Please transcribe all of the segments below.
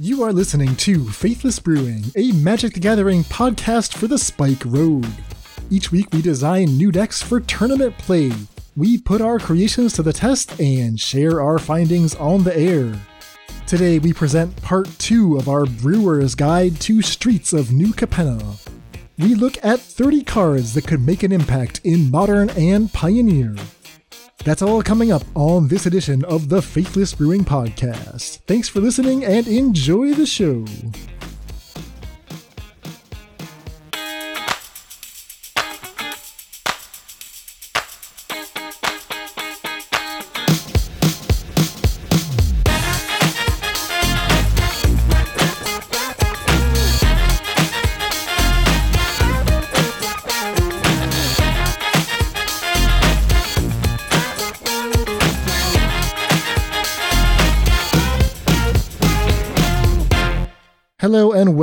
You are listening to Faithless Brewing, a Magic the Gathering podcast for the Spike Road. Each week we design new decks for tournament play. We put our creations to the test and share our findings on the air. Today we present part 2 of our Brewer's Guide to Streets of New Capenna. We look at 30 cards that could make an impact in Modern and Pioneer. That's all coming up on this edition of the Faithless Brewing Podcast. Thanks for listening and enjoy the show.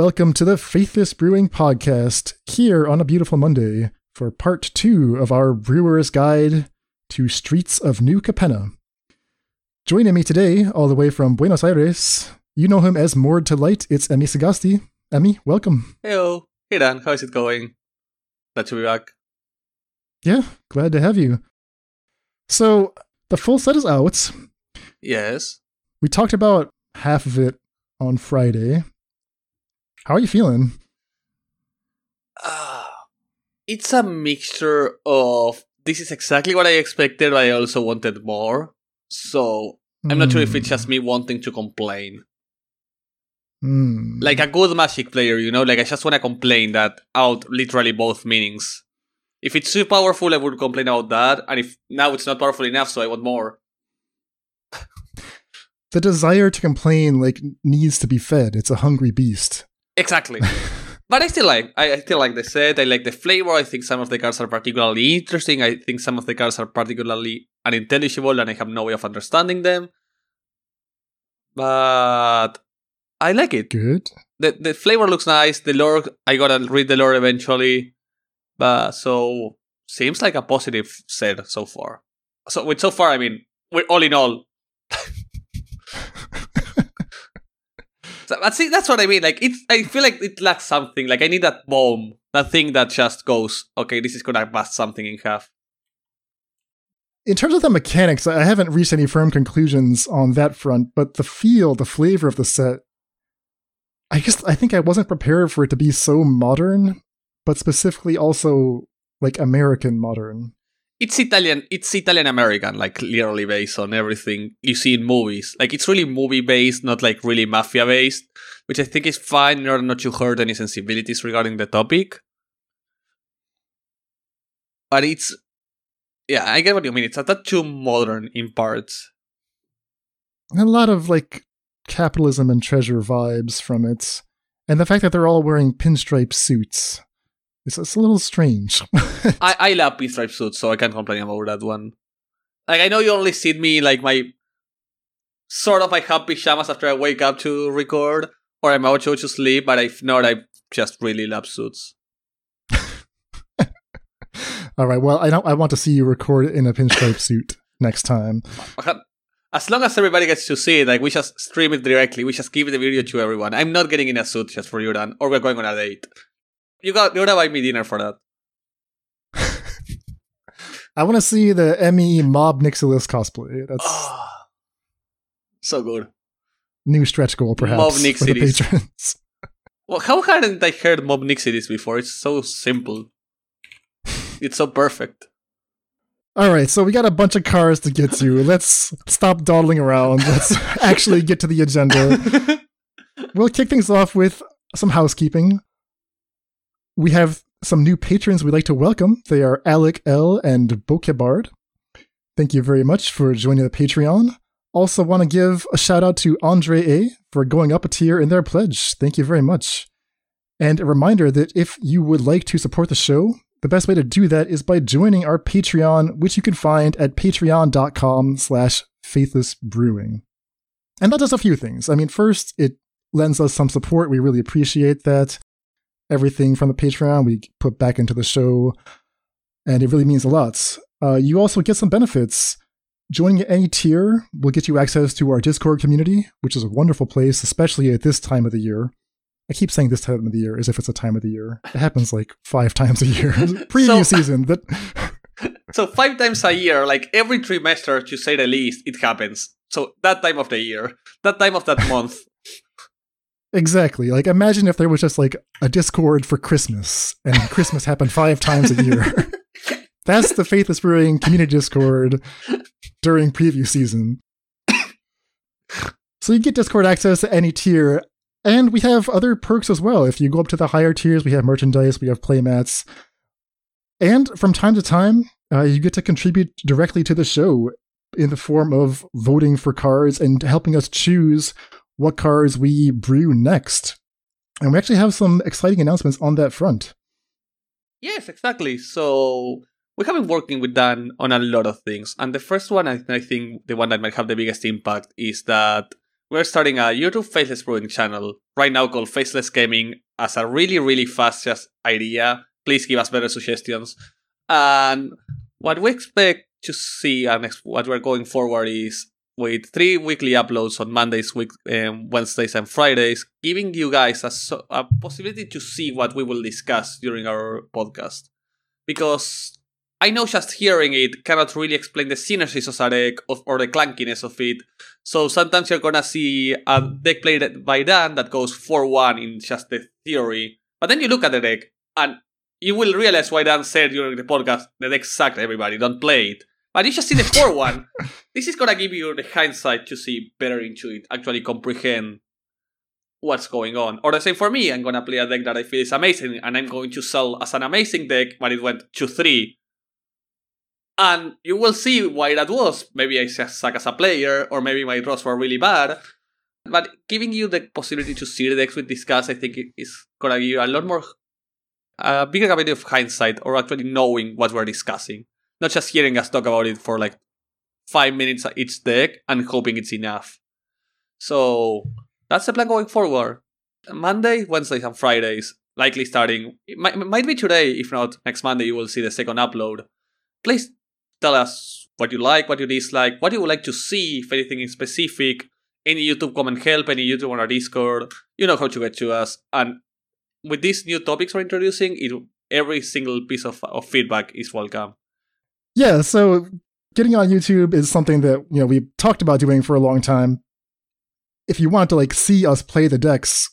Welcome to the Faithless Brewing Podcast here on a beautiful Monday for part two of our Brewer's Guide to Streets of New Capenna. Joining me today, all the way from Buenos Aires, you know him as Moored to Light, it's Emmy Sagasti. Emmy, welcome. Hello. Oh. Hey Dan, how's it going? Glad to be back. Yeah, glad to have you. So, the full set is out. Yes. We talked about half of it on Friday. How are you feeling? Uh, it's a mixture of this is exactly what I expected, but I also wanted more. So I'm not sure if it's just me wanting to complain. Mm. Like a good magic player, you know, like I just want to complain that out literally both meanings. If it's too powerful, I would complain about that, and if now it's not powerful enough, so I want more. the desire to complain like needs to be fed. It's a hungry beast. Exactly. but I still like I, I still like the set. I like the flavor. I think some of the cards are particularly interesting. I think some of the cards are particularly unintelligible and I have no way of understanding them. But I like it. Good. The the flavor looks nice. The lore I gotta read the lore eventually. But so seems like a positive set so far. So with so far I mean we're all in all So, but see, that's what I mean. Like, it's. I feel like it lacks something. Like, I need that bomb, that thing that just goes, okay, this is gonna bust something in half. In terms of the mechanics, I haven't reached any firm conclusions on that front, but the feel, the flavor of the set, I guess I think I wasn't prepared for it to be so modern, but specifically also like American modern. It's Italian. It's Italian American, like literally based on everything you see in movies. Like it's really movie based, not like really mafia based, which I think is fine in order not to hurt any sensibilities regarding the topic. But it's, yeah, I get what you mean. It's a touch too modern in parts. A lot of like capitalism and treasure vibes from it, and the fact that they're all wearing pinstripe suits. It's, it's a little strange. I, I love pinstripe suits, so I can't complain about that one. Like I know you only see me like my sort of my happy pajamas after I wake up to record, or I'm about to go to sleep, but if not, I just really love suits. All right. Well, I don't. I want to see you record in a pinstripe suit next time. As long as everybody gets to see it, like we just stream it directly, we just give the video to everyone. I'm not getting in a suit just for you, Dan, or we're going on a date. You got you're gonna buy me dinner for that. I want to see the ME Mob Nixilis cosplay. That's oh, so good. New stretch goal, perhaps Mob for the Nixilis. patrons. Well, how hadn't I heard Mob Nixilis before? It's so simple. It's so perfect. All right, so we got a bunch of cars to get to. Let's stop dawdling around. Let's actually get to the agenda. We'll kick things off with some housekeeping. We have some new patrons we'd like to welcome. They are Alec L and Bokebard. Thank you very much for joining the Patreon. Also, want to give a shout out to Andre A for going up a tier in their pledge. Thank you very much. And a reminder that if you would like to support the show, the best way to do that is by joining our Patreon, which you can find at patreon.com slash faithlessbrewing. And that does a few things. I mean, first, it lends us some support. We really appreciate that. Everything from the Patreon we put back into the show, and it really means a lot. Uh, you also get some benefits. Joining any tier will get you access to our Discord community, which is a wonderful place, especially at this time of the year. I keep saying this time of the year as if it's a time of the year. It happens like five times a year. Preview So- season. That So five times a year, like every trimester, to say the least, it happens. So that time of the year, that time of that month. Exactly. Like imagine if there was just like a Discord for Christmas, and Christmas happened five times a year. That's the Faithless Brewing community Discord during preview season. So you get Discord access at any tier, and we have other perks as well. If you go up to the higher tiers, we have merchandise, we have playmats, and from time to time, uh, you get to contribute directly to the show in the form of voting for cards and helping us choose what cars we brew next. And we actually have some exciting announcements on that front. Yes, exactly. So we have been working with Dan on a lot of things, and the first one, I, I think, the one that might have the biggest impact is that we're starting a YouTube Faithless Brewing channel right now called Faithless Gaming as a really, really fast just idea. Please give us better suggestions. And what we expect to see and what we're going forward is with three weekly uploads on Mondays, week, um, Wednesdays, and Fridays, giving you guys a, a possibility to see what we will discuss during our podcast. Because I know just hearing it cannot really explain the synergies of of, or the clunkiness of it. So sometimes you're gonna see a deck played by Dan that goes 4 1 in just the theory. But then you look at the deck and you will realize why Dan said during the podcast the deck sucked, everybody, don't play it. But you just see the 4 1. this is gonna give you the hindsight to see better into it, actually comprehend what's going on. Or the same for me, I'm gonna play a deck that I feel is amazing and I'm going to sell as an amazing deck, but it went to 3. And you will see why that was. Maybe I just suck as a player, or maybe my draws were really bad. But giving you the possibility to see the decks we discuss, I think is gonna give you a lot more, a bigger capability of hindsight, or actually knowing what we're discussing. Not just hearing us talk about it for like five minutes each deck and hoping it's enough. So that's the plan going forward. Monday, Wednesdays, and Fridays, likely starting. It might, might be today, if not next Monday, you will see the second upload. Please tell us what you like, what you dislike, what you would like to see, if anything in specific. Any YouTube comment help, any YouTube on our Discord. You know how to get to us. And with these new topics we're introducing, it, every single piece of, of feedback is welcome. Yeah, so getting on YouTube is something that, you know, we talked about doing for a long time. If you want to like see us play the decks,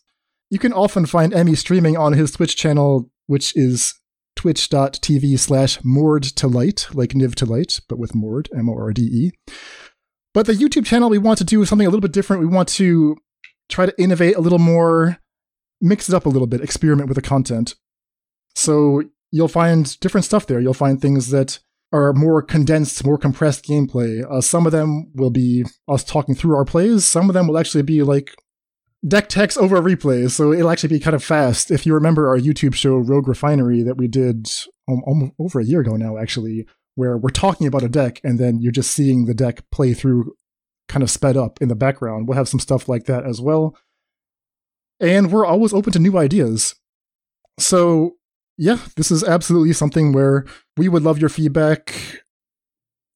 you can often find Emmy streaming on his Twitch channel, which is twitch.tv slash moored to light, like Niv to light, but with moored, M O R D E. But the YouTube channel, we want to do something a little bit different. We want to try to innovate a little more, mix it up a little bit, experiment with the content. So you'll find different stuff there. You'll find things that are more condensed, more compressed gameplay. Uh, some of them will be us talking through our plays. Some of them will actually be like deck text over replays, so it'll actually be kind of fast. If you remember our YouTube show Rogue Refinery that we did um, almost over a year ago now, actually, where we're talking about a deck and then you're just seeing the deck play through kind of sped up in the background. We'll have some stuff like that as well. And we're always open to new ideas. So, yeah, this is absolutely something where we would love your feedback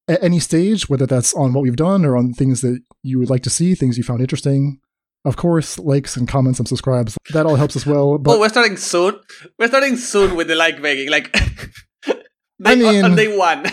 at any stage, whether that's on what we've done or on things that you would like to see, things you found interesting. Of course, likes and comments and subscribes. That all helps as well. But oh, we're starting soon. We're starting soon with the like begging. Like, I mean- on day one.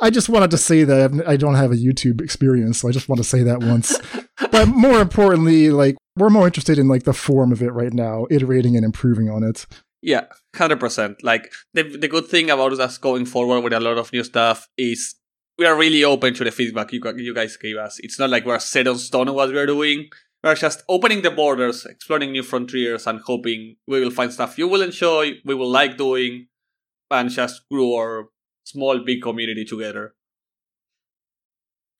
I just wanted to say that I don't have a YouTube experience, so I just want to say that once. but more importantly, like we're more interested in like the form of it right now, iterating and improving on it. Yeah, hundred percent. Like the the good thing about us going forward with a lot of new stuff is we are really open to the feedback you you guys gave us. It's not like we're set on stone on what we're doing. We're just opening the borders, exploring new frontiers, and hoping we will find stuff you will enjoy, we will like doing, and just grow our small big community together.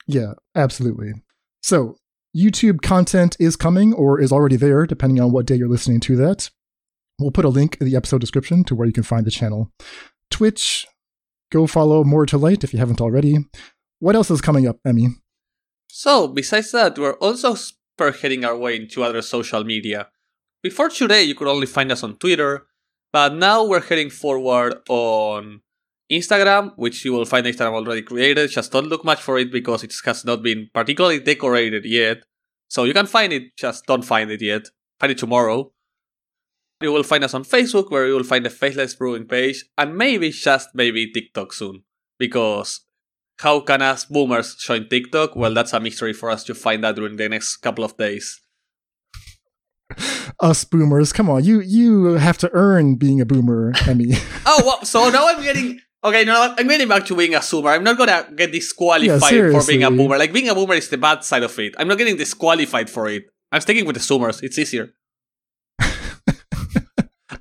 Yeah, absolutely. So, YouTube content is coming or is already there, depending on what day you're listening to that. We'll put a link in the episode description to where you can find the channel. Twitch, go follow More to Light if you haven't already. What else is coming up, Emmy? So, besides that, we're also spearheading our way into other social media. Before today, you could only find us on Twitter, but now we're heading forward on Instagram, which you will find Instagram already created. Just don't look much for it because it has not been particularly decorated yet. So you can find it, just don't find it yet. Find it tomorrow. You will find us on Facebook, where you will find the Faithless Brewing page, and maybe, just maybe, TikTok soon. Because how can us boomers join TikTok? Well, that's a mystery for us to find out during the next couple of days. Us boomers, come on, you you have to earn being a boomer, Emmy. oh, well, so now I'm getting okay. No, I'm getting back to being a zoomer. I'm not gonna get disqualified Yeah, for being a boomer. Like being a boomer is the bad side of it. I'm not getting disqualified for it. I'm sticking with the zoomers. It's easier.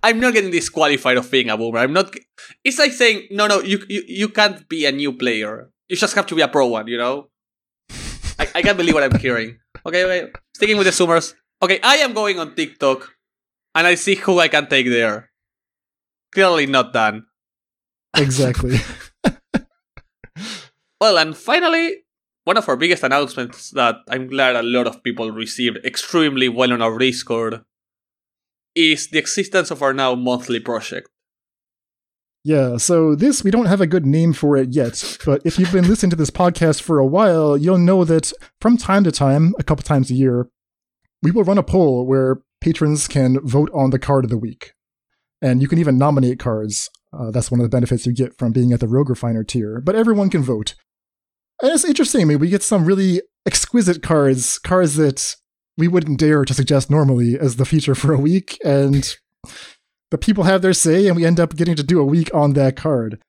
I'm not getting disqualified of being a boomer. I'm not. It's like saying no, no. You you, you can't be a new player. You just have to be a pro one. You know. I, I can't believe what I'm hearing. Okay, okay. Sticking with the zoomers. Okay, I am going on TikTok, and I see who I can take there. Clearly not done. exactly. Well, and finally, one of our biggest announcements that I'm glad a lot of people received extremely well on our Discord is the existence of our now monthly project. Yeah, so this, we don't have a good name for it yet, but if you've been listening to this podcast for a while, you'll know that from time to time, a couple times a year, we will run a poll where patrons can vote on the card of the week. And you can even nominate cards. Uh, that's one of the benefits you get from being at the Rogue Refiner tier, but everyone can vote. And it's interesting, I mean, we get some really exquisite cards, cards that we wouldn't dare to suggest normally as the feature for a week, and the people have their say, and we end up getting to do a week on that card.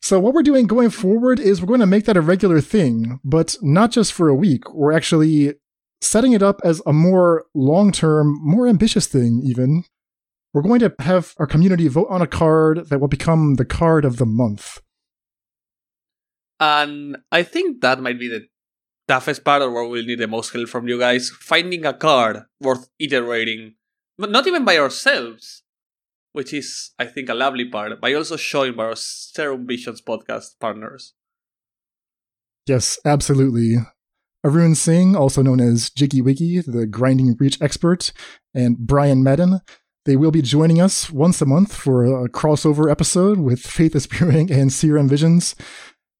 So, what we're doing going forward is we're going to make that a regular thing, but not just for a week. We're actually setting it up as a more long term, more ambitious thing, even. We're going to have our community vote on a card that will become the card of the month. And I think that might be the toughest part or where we'll need the most help from you guys. Finding a card worth iterating, but not even by ourselves, which is, I think, a lovely part, by also showing by our Serum Visions podcast partners. Yes, absolutely. Arun Singh, also known as Jiggy Wiggy, the grinding breach expert, and Brian Madden. They will be joining us once a month for a crossover episode with Faithless Brewing and Serum Visions.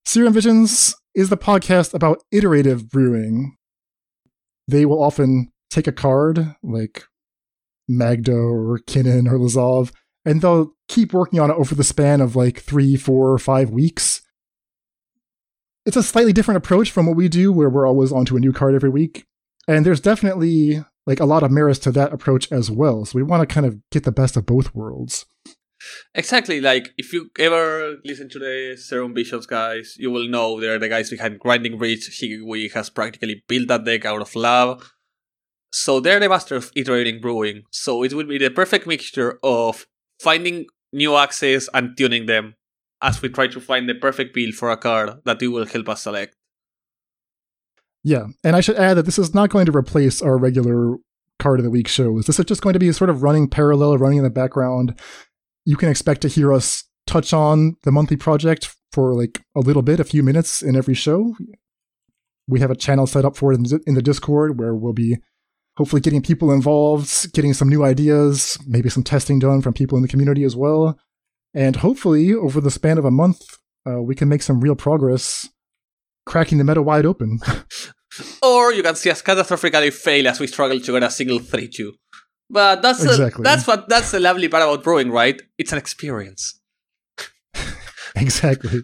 Serum Visions is the podcast about iterative brewing. They will often take a card, like Magda or Kinnan or Lazav, and they'll keep working on it over the span of like three, four, or five weeks. It's a slightly different approach from what we do where we're always onto a new card every week. And there's definitely like a lot of merits to that approach as well. So we want to kind of get the best of both worlds Exactly, like if you ever listen to the Serum Visions guys, you will know they're the guys behind Grinding Breach. He has practically built that deck out of lab. So they're the master of iterating brewing. So it will be the perfect mixture of finding new axes and tuning them as we try to find the perfect build for a card that you will help us select. yeah and i should add that this is not going to replace our regular card of the week shows this is just going to be sort of running parallel running in the background you can expect to hear us touch on the monthly project for like a little bit a few minutes in every show. We have a channel set up for it in the- discord where we'll be hopefully getting people involved getting some new ideas maybe some testing done from people in the community as well. And hopefully over the span of a month uh, we can make some real progress cracking the meta wide open. Or you can see us catastrophically fail as we struggle to get a single 3 2. But that's the- Exactly. that's what that's the lovely part about brewing, right? It's an experience. exactly.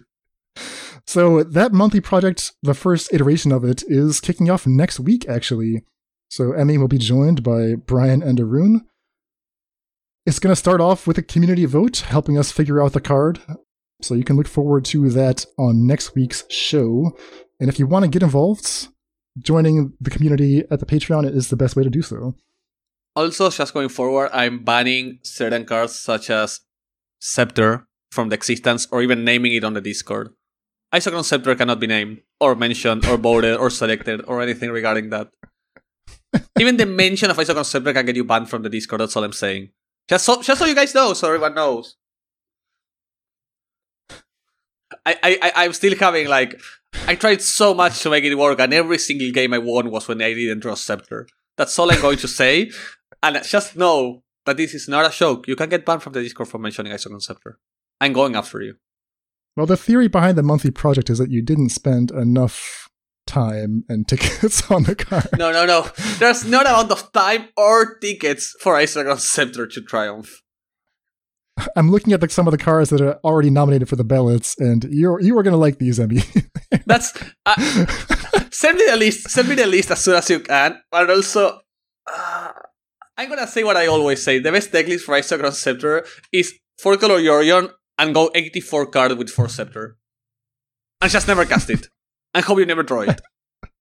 So that monthly project, the first iteration of it, is kicking off next week, actually. So Emmy will be joined by Brian and Arun. It's going to start off with a community vote, helping us figure out the card. So you can look forward to that on next week's show. And if you want to get involved, joining the community at the Patreon is the best way to do so. Also, just going forward, I'm banning certain cards such as Scepter from the existence or even naming it on the Discord. Isochron Scepter cannot be named, or mentioned, or voted, or selected, or anything regarding that. even the mention of Isochron Scepter can get you banned from the Discord, that's all I'm saying. Just so, just so you guys know, so everyone knows. I, I, I- I'm still having like I tried so much to make it work, and every single game I won was when I didn't draw Scepter. That's all I'm going to say. And just know that this is not a joke. You can get banned from the Discord for mentioning Isochron Scepter. I'm going after you. Well, the theory behind the monthly project is that you didn't spend enough time and tickets on the card. No, no, no. There's not amount of time or tickets for Isochron Scepter to triumph. I'm looking at the, some of the cars that are already nominated for the ballots, and you're you are going to like these, Emmy. That's uh, send me the list. Send me the list as soon as you can. But also, uh, I'm gonna say what I always say: the best deck list for Isochron Scepter is four color Yorion and go 84 card with four Scepter, and just never cast it. and hope you never draw it.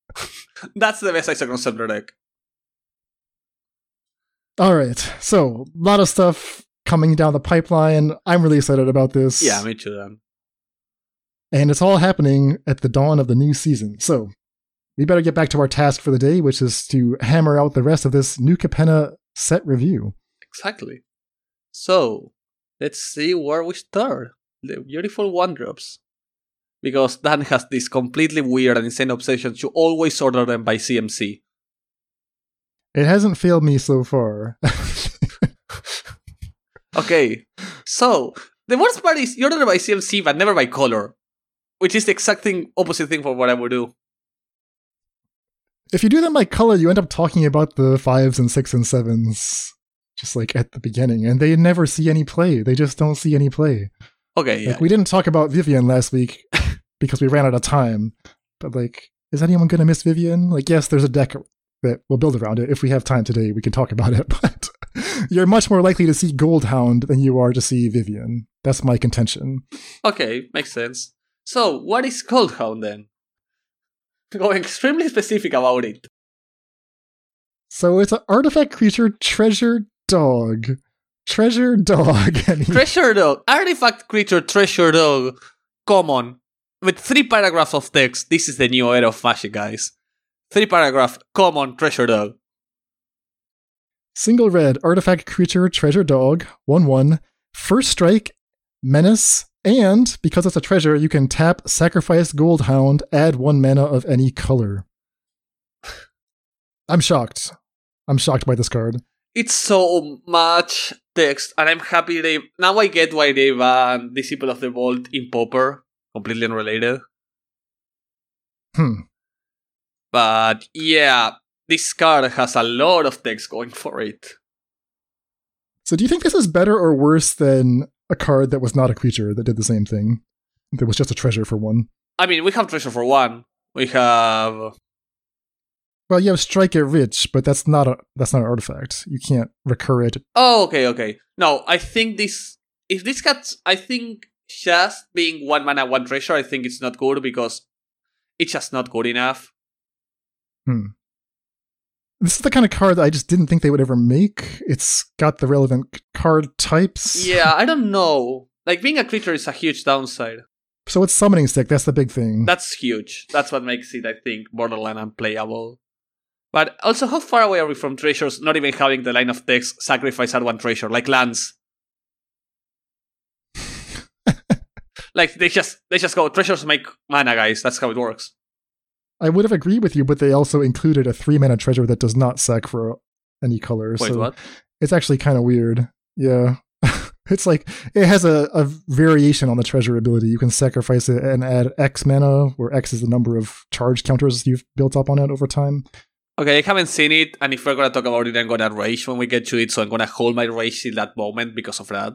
That's the best Isochron Scepter deck. All right, so a lot of stuff coming down the pipeline. I'm really excited about this. Yeah, me too. Then. And it's all happening at the dawn of the new season. So we better get back to our task for the day, which is to hammer out the rest of this New Capenna set review. Exactly. So let's see where we start. The beautiful one drops. Because Dan has this completely weird and insane obsession to always order them by CMC. It hasn't failed me so far. Okay, so the worst part is you order by CMC but never by color, which is the exact thing opposite thing for what I would do. If you do them by color, you end up talking about the fives and six and sevens just like at the beginning, and they never see any play. They just don't see any play. Okay, yeah. Like we didn't talk about Vivien last week because we ran out of time. But like, is anyone gonna miss Vivien? Like, yes, there's a deck that we'll build around it. If we have time today, we can talk about it. But you're much more likely to see Goldhound than you are to see Vivien. That's my contention. Okay, makes sense. So, what is Goldhound then? Going extremely specific about it. So it's an artifact creature treasure dog. Treasure dog. treasure dog. Artifact creature treasure dog. Common. With three paragraphs of text. This is the new era of Magic, guys. Three paragraph. Common treasure dog. Single red artifact creature treasure dog, 1 1. First strike, menace, and because it's a treasure, you can tap sacrifice Goldhound, add one mana of any color. I'm shocked. I'm shocked by this card. It's so much text, and I'm happy they now I get why they banned Disciple of the Vault in Pauper, Completely unrelated. Hmm. But yeah, this card has a lot of text going for it. So, do you think this is better or worse than a card that was not a creature that did the same thing? That was just a treasure for one. I mean, we have treasure for one. We have. Well, you have strike it rich, but that's not a that's not an artifact. You can't recur it. Oh, okay, okay. No, I think this. If this gets, I think just being one mana, one treasure, I think it's not good because it's just not good enough. Hmm. This is the kind of card that I just didn't think they would ever make. It's got the relevant card types. Yeah, I don't know. Like being a creature is a huge downside. So it's summoning stick. That's the big thing. That's huge. That's what makes it, I think, borderline unplayable. But also, how far away are we from treasures not even having the line of text sacrifice at one treasure, like lands? like they just they just go treasures make mana, guys. That's how it works. I would have agreed with you, but they also included a three mana treasure that does not sack for any color. Wait, so what? It's actually kind of weird. Yeah. it's like it has a, a variation on the treasure ability. You can sacrifice it and add X mana, where X is the number of charge counters you've built up on it over time. Okay, I haven't seen it, and if we're gonna talk about it, I'm gonna rage when we get to it, so I'm gonna hold my rage in that moment because of that.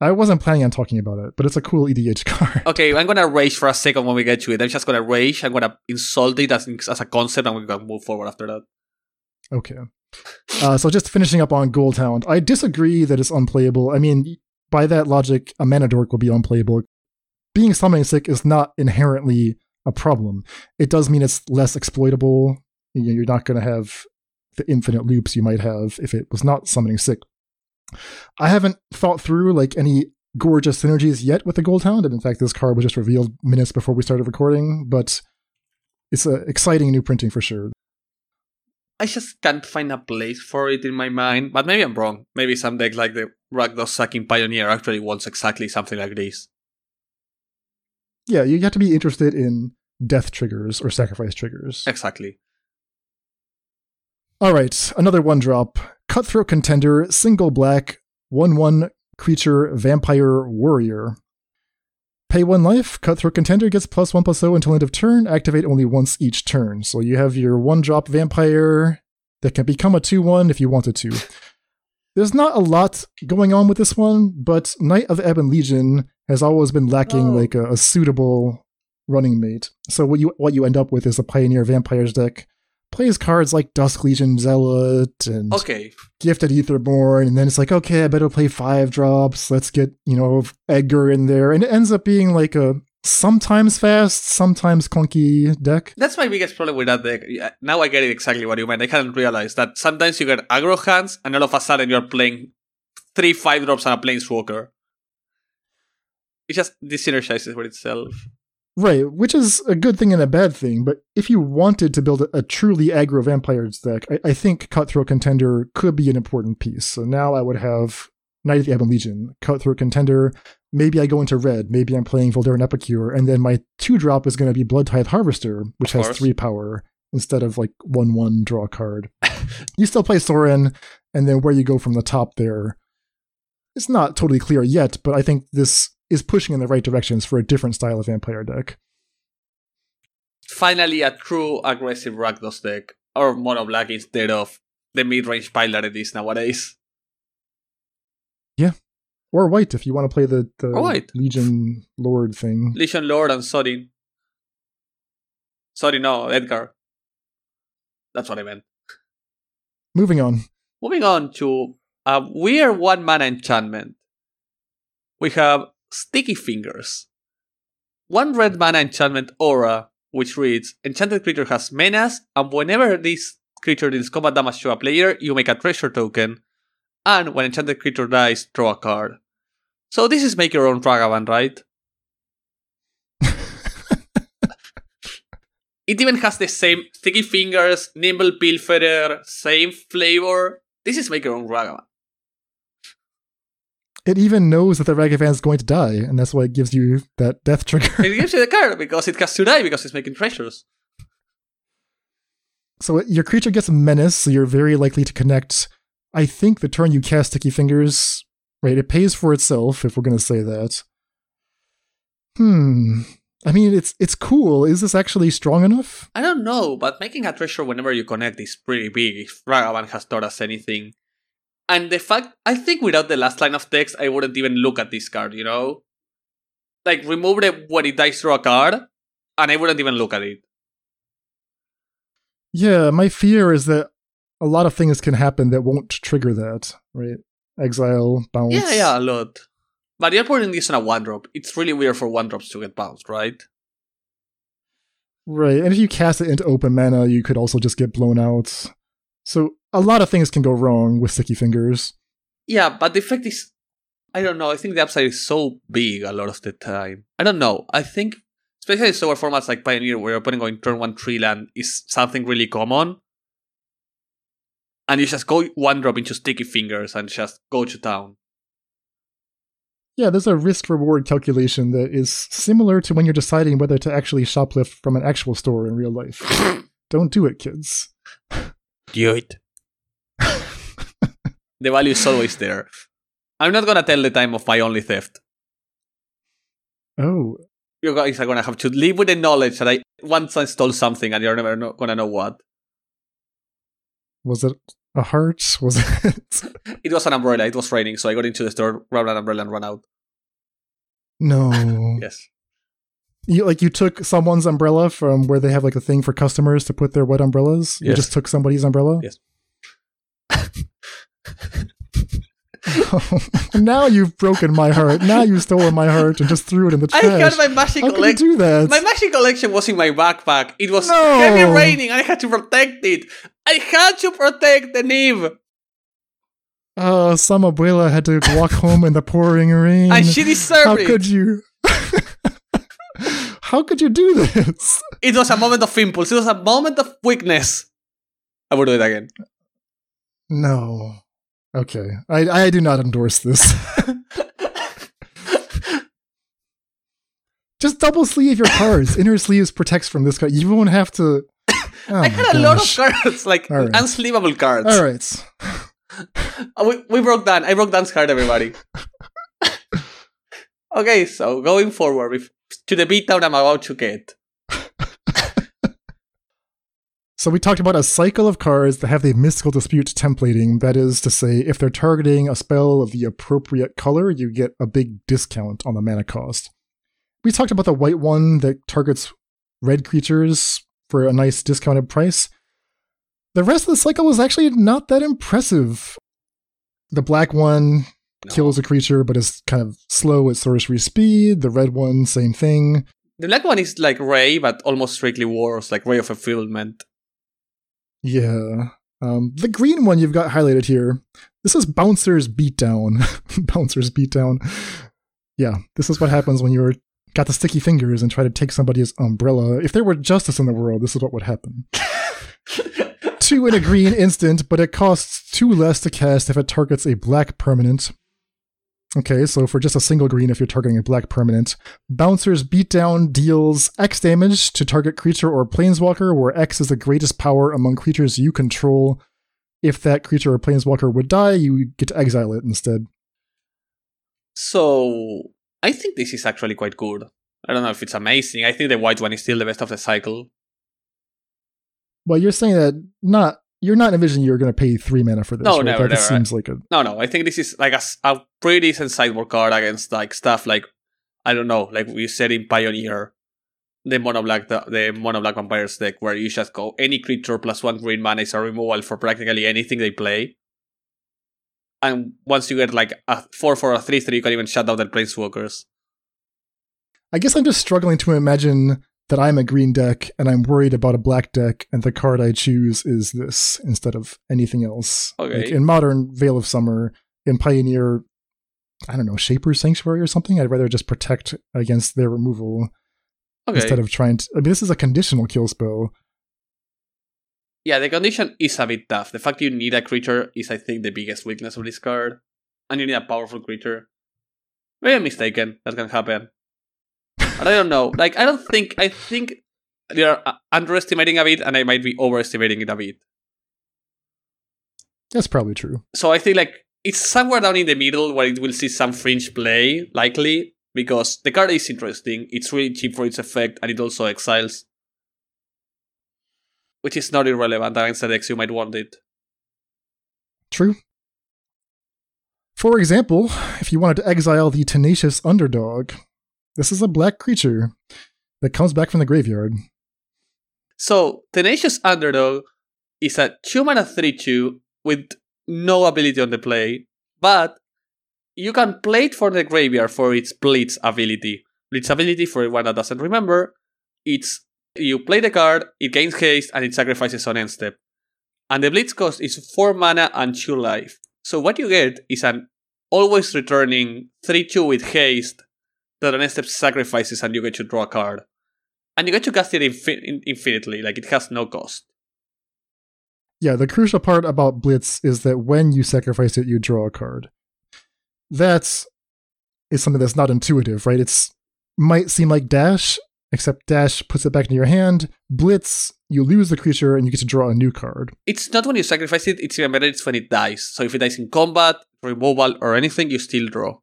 I wasn't planning on talking about it, but it's a cool EDH card. Okay, I'm gonna rage for a second when we get to it. I'm just gonna rage. I'm gonna insult it as, as a concept, and we're gonna move forward after that. Okay. Uh, so just finishing up on Goldhound, I disagree that it's unplayable. I mean, by that logic, a mana dork would be unplayable. Being summoning sick is not inherently a problem. It does mean it's less exploitable. You're not going to have the infinite loops you might have if it was not summoning sick. I haven't thought through like any gorgeous synergies yet with the Goldhound, and in fact, this card was just revealed minutes before we started recording. But it's an exciting new printing for sure. I just can't find a place for it in my mind, but maybe I'm wrong. Maybe some deck like the Rakdos Sucking Pioneer actually wants exactly something like this. Yeah, you have to be interested in death triggers or sacrifice triggers. Exactly. All right, another one drop. Cutthroat Contender, single black, 1 1 creature, vampire warrior. Pay one life, cutthroat contender gets plus one plus zero until end of turn, activate only once each turn. So you have your one drop vampire that can become a 2 1 if you wanted to. There's not a lot going on with this one, but Knight of Ebon Legion has always been lacking Oh. like a, a suitable running mate. So what you what you end up with is a Pioneer Vampires deck. Plays cards like Dusk Legion Zealot and Okay. Gifted Etherborn, and then it's like, okay, I better play five drops. Let's get, you know, Edgar in there. And it ends up being like a sometimes fast, sometimes clunky deck. That's my biggest problem with that deck. Now I get it exactly what you meant. I hadn't realized that sometimes you get aggro hands and all of a sudden you're playing three five drops on a planeswalker. It just disenergizes with itself. Right, which is a good thing and a bad thing, but if you wanted to build a, a truly aggro vampires deck, I, I think Cutthroat Contender could be an important piece. So now I would have Knight of the Ebon Legion, Cutthroat Contender, maybe I go into red, maybe I'm playing Voldaren Epicure, and then my two drop is going to be Blood Tithe Harvester, which has three power instead of like 1 1 draw card. you still play Sorin, and then where you go from the top there, it's not totally clear yet, but I think this is pushing in the right directions for a different style of vampire deck. Finally, a true aggressive Rakdos deck, or mono black instead of the mid range pile that it is nowadays. Yeah. Or white if you want to play the, the white. Legion Lord thing. Legion Lord and Sodin. Sorry, no, Edgar. That's what I meant. Moving on. Moving on to a weird one mana enchantment. We have Sticky Fingers. One red mana enchantment aura, which reads Enchanted creature has menace, and whenever this creature deals combat damage to a player, you make a treasure token. And when enchanted creature dies, draw a card. So this is make your own Ragavan, right? It even has the same sticky fingers, nimble pilferer, same flavor. This is make your own Ragavan. It even knows that the Ragavan is going to die, and that's why it gives you that death trigger. It gives you the card because it has to die because it's making treasures. so your creature gets a menace, so you're very likely to connect. I think the turn you cast Sticky Fingers, right? It pays for itself, if we're going to say that. Hmm. I mean, it's it's cool. Is this actually strong enough? I don't know, but making a treasure whenever you connect is pretty big if Ragavan has taught us anything. And the fact, I think without the last line of text, I wouldn't even look at this card, you know? Like, remove it when it dies through a card, and I wouldn't even look at it. Yeah, my fear is that a lot of things can happen that won't trigger that, right? Exile, bounce. Yeah, yeah, a lot. But you're putting this on a one drop. It's really weird for one drops to get bounced, right? Right, and if you cast it into open mana, you could also just get blown out. So a lot of things can go wrong with Sticky Fingers. Yeah, but the effect is. I don't know. I think the upside is so big a lot of the time. I don't know. I think, especially in slower formats like Pioneer, where you're putting on turn one tree land, is something really common. And you just go one drop into sticky fingers and just go to town. Yeah, there's a risk reward calculation that is similar to when you're deciding whether to actually shoplift from an actual store in real life. Don't do it, kids. Do it. The value is always there. I'm not gonna tell the time of my only theft. Oh, You guys are gonna have to live with the knowledge that I once I stole something and you're never gonna know what. was it a heart? Was it? It was an umbrella. It was raining, so I got into the store, grabbed an umbrella, and ran out. no. Yes. You like you took someone's umbrella from where they have like a thing for customers to put their wet umbrellas. You just took somebody's umbrella. Yes. now you've broken my heart. Now you've stolen my heart and just threw it in the trash. I had my magic you collection. do that? My magic collection was in my backpack. It was No. heavy raining, I had to protect it. I had to protect the Neve, Uh, some abuela had to walk home in the pouring rain. and she deserved How it. How could you? How could you do this? It was a moment of impulse. It was a moment of weakness. I would do it again. No. Okay. I I do not endorse this. Just double sleeve your cards. Inner sleeves protects from this card. You won't have to. Oh I had a lot of gosh. cards, like right. unsleevable cards. All right. Uh, We, we broke Dan. I broke Dan's card, everybody. Okay, so going forward with, to the beatdown I'm about to get. So we talked about a cycle of cards that have the mystical dispute templating. That is to say, if they're targeting a spell of the appropriate color, you get a big discount on the mana cost. We talked about the white one that targets red creatures for a nice discounted price. The rest of the cycle was actually not that impressive. The black one No. kills a creature but is kind of slow at sorcery speed. The red one, same thing. The black one is like Ray, but almost strictly worse, like Ray of Fulfillment. Yeah. Um, the green one you've got highlighted here. This is Bouncer's Beatdown. Bouncer's Beatdown. Yeah, this is what happens when you're got the sticky fingers and try to take somebody's umbrella. If there were justice in the world, this is what would happen. two in a green instant, but it costs two less to cast if it targets a black permanent. Okay, so for just a single green, if you're targeting a black permanent, Bouncer's Beatdown deals X damage to target creature or planeswalker, where X is the greatest power among creatures you control. If that creature or planeswalker would die, you get to exile it instead. So I think this is actually quite good. I don't know if it's amazing. I think the white one is still the best of the cycle. Well, you're saying that not you're not envisioning you're going to pay three mana for this. No, right? never, just never. seems like a No, no, I think this is like a pretty decent sideboard card against like stuff like I don't know, like we said in Pioneer, the mono black the, the mono black vampires deck where you just go any creature plus one green mana is a removal for practically anything they play. And once you get like a four for a three three, you can even shut down the planeswalkers. I guess I'm just struggling to imagine that I'm a green deck and I'm worried about a black deck, and the card I choose is this instead of anything else. Okay. Like in modern Veil of Summer, in Pioneer, I don't know, Shaper's Sanctuary or something, I'd rather just protect against their removal Okay. instead of trying to. I mean, this is a conditional kill spell. Yeah, the condition is a bit tough. The fact you need a creature is, I think, the biggest weakness of this card. And you need a powerful creature. Maybe I'm mistaken. That can happen. But I don't know. Like, I don't think. I think they're uh, underestimating a bit, and I might be overestimating it a bit. That's probably true. So I think, like, it's somewhere down in the middle where it will see some fringe play, likely, because the card is interesting. It's really cheap for its effect, and it also exiles. Which is not irrelevant against the decks you might want it. True. For example, if you wanted to exile the tenacious underdog, this is a black creature that comes back from the graveyard. So, Tenacious Underdog is a 2 mana 3 2 with no ability on the play, but you can play it for the graveyard for its Blitz ability. Blitz ability, for anyone that doesn't remember, it's you play the card, it gains haste, and it sacrifices on end step. And the Blitz cost is 4 mana and 2 life. So, what you get is an always returning 3 2 with haste that on end step sacrifices and you get to draw a card. And you get to cast it infi- in- infinitely, like it has no cost. Yeah, the crucial part about Blitz is that when you sacrifice it, you draw a card. That is something that's not intuitive, right? It's might seem like Dash, except Dash puts it back into your hand. Blitz, you lose the creature and you get to draw a new card. It's not when you sacrifice it, it's even better it's when it dies. So if it dies in combat, removal, or anything, you still draw.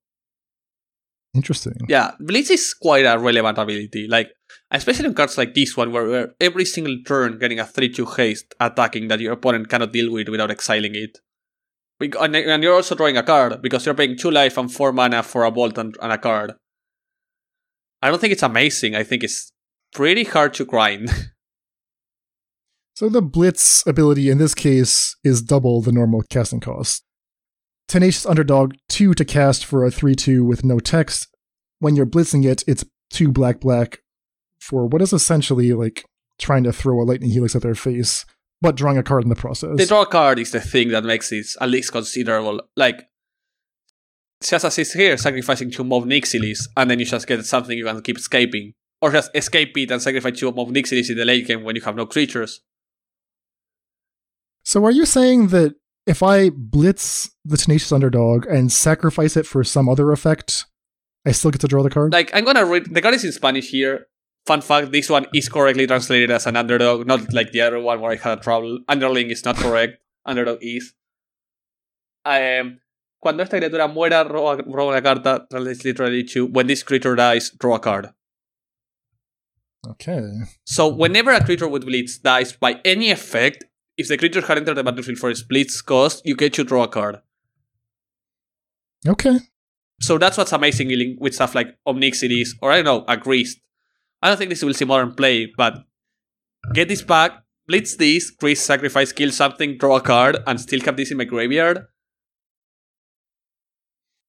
Interesting. Yeah, Blitz is quite a relevant ability. Like, especially in cards like this one, where, where every single turn getting a 3 2 haste attacking that your opponent cannot deal with without exiling it. And and you're also drawing a card because you're paying 2 life and 4 mana for a bolt and, and a card. I don't think it's amazing. I think it's pretty hard to grind. So the Blitz ability in this case is double the normal casting cost. Tenacious Underdog, 2 to cast for a 3 2 with no text. When you're blitzing it, it's 2 black black for what is essentially like trying to throw a lightning helix at their face, but drawing a card in the process. the draw card is the thing that makes it at least considerable. Like, just as it's here, sacrificing two Mob Nixilis, and then you just get something you can keep escaping. Or just escape it and sacrifice two Mob Nixilis in the late game when you have no creatures. so are you saying that if I blitz the Tenacious Underdog and sacrifice it for some other effect, I still get to draw the card? Like, I'm gonna read. The card is in Spanish here. Fun fact this one is correctly translated as an underdog, not like the other one where I had trouble. Underling is not correct, underdog is. Um, Cuando esta criatura muera, roba, roba una carta. Translates literally to when this creature dies, draw a card. Okay. So whenever a creature with Blitz dies by any effect, if the creature had entered the battlefield for its Blitz cost, you get to draw a card. Okay. So that's what's amazing with stuff like Ob Nixilis or I don't know, a Grist. I don't think this will see modern play, but get this back, blitz this, Grist, sacrifice, kill something, draw a card, and still have this in my graveyard.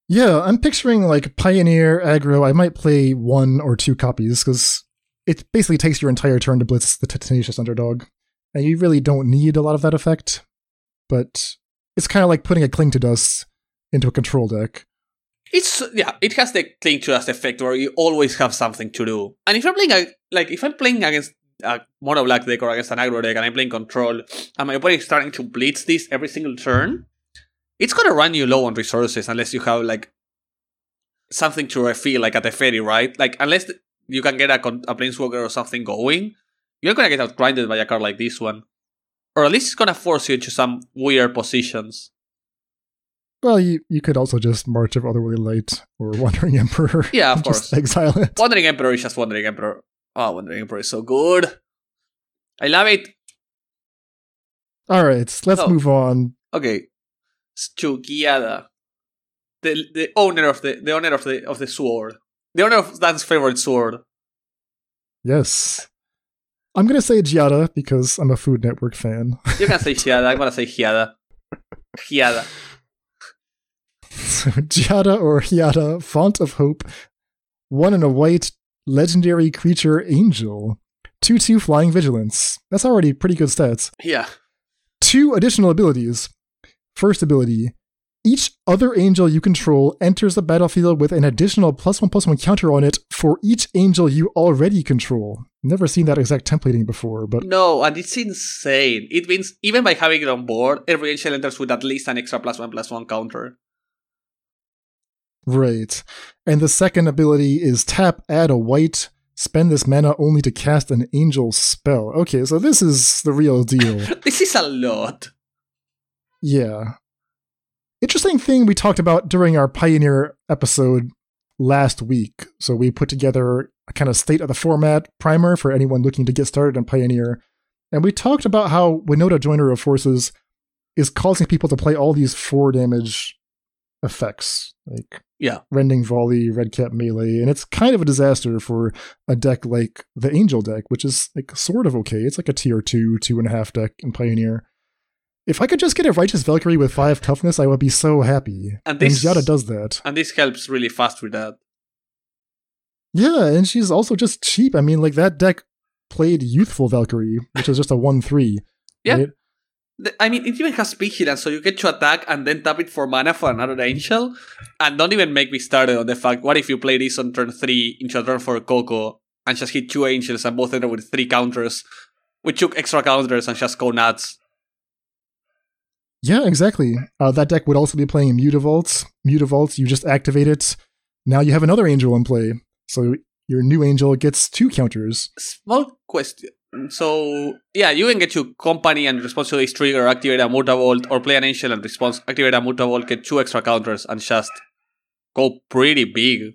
Yeah, I'm picturing like Pioneer aggro. I might play one or two copies because it basically takes your entire turn to blitz the Tenacious Underdog. And you really don't need a lot of that effect. But it's kind of like putting a Cling to Dust into a control deck. It's yeah, it has the cling to dust effect where you always have something to do. And if I'm playing a, like if I'm playing against a mono black deck or against an aggro deck and I'm playing control and my opponent is starting to blitz this every single turn, it's gonna run you low on resources unless you have like something to refill like a Teferi, right? Like unless you can get a, a planeswalker or something going, you're gonna get outgrinded by a card like this one. Or at least it's gonna force you into some weird positions. Well, you, you could also just March of Otherworldly Light or Wandering Emperor. Yeah, of just course. Exile it. Wandering Emperor is just Wandering Emperor. Oh, Wandering Emperor is so good. I love it. All right, let's Oh. move on. Okay. Stukiada. The the owner of the the owner of the of the sword. The owner of Dan's favorite sword. Yes. I'm going to say Giada because I'm a Food Network fan. You're gonna say Giada. I'm gonna say Giada. Giada. So Giada or Giada, Font of Hope, one in a white, legendary creature angel. 2 2 flying vigilance. That's already pretty good stats. Yeah. Two additional abilities. First ability each other angel you control enters the battlefield with an additional plus one plus one counter on it for each angel you already control. Never seen that exact templating before, but No, and it's insane. It means even by having it on board, every angel enters with at least an extra plus one plus one counter. right. And the second ability is tap, add a white, spend this mana only to cast an angel spell. Okay, so this is the real deal. This is a lot. Yeah. Interesting thing we talked about during our Pioneer episode last week. So we put together a kind of state of the format primer for anyone looking to get started on Pioneer. And we talked about how Winota Joiner of Forces is causing people to play all these four damage effects, like Yeah. Rending Volley, Redcap Melee, and it's kind of a disaster for a deck like the Angel deck, which is like sort of okay. It's like a tier two, two and a half deck in Pioneer. If I could just get a Righteous Valkyrie with five toughness, I would be so happy. And And this- does that. And this helps really fast with that. Yeah, and she's also just cheap. I mean, like that deck played Youthful Valkyrie, which is just a one three. Yeah. right? I mean, it even has vigilance, so you get to attack and then tap it for mana for another angel. And don't even make me started on the fact what if you play this on turn 3 into a turn for Coco and just hit two angels and both enter with three counters, with took extra counters and just go nuts. Yeah, exactly. Uh, that deck would also be playing Mutavaults. Mutavaults, you just activate it. Now you have another angel in play. So your new angel gets two counters. Small question. So, yeah, you can get your company and response to this trigger, activate a Mutavault, or play an angel and response, activate a Mutavault, get two extra counters, and just go pretty big.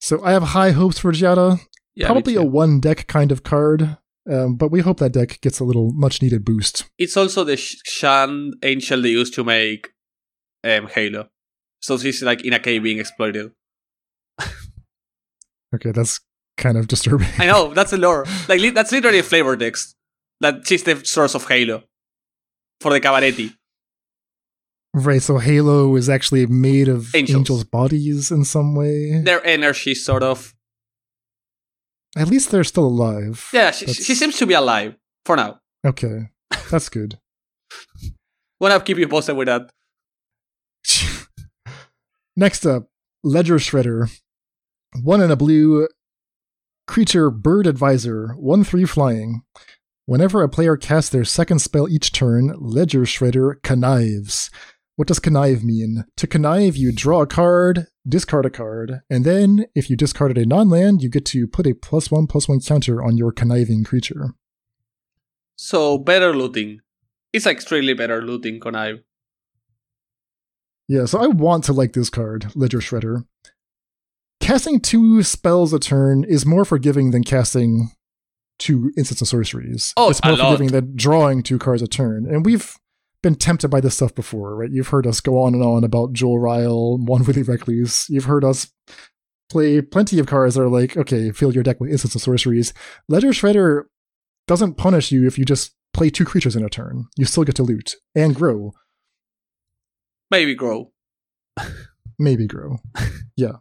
So I have high hopes for Giada. Yeah, Probably a one deck kind of card. Um, but we hope that deck gets a little much needed boost. It's also the Shan angel they used to make um, Halo. So she's like in a cave being exploited. Okay, that's kind of disturbing. I know that's the lore. Like li- that's literally a flavor text. That she's the source of Halo for the Cabaretti. right, so Halo is actually made of Angels. angels' bodies in some way. Their energy, sort of. At least they're still alive. Yeah, she, she seems to be alive for now. Okay, that's good. Wanna keep you posted with that? Next up, Ledger Shredder. One in a blue creature bird advisor, 1 3 flying. Whenever a player casts their second spell each turn, Ledger Shredder connives. What does connive mean? To connive, you draw a card, discard a card, and then, if you discarded a non land, you get to put a plus one plus one counter on your conniving creature. So better looting. It's like strictly better looting connive. Yeah, so I want to like this card, Ledger Shredder. Casting two spells a turn is more forgiving than casting two instants of sorceries. Oh, it's more a lot. forgiving than drawing two cards a turn. And we've been tempted by this stuff before, right? You've heard us go on and on about Jolrael, Mwonvuli Recluse. You've heard us play plenty of cards that are like, okay, fill your deck with instants and sorceries. Ledger Shredder doesn't punish you if you just play two creatures in a turn. You still get to loot and grow. Maybe grow. maybe grow. yeah.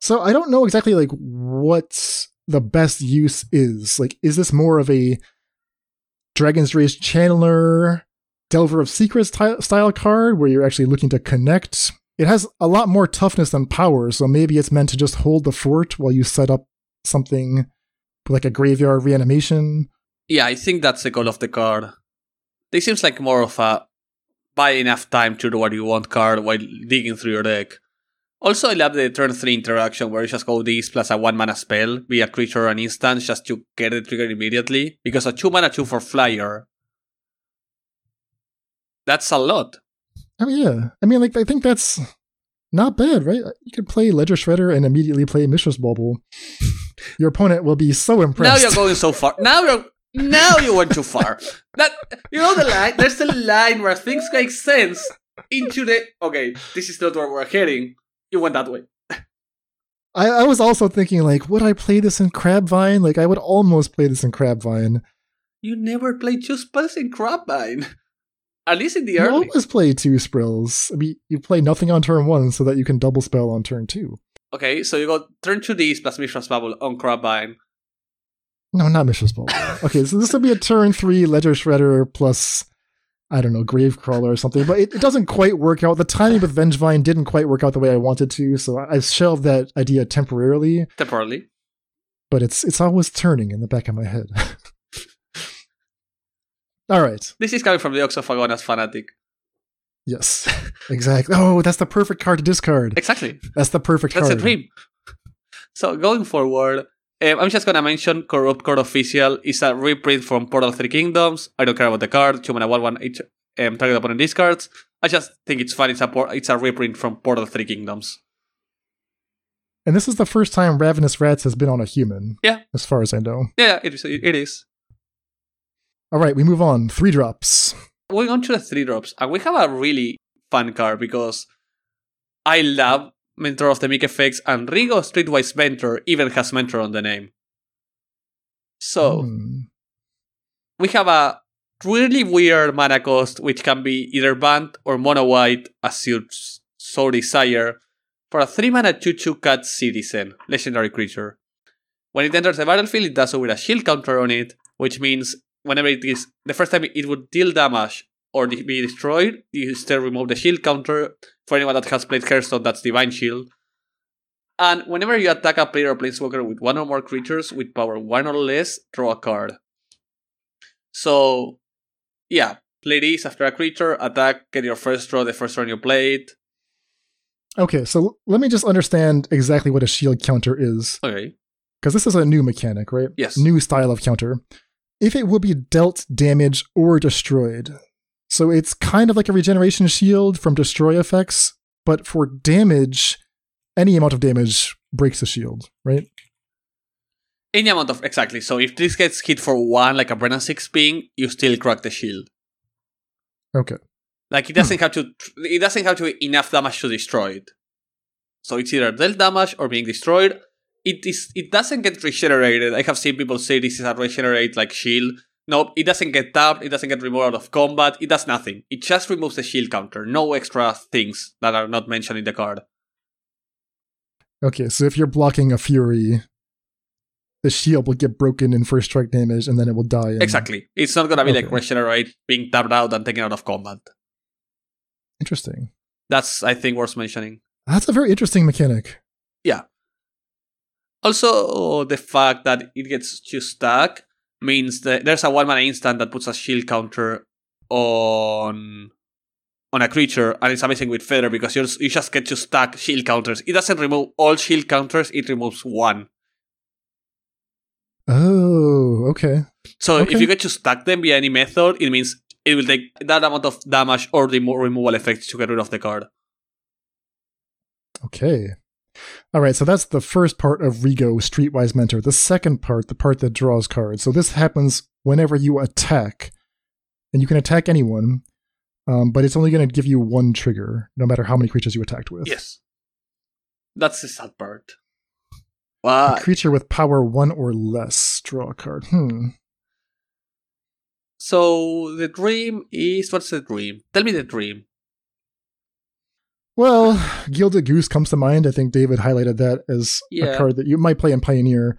So I don't know exactly like what the best use is. Like, is this more of a Dragon's Rage Channeler, Delver of Secrets ty- style card where you're actually looking to connect? It has a lot more toughness than power, so maybe it's meant to just hold the fort while you set up something like a graveyard reanimation. Yeah, I think that's the goal of the card. This seems like more of a buy enough time to do what you want card while digging through your deck. Also, I love the turn 3 interaction where you just go this plus a 1 mana spell, be a creature or an instant, just to get the trigger immediately. Because a 2 mana 2 for flyer. That's a lot. Oh yeah, I mean, like I think that's not bad, right? Uh, you could play Ledger Shredder and immediately play Mishra's Bauble. Your opponent will be so impressed. Now you're going so far. Now you're now you went too far. That you know the line. There's a line where things make sense into the. Okay, this is not where we're heading. You went that way. I, I was also thinking, like, would I play this in Crabvine? Like, I would almost play this in Crabvine. You never played two spells in Crabvine. At least in the You early. always play two sprills. I mean, you play nothing on turn one so that you can double spell on turn two. Okay, so you go turn two Ds plus Mishra's Bauble on Crabvine. No, not Mishra's Bauble. okay, so this would be a turn three Ledger Shredder plus, I don't know, Gravecrawler or something. But it, it doesn't quite work out. The timing with Vengevine didn't quite work out the way I wanted to, so I- I've shelved that idea temporarily. Temporarily. But it's it's always turning in the back of my head. All right. This is coming from the Ox of Agonas fanatic. Yes. Exactly. Oh, that's the perfect card to discard. Exactly. That's the perfect That's card. That's a dream. So going forward, um, I'm just gonna mention Corrupt Court Official is a reprint from Portal Three Kingdoms. I don't care about the card. Two mana one one each um, target opponent discards. I just think it's fun. It's a por- it's a reprint from Portal Three Kingdoms. And this is the first time Ravenous Rats has been on a human. Yeah. As far as I know. Yeah, it is. It is. All right, we move on. Three drops. Going on to the three drops, and we have a really fun card because I love Mentor of the Meek effects, and Rigo Streetwise Mentor even has Mentor on the name. So. Hmm. we have a really weird mana cost which can be either Bant or mono white as you so desire for a 3 mana 2 2 cat citizen, legendary creature. When it enters the battlefield, it does so with a shield counter on it, which means whenever it is the first time it would deal damage or be destroyed, you still remove the shield counter. For anyone that has played Hearthstone, that's Divine Shield. And whenever you attack a player or planeswalker with one or more creatures with power 1 or less, draw a card. So, yeah, play this after a creature, attack, get your first draw the first turn you played. Okay, so let me just understand exactly what a shield counter is. Okay. Because this is a new mechanic, right? Yes. New style of counter. If it will be dealt damage or destroyed. So it's kind of like a regeneration shield from destroy effects, but for damage, any amount of damage breaks the shield, right? Any amount of exactly. So if this gets hit for one, like a Brennan six ping, you still crack the shield. Okay. Like it doesn't hmm. have to. It doesn't have to be enough damage to destroy it. So it's either dealt damage or being destroyed. It is. It doesn't get regenerated. I have seen people say this is a regenerate like shield. No, it doesn't get tapped. It doesn't get removed out of combat. It does nothing. It just removes the shield counter. No extra things that are not mentioned in the card. Okay, so if you're blocking a fury, the shield will get broken in first strike damage and then it will die. in- Exactly. It's not gonna be like Okay. regenerate, being tapped out and taken out of combat. Interesting. That's I think worth mentioning. That's a very interesting mechanic. Also, oh, the fact that it gets to stack means that there's a one mana instant that puts a shield counter on on a creature, and it's amazing with Feather because you you just get to stack shield counters. It doesn't remove all shield counters; it removes one. Oh, okay. So Okay. if you get to stack them via any method, it means it will take that amount of damage or the mo- removal effect to get rid of the card. Okay. All right, so that's the first part of Rigo Streetwise Mentor. The second part, the part that draws cards. So this happens whenever you attack, and you can attack anyone, um, but it's only going to give you one trigger, no matter how many creatures you attacked with. Yes. That's the sad part. Wow. A creature with power one or less. Draw a card. Hmm. So the dream is what's the dream? Tell me the dream. Well, Gilded Goose comes to mind. I think David highlighted that as Yeah. a card that you might play in Pioneer.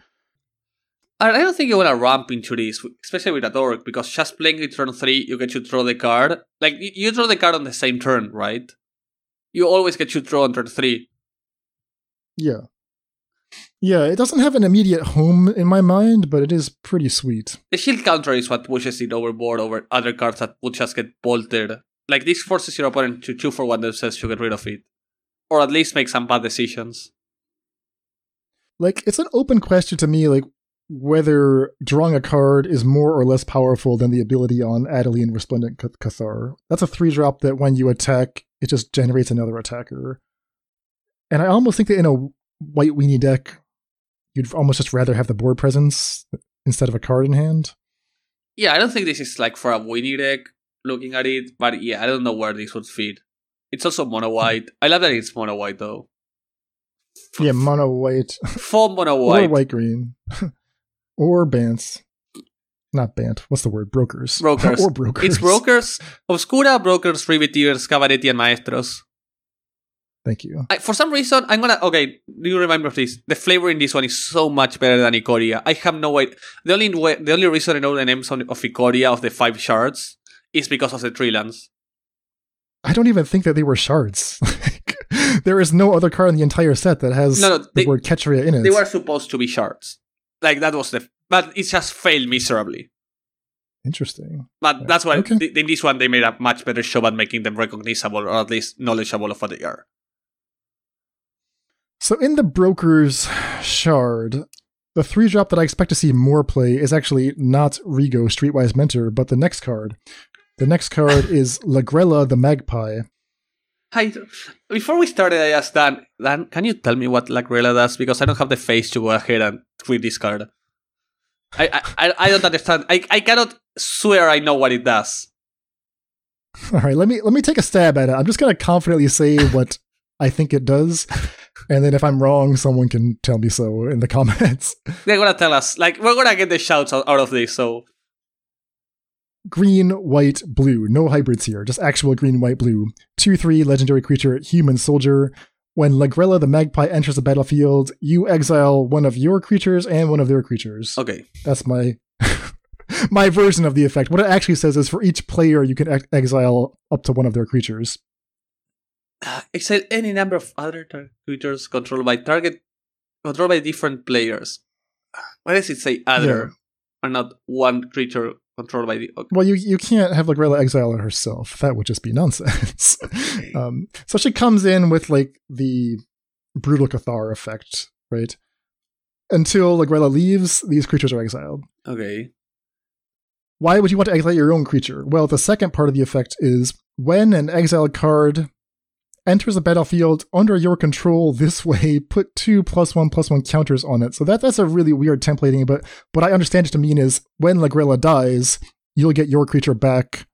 I I don't think you want to ramp into this, especially with a dork, because just playing it turn three, you get to draw the card. Like you, you draw the card on the same turn, right? You always get to draw on turn three. Yeah. Yeah, it doesn't have an immediate home in my mind, but it is pretty sweet. The shield counter is what pushes it overboard over other cards that would just get bolted. Like this forces your opponent to two for one themselves to get rid of it, or at least make some bad decisions. Like, it's an open question to me, like, whether drawing a card is more or less powerful than the ability on Adeline Resplendent Cath- Cathar. That's a three drop that when you attack, it just generates another attacker. And I almost think that in a white weenie deck, you'd almost just rather have the board presence instead of a card in hand. Yeah, I don't think this is like for a Winnie deck looking at it, but yeah, I don't know where this would fit. It's also mono white. I love that it's mono white though. Yeah, mono white Full mono white. or white. green or Bants. Not Bant. What's the word? Brokers. Brokers. or brokers. It's brokers, Obscura, brokers, Riveteers, Cabaretti, and Maestros. Thank you. I, for some reason, I'm gonna. Okay, do you remember this? The flavor in this one is so much better than Ikoria. I have no way. The only way, the only reason I know the names of of Ikoria of the five shards is because of the tree lands. I don't even think that they were shards. There is no other card in the entire set that has No, no, the they- word Ketria in it. They were supposed to be shards. Like that was the. But it just failed miserably. Interesting. But that's why Okay. th- in this one they made a much better show at making them recognizable or at least knowledgeable of what they are. So in the Broker's Shard, the three drop that I expect to see more play is actually not Rigo Streetwise Mentor, but the next card. The next card is Lagrella the Magpie. Hi. Before we started, I asked Dan, Dan, can you tell me what Lagrella does? Because I don't have the face to go ahead and read this card. I I, I- don't understand. I, I cannot swear I know what it does. All right, let me let me take a stab at it. I'm just going to confidently say what I think it does, and then if I'm wrong, someone can tell me so in the comments. They're gonna tell us. Like we're gonna get the shouts out, out of this. So green, white, blue. No hybrids here, just actual green, white, blue. 2 3 legendary creature, human soldier. When Lagrella the Magpie enters the battlefield, you exile one of your creatures and one of their creatures. okay, That's my my version of the effect. What it actually says is for each player, you can ex- exile up to one of their creatures. Uh, exile any number of other tar- creatures controlled by target controlled by different players. Uh, why does it say other and not one creature controlled by the? Okay. Well, you you can't have Lagrella exile herself. That would just be nonsense. um, so she comes in with like the brutal Cathar effect, right? Until Lagrella leaves, these creatures are exiled. okay. Why would you want to exile your own creature? Well, the second part of the effect is when an exiled card enters the battlefield under your control this way, put two plus one plus one counters on it. So that that's a really weird templating, but what I understand it to mean is when Lagrella dies, you'll get your creature back,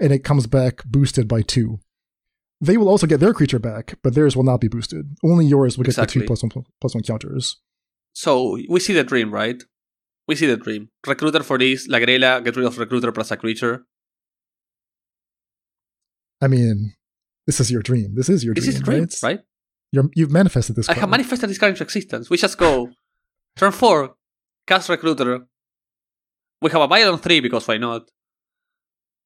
and it comes back boosted by two. They will also get their creature back, but theirs will not be boosted. Only yours will get the two plus one plus one counters. So we see the dream, right? We see the dream. Recruiter for this, Lagrella, get rid of recruiter plus a creature. I mean, this is your dream. This is your This dream, is dream, right? right? You're, you've manifested this. I card. have manifested this card into existence. We just go turn four, cast recruiter. We have a mile on three because why not?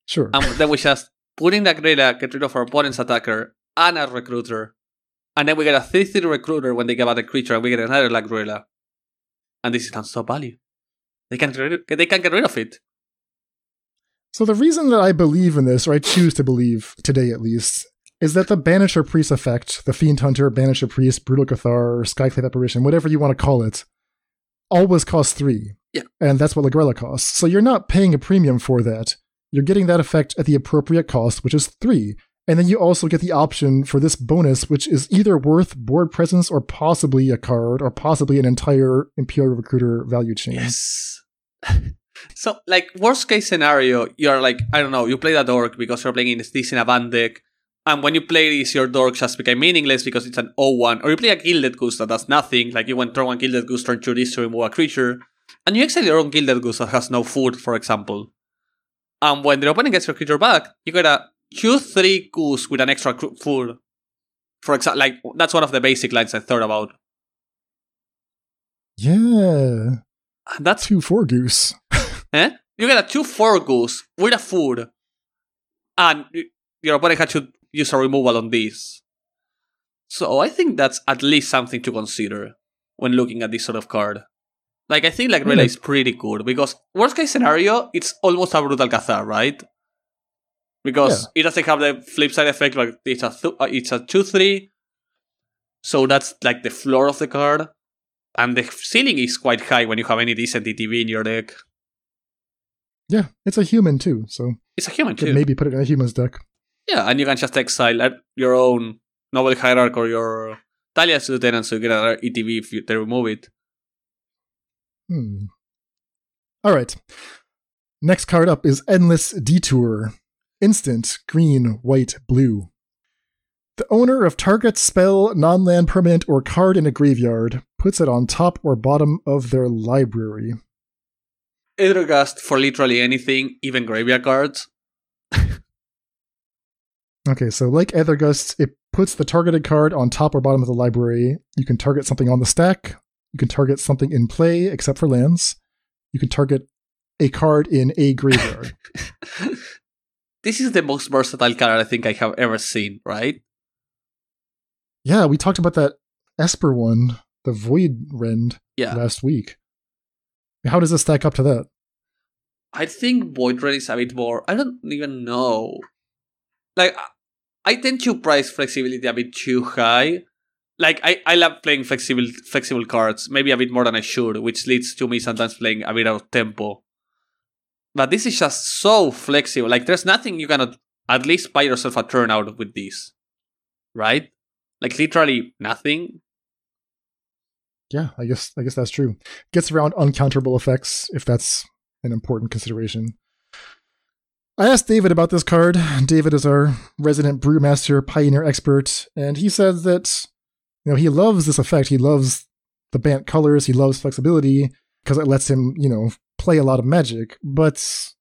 Sure. And then we just put in the Grela, get rid of our opponent's attacker and a recruiter. And then we get a 3 3 recruiter when they give out a creature, and we get another Lagrella. And this is non-stop value. They can, get they can get rid of it. So the reason that I believe in this, or I choose to believe today at least, is that the Banisher Priest effect, the Fiend Hunter, Banisher Priest, Brutal Cathar, Skyclave Apparition, whatever you want to call it, always costs three. Yeah. And that's what Lagrella costs. So you're not paying a premium for that. You're getting that effect at the appropriate cost, which is three. And then you also get the option for this bonus, which is either worth board presence or possibly a card or possibly an entire Imperial Recruiter value chain. Yes. so, like, worst case scenario, you're like, I don't know, you play that orc because you're playing this in a Bant deck, and when you play this, your dork just became meaningless because it's an 0-1, or you play a Gilded Goose that does nothing, like you went turn 1 Gilded Goose, turn 2 this to remove a creature, and you exile your own Gilded Goose that has no food, for example. And when the opponent gets your creature back, you get a 2-3 Goose with an extra food. For example, like, that's one of the basic lines I thought about. Yeah. That's 2-4 Goose. eh? You get a 2-4 Goose with a food, and your opponent had to use a removal on this. So I think that's at least something to consider when looking at this sort of card. Like I think like Relay is pretty good because worst case scenario, it's almost a brutal Cathar, right? Because yeah. it doesn't have the flip side effect like it's a th- uh, it's a two three, so that's like the floor of the card, and the ceiling is quite high when you have any decent ETB in your deck. Yeah, it's a human too, so it's a human too. Maybe put it in a human's deck. Yeah, and you can just exile your own Noble Hierarch or your Thalia's Lieutenant so you get another ETB if you, they remove it. Hmm. All right. Next card up is Endless Detour. Instant, green, white, blue. The owner of target spell, non land permanent, or card in a graveyard puts it on top or bottom of their library. Aethergust for literally anything, even graveyard cards. Okay, so like Aethergust, it puts the targeted card on top or bottom of the library. You can target something on the stack. You can target something in play, except for lands. You can target a card in a graveyard. this is the most versatile card I think I have ever seen, right? Yeah, we talked about that Esper one, the Void Rend, yeah. last week. How does this stack up to that? I think Void Rend is a bit more. I don't even know. Like, I tend to price flexibility a bit too high. Like I, I love playing flexible flexible cards, maybe a bit more than I should, which leads to me sometimes playing a bit out of tempo. But this is just so flexible. Like there's nothing you cannot at least buy yourself a turn out with this. Right? Like literally nothing. Yeah, I guess I guess that's true. Gets around uncounterable effects if that's an important consideration. I asked David about this card. David is our resident brewmaster pioneer expert, and he says that you know he loves this effect. He loves the Bant colors. He loves flexibility because it lets him, you know, play a lot of magic. But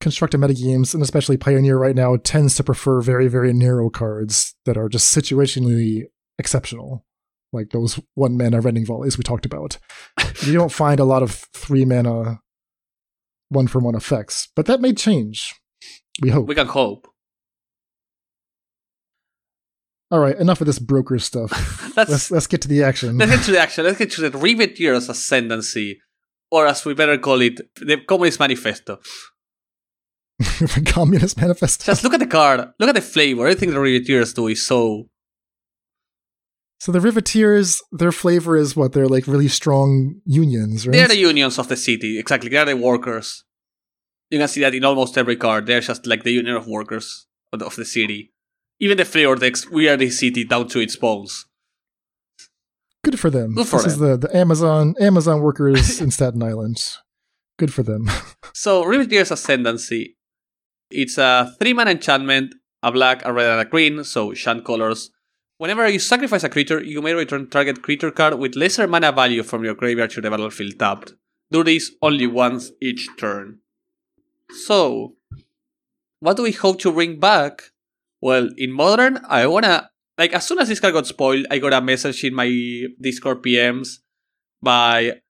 constructed metagames, and especially Pioneer right now, tends to prefer very, very narrow cards that are just situationally exceptional, like those one mana rending volleys we talked about. you don't find a lot of three mana one for one effects, but that may change. We hope. We can hope. All right, enough of this broker stuff. let's let's get to the action. Let's get to the action. Let's get to the Riveteer's Ascendancy, or as we better call it, the Communist Manifesto. the Communist Manifesto. Just look at the card. Look at the flavor. Everything the Riveteers do is so. So the Riveteers, their flavor is what? They're like really strong unions, right? They're the unions of the city. Exactly. They're the workers. You can see that in almost every card. They're just like the union of workers of the, of the city. Even the flavor decks, we are the city down to its bones. Good for them. Good for this them. is the, the Amazon Amazon workers in Staten Island. Good for them. so Riveteer's Ascendancy. It's a three mana enchantment, a black, a red, and a green, so shunt colors. Whenever you sacrifice a creature, you may return target creature card with lesser mana value from your graveyard to the battlefield tapped. Do this only once each turn. So, what do we hope to bring back? Well, in modern, I wanna like as soon as this card got spoiled, I got a message in my Discord PMs by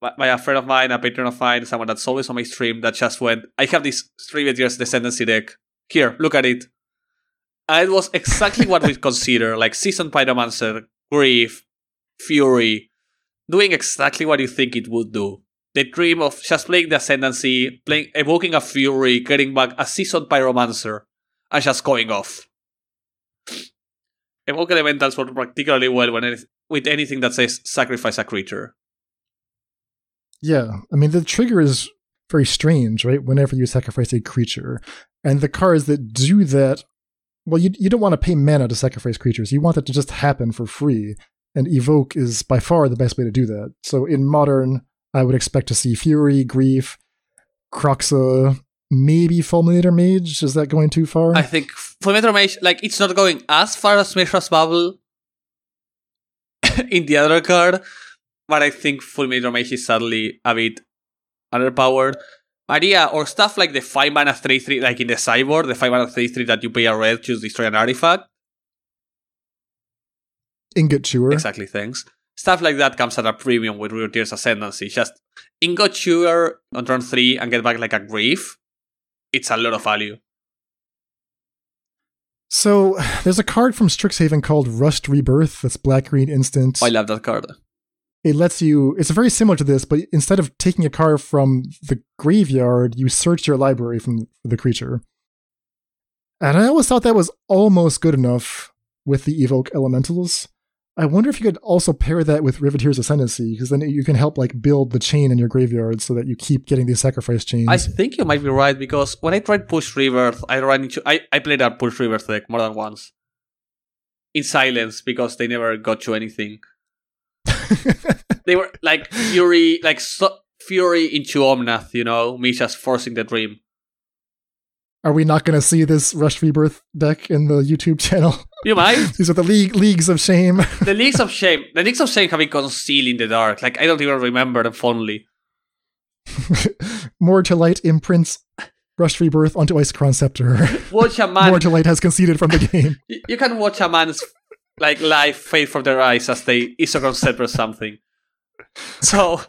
by a friend of mine, a patron of mine, someone that's always on my stream that just went, I have this Riveteer's Descendancy deck. Here, look at it. And it was exactly what we consider, like Seasoned Pyromancer, Grief, Fury, doing exactly what you think it would do the dream of just playing the Ascendancy, playing, evoking a Fury, getting back a seasoned Pyromancer, and just going off. Evoke Elementals work particularly well when it, with anything that says sacrifice a creature. Yeah, I mean the trigger is very strange, right? Whenever you sacrifice a creature, and the cards that do that well, you you don't want to pay mana to sacrifice creatures. You want that to just happen for free, and evoke is by far the best way to do that. So in modern, I would expect to see Fury, Grief, Kroxa, maybe Fulminator Mage. Is that going too far? I think Fulminator Mage, like, it's not going as far as Mishra's Bauble in the other card, but I think Fulminator Mage is sadly a bit underpowered. Maria, or stuff like the 5 mana 3 3, like in the sideboard, the 5 mana 3 3 that you pay a red to destroy an artifact. Ingot Chewer. Exactly, thanks. Stuff like that comes at a premium with Riveteer's Ascendancy. Just Ingot Chewer on turn 3 and get back like a Grief. It's a lot of value. So there's a card from Strixhaven called Rushed Rebirth. That's black green instant. Oh, I love that card. It lets you. It's very similar to this, but instead of taking a card from the graveyard, you search your library from the creature. And I always thought that was almost good enough with the evoke elementals. I wonder if you could also pair that with Riveteer's Ascendancy, because then you can help like build the chain in your graveyard so that you keep getting these sacrifice chains. I think you might be right because when I tried Rushed Rebirth, I ran into I, I played that Rushed Rebirth deck more than once. In silence because they never got you anything. they were like Fury like so, Fury into Omnath, you know, me just forcing the dream. Are we not going to see this Rushed Rebirth deck in the YouTube channel? You might. These are the league leagues of shame. the leagues of shame. The leagues of shame have been concealed in the dark. Like I don't even remember them fondly. More to light imprints Rushed Rebirth onto Isochron Scepter. Watch a man. More to light has conceded from the game. you can watch a man's like life fade from their eyes as they Isochron Scepter something. So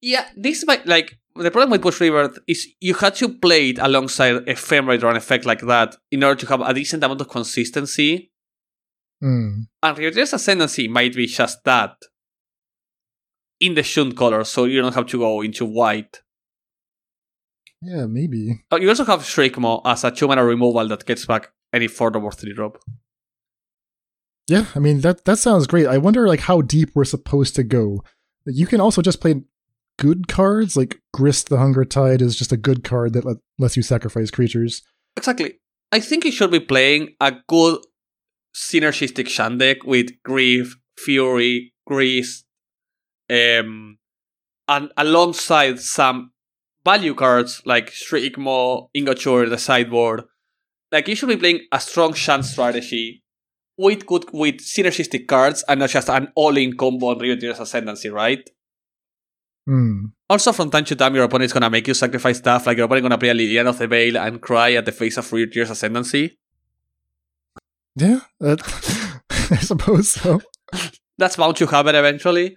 yeah, this might like the problem with Rushed Rebirth is you had to play it alongside Ephemerate or an effect like that in order to have a decent amount of consistency. Mm. And Riveteer's Ascendancy might be just that. In the Shunt color, so you don't have to go into white. Yeah, maybe. Oh, you also have Shriekmaw as a 2 mana removal that gets back any 4 drop or 3 drop. Yeah, I mean that that sounds great. I wonder like how deep we're supposed to go. You can also just play good cards, like Grist the Hunger Tide is just a good card that let, lets you sacrifice creatures. Exactly. I think you should be playing a good synergistic Shan deck with Grief, Fury, Grist, um, and alongside some value cards like Shriekmaw, Ingot Chewer, the sideboard. Like you should be playing a strong Shan strategy with good with synergistic cards and not just an all-in combo on Riveteer's Ascendancy, right? Hmm. Also, from time to time, your opponent is gonna make you sacrifice stuff, like your opponent gonna play a Liliana of the Veil and cry at the face of Riveteer's Ascendancy. Yeah, that, I suppose so. That's bound to happen eventually.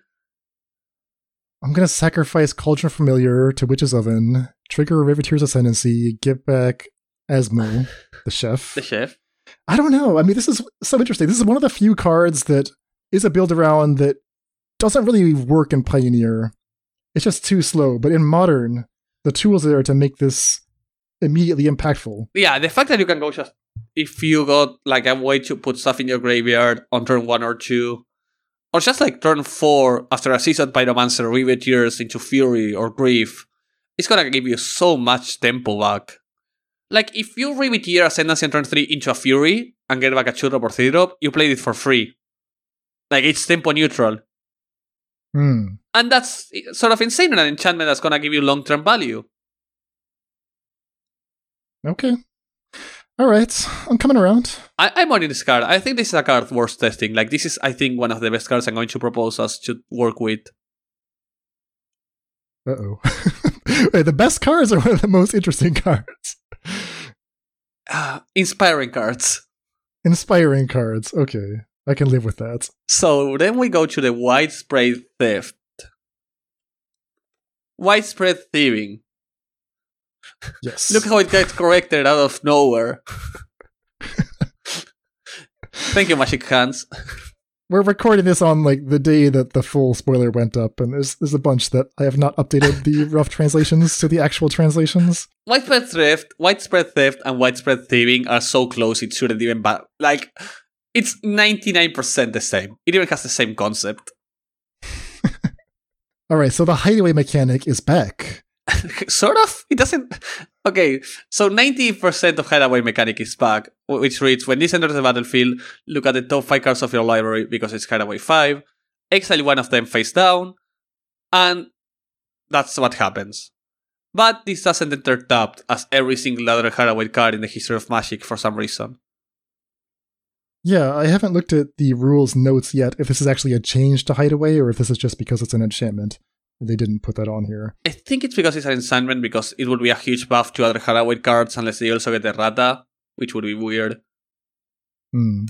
I'm gonna sacrifice Cauldron Familiar to Witch's Oven, trigger Riveteer's Ascendancy, give back Asmo, the chef. The chef. I don't know. I mean, this is so interesting. This is one of the few cards that is a build around that doesn't really work in Pioneer. It's just too slow. But in Modern, the tools are there to make this immediately impactful. Yeah, the fact that you can go just if you got like a way to put stuff in your graveyard on turn one or two, or just like turn four after a seasoned pyromancer Riveteers into Fury or Grief, it's gonna give you so much tempo back. Like if you Riveteer Ascendancy on turn three into a Fury and get back a two drop or three drop, you played it for free. Like it's tempo neutral. Hmm. And that's sort of insane in an enchantment that's gonna give you long term value. Okay. All right. I'm coming around. I, I'm on this card. I think this is a card worth testing. Like this is, I think, one of the best cards I'm going to propose us to work with. Uh oh. the best cards are one of the most interesting cards. Uh, inspiring cards. Inspiring cards. Okay. I can live with that. So then we go to the widespread theft. Widespread thieving. Yes. Look how it gets corrected out of nowhere. Thank you, Magic Hands. We're recording this on like the day that the full spoiler went up, and there's there's a bunch that I have not updated the rough translations to the actual translations. Widespread theft, widespread theft, and widespread thieving are so close it shouldn't even ba- like it's ninety nine percent the same. It even has the same concept. All right, so the hideaway mechanic is back. sort of. It doesn't. Okay, so ninety percent of hideaway mechanic is back, which reads When this enters the battlefield, look at the top 5 cards of your library because it's Hideaway 5, exile one of them face down, and that's what happens. But this doesn't enter tapped as every single other Hideaway card in the history of Magic for some reason. Yeah, I haven't looked at the rules notes yet if this is actually a change to Hideaway or if this is just because it's an enchantment. They didn't put that on here. I think it's because it's an enchantment because it would be a huge buff to other Hideaway cards unless they also get the Rata, which would be weird. Hmm.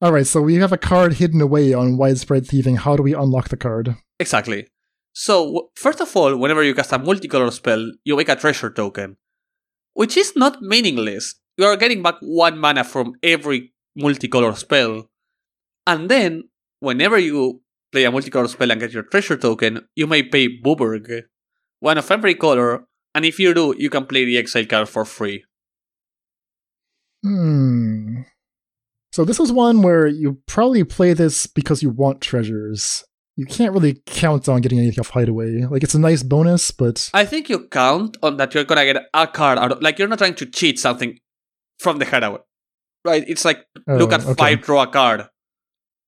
All right, so we have a card hidden away on Widespread Thieving. How do we unlock the card? Exactly. So, first of all, whenever you cast a multicolor spell, you make a treasure token, which is not meaningless. You are getting back one mana from every multicolor spell. And then, whenever you play a multicolor spell and get your treasure token, you may pay WUBRG, one of every color, and if you do, you can play the exile card for free. Hmm. So this is one where you probably play this because you want treasures. You can't really count on getting anything off Hideaway. Like it's a nice bonus, but I think you count on that you're gonna get a card out of like you're not trying to cheat something from the Hideaway. Right? It's like Oh, look at okay. five, draw a card.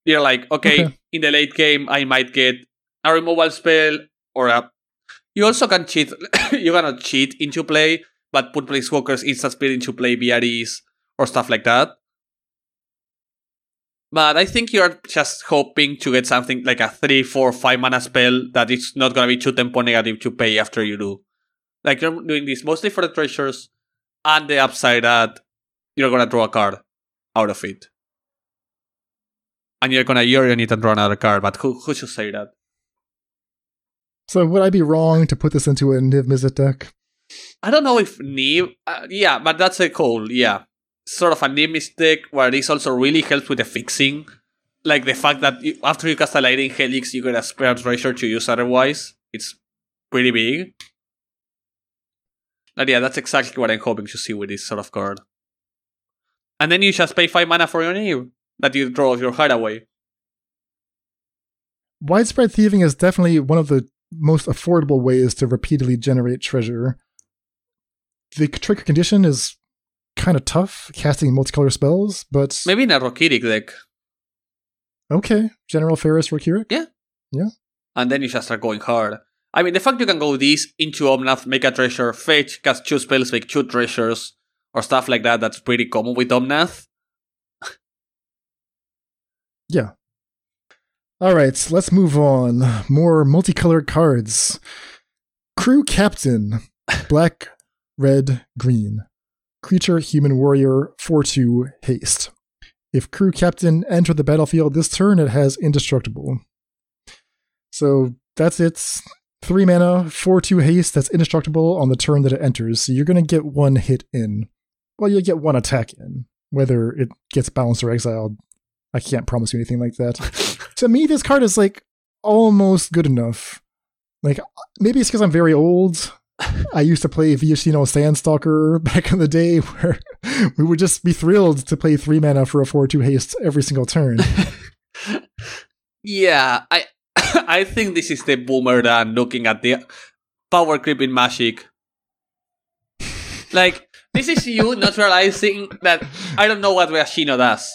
You're like, okay, Okay. In the late game I might get a removal spell or a you also can cheat you cannot cheat into play, but put planeswalkers instant speed into play VREs or stuff like that. But I think you're just hoping to get something like a 3, 4, 5 mana spell that it's not gonna be too tempo negative to pay after you do. Like you're doing this mostly for the treasures and the upside that you're gonna draw a card out of it. And you're gonna Yorion it and draw another card, but who, who should say that? so would I be wrong to put this into a Niv Mizzet deck? I don't know if Niv, uh, yeah, but that's a call, yeah. Sort of a Niv Mizzet where this also really helps with the fixing. Like the fact that you, after you cast a Lightning Helix, you get a spare treasure to use otherwise. It's pretty big. But yeah, that's exactly what I'm hoping to see with this sort of card. And then you just pay 5 mana for your Niv that you draw your Hideaway. Widespread Thieving is definitely one of the most affordable ways to repeatedly generate treasure. The trigger condition is kind of tough, casting multicolor spells, but Maybe in a Rokiric deck. okay. General Ferrous Rokiric? Yeah. Yeah. And then you just start going hard. I mean, the fact you can go this into Omnath, make a treasure, fetch, cast two spells, make two treasures, or stuff like that, that's pretty common with Omnath. Yeah. All right, let's move on. More multicolored cards. Crew Captain. Black, red, green. Creature, human warrior, 4 2, haste. If Crew Captain enter the battlefield this turn, it has indestructible. So that's it. 3 mana, 4 2 haste, that's indestructible on the turn that it enters. So you're going to get one hit in. Well, you'll get one attack in. Whether it gets balanced or exiled, I can't promise you anything like that. to me, this card is like almost good enough. Like maybe it's because I'm very old. I used to play Viashino Sandstalker back in the day, where we would just be thrilled to play three mana for a four-two haste every single turn. Yeah, I I think this is the boomer than looking at the power creep in Magic. Like, this is you not realizing that I don't know what Reashino does.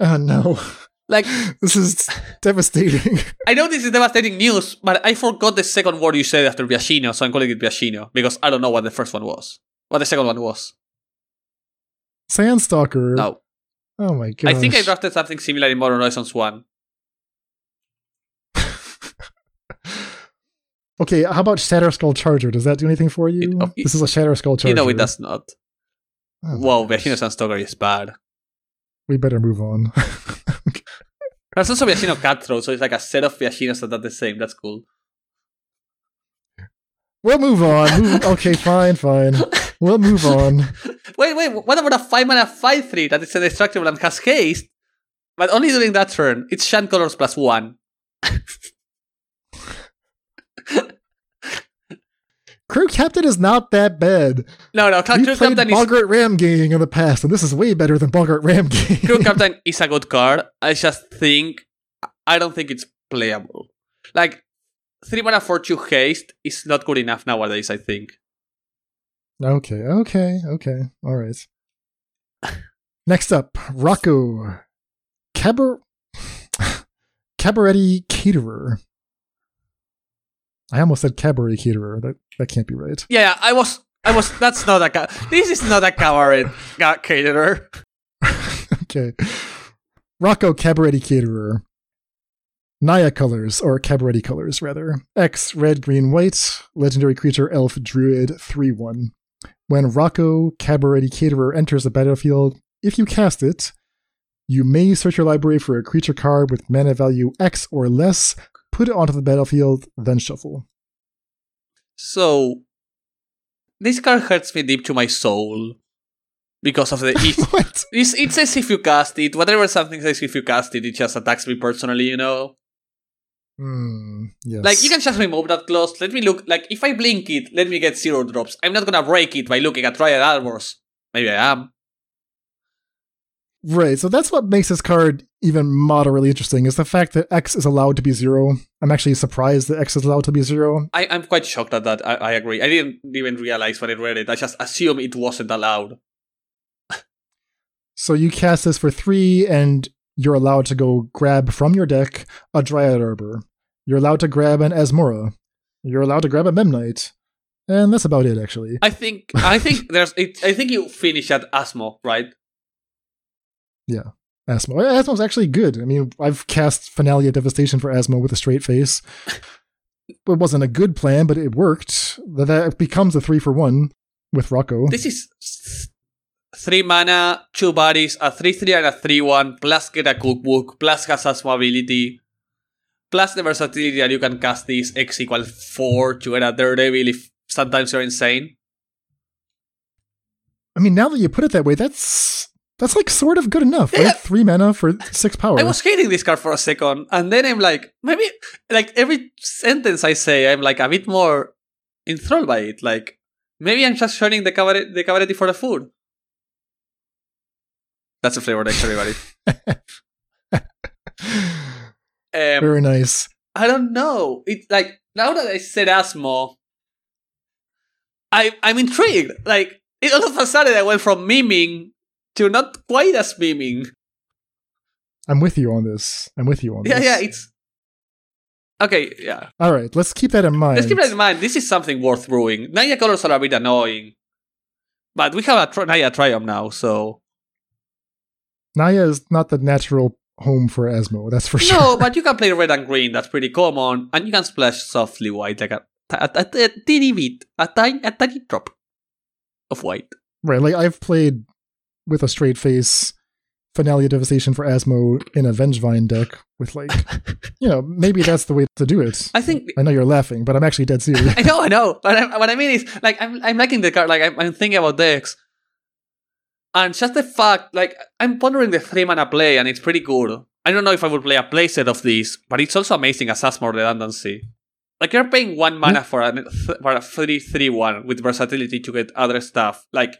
Oh no, Like, this is devastating. I know this is devastating news, but I forgot the second word you said after Viashino, so I'm calling it Viashino, because I don't know what the first one was. What the second one was. Sandstalker. No. Oh my god. I think I drafted something similar in Modern Horizons 1. Okay, how about Shatter Skull Charger? Does that do anything for you? It- oh, this is a Shatter Skull Charger. You know it does not. Oh, Whoa, Viashino Sandstalker is bad. We better move on. There's also a Viashino Cutthroat, so it's like a set of Viashinos that are the same. That's cool. we'll move on. Move- okay, fine, fine. We'll move on. Wait, wait, what about a 5 mana 5 3 that is indestructible and has haste? But only during that turn. It's Shan Colors plus 1. Crew Captain is not that bad. No, no, Crew played Captain is. Boggart Ram Gang in the past, and this is way better than Boggart Ram Gang. Crew Captain is a good card. I just think. I don't think it's playable. Like, 3 mana for 2 haste is not good enough nowadays, I think. okay, okay, okay. All right. Next up, Rocco. Cabar- Cabaret Caterer. I almost said cabaret caterer. That that can't be right. Yeah, I was. I was. That's not a. Ca- this is not a cabaret ca- caterer. okay. Rocco Cabaret Caterer. Naya colors, or Cabaret colors, rather. X, red, green, white. Legendary creature, elf, druid, 3 1. When Rocco Cabaret Caterer enters the battlefield, if you cast it, you may search your library for a creature card with mana value X or less, put it onto the battlefield, then shuffle. So, this card hurts me deep to my soul because of the. It, it's, it says if you cast it, whatever something says if you cast it, it just attacks me personally, you know? Hmm, yes. Like, you can just remove that clause. Let me look. Like, if I blink it, let me get zero drops. I'm not gonna break it by looking at Dryad Arbors. Maybe I am. Right, so that's what makes this card even moderately interesting is the fact that X is allowed to be zero. I'm actually surprised that X is allowed to be zero. I, I'm quite shocked at that. I, I agree. I didn't even realize when I read it. I just assumed it wasn't allowed. So you cast this for three, and you're allowed to go grab from your deck a Dryad Arbor. You're allowed to grab an Asmora. You're allowed to grab a Memnite. And that's about it, actually. I think I think there's it, I think you finish at Asmo, right? Asmo. Asmo's actually good. I mean, I've cast Finale of Devastation for Asmo with a straight face. It wasn't a good plan, but it worked. That- becomes a three for one with Rocco. This is three mana, two bodies, a three three and a three one, plus get a cookbook, plus has Asmo ability, plus the versatility that you can cast this X equal four to get a Daredevil if sometimes you're insane. I mean, now that you put it that way, that's that's like sort of good enough, right? Yeah. Three mana for six power. I was hating this card for a second, and then I'm like, maybe, like every sentence I say, I'm like a bit more enthralled by it. Like, maybe I'm just showing the cabaret, the cabaret for the food. That's a flavor text, everybody. Um, Very nice. I don't know. It's like now that I said Asmo, I I'm intrigued. Like it, all of a sudden, I went from memeing to not quite as memeing. I'm with you on this. I'm with you on Yeah, this. yeah. Yeah, it's okay. Yeah. All right, let's keep that in mind. Let's keep that in mind. This is something worth brewing. Naya colors are a bit annoying, but we have a tri- Naya Triome now, so Naya is not the natural home for Asmo. that's for sure. no. But you can play red and green. That's pretty common, and you can splash softly white like a a, a, a teeny bit, a tiny a tiny drop of white. Right, like I've played with a straight face Finale Devastation for Asmo in a Vengevine deck with like, you know, maybe that's the way to do it. I think I know you're laughing, but I'm actually dead serious. I know, I know. But I, what I mean is, like, I'm, I'm liking the card. Like, I'm, I'm thinking about decks, and just the fact, like, I'm pondering the three mana play, and it's pretty good. I don't know if I would play a playset of these, but it's also amazing as Asmore redundancy. Like, you're paying one mana hmm. for a for a three three one with versatility to get other stuff. Like,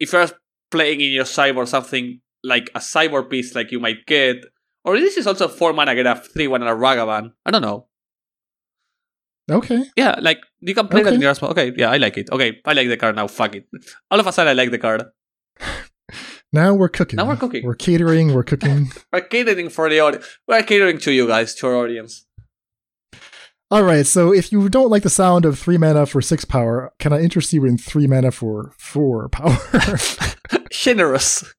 if you're playing in your cyber something like a cyber piece, like you might get, or this is also four mana get a three one and a Ragavan. I don't know. okay. Yeah, like you can play that in your Asmo. Okay, yeah, I like it. Okay, I like the card now. Fuck it. All of a sudden, I like the card. Now we're cooking. Now we're cooking. We're catering, we're cooking. We're catering for the audience. We're catering to you guys, to our audience. All right, so if you don't like the sound of three mana for six power, can I interest you in three mana for four power? Generous.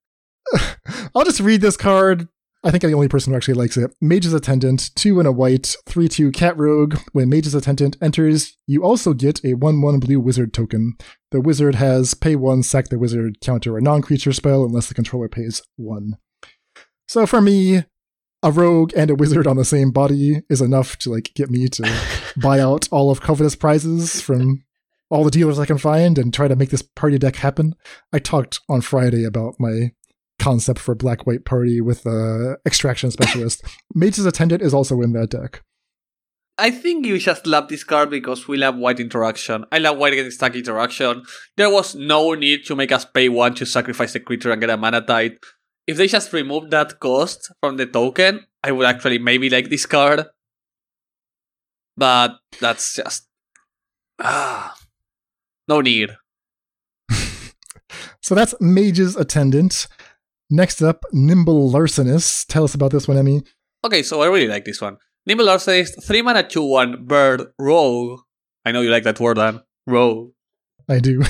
I'll just read this card. I think I'm the only person who actually likes it. Mage's Attendant, two and a white, three two cat rogue. When Mage's Attendant enters, you also get a one one blue wizard token. The wizard has pay one, sack the wizard, counter a non-creature spell unless the controller pays one. So for me, a rogue and a wizard on the same body is enough to like get me to buy out all of Coveted Prizes from all the dealers I can find and try to make this party deck happen. I talked on Friday about my concept for black white party with the extraction specialist. Mage's attendant is also in that deck. I think you just love this card because we love white interaction. I love white getting stack interaction. There was no need to make us pay one to sacrifice a creature and get a Mana Tithe. If they just removed that cost from the token, I would actually maybe like this card. But that's just ah, no need. So that's Mage's Attendant. Next up, Nimble Larcenist. Tell us about this one, Emmy. Okay, so I really like this one. Nimble Larcenist, 3 mana 2 1 bird rogue. I know you like that word, Dan. Rogue. I do.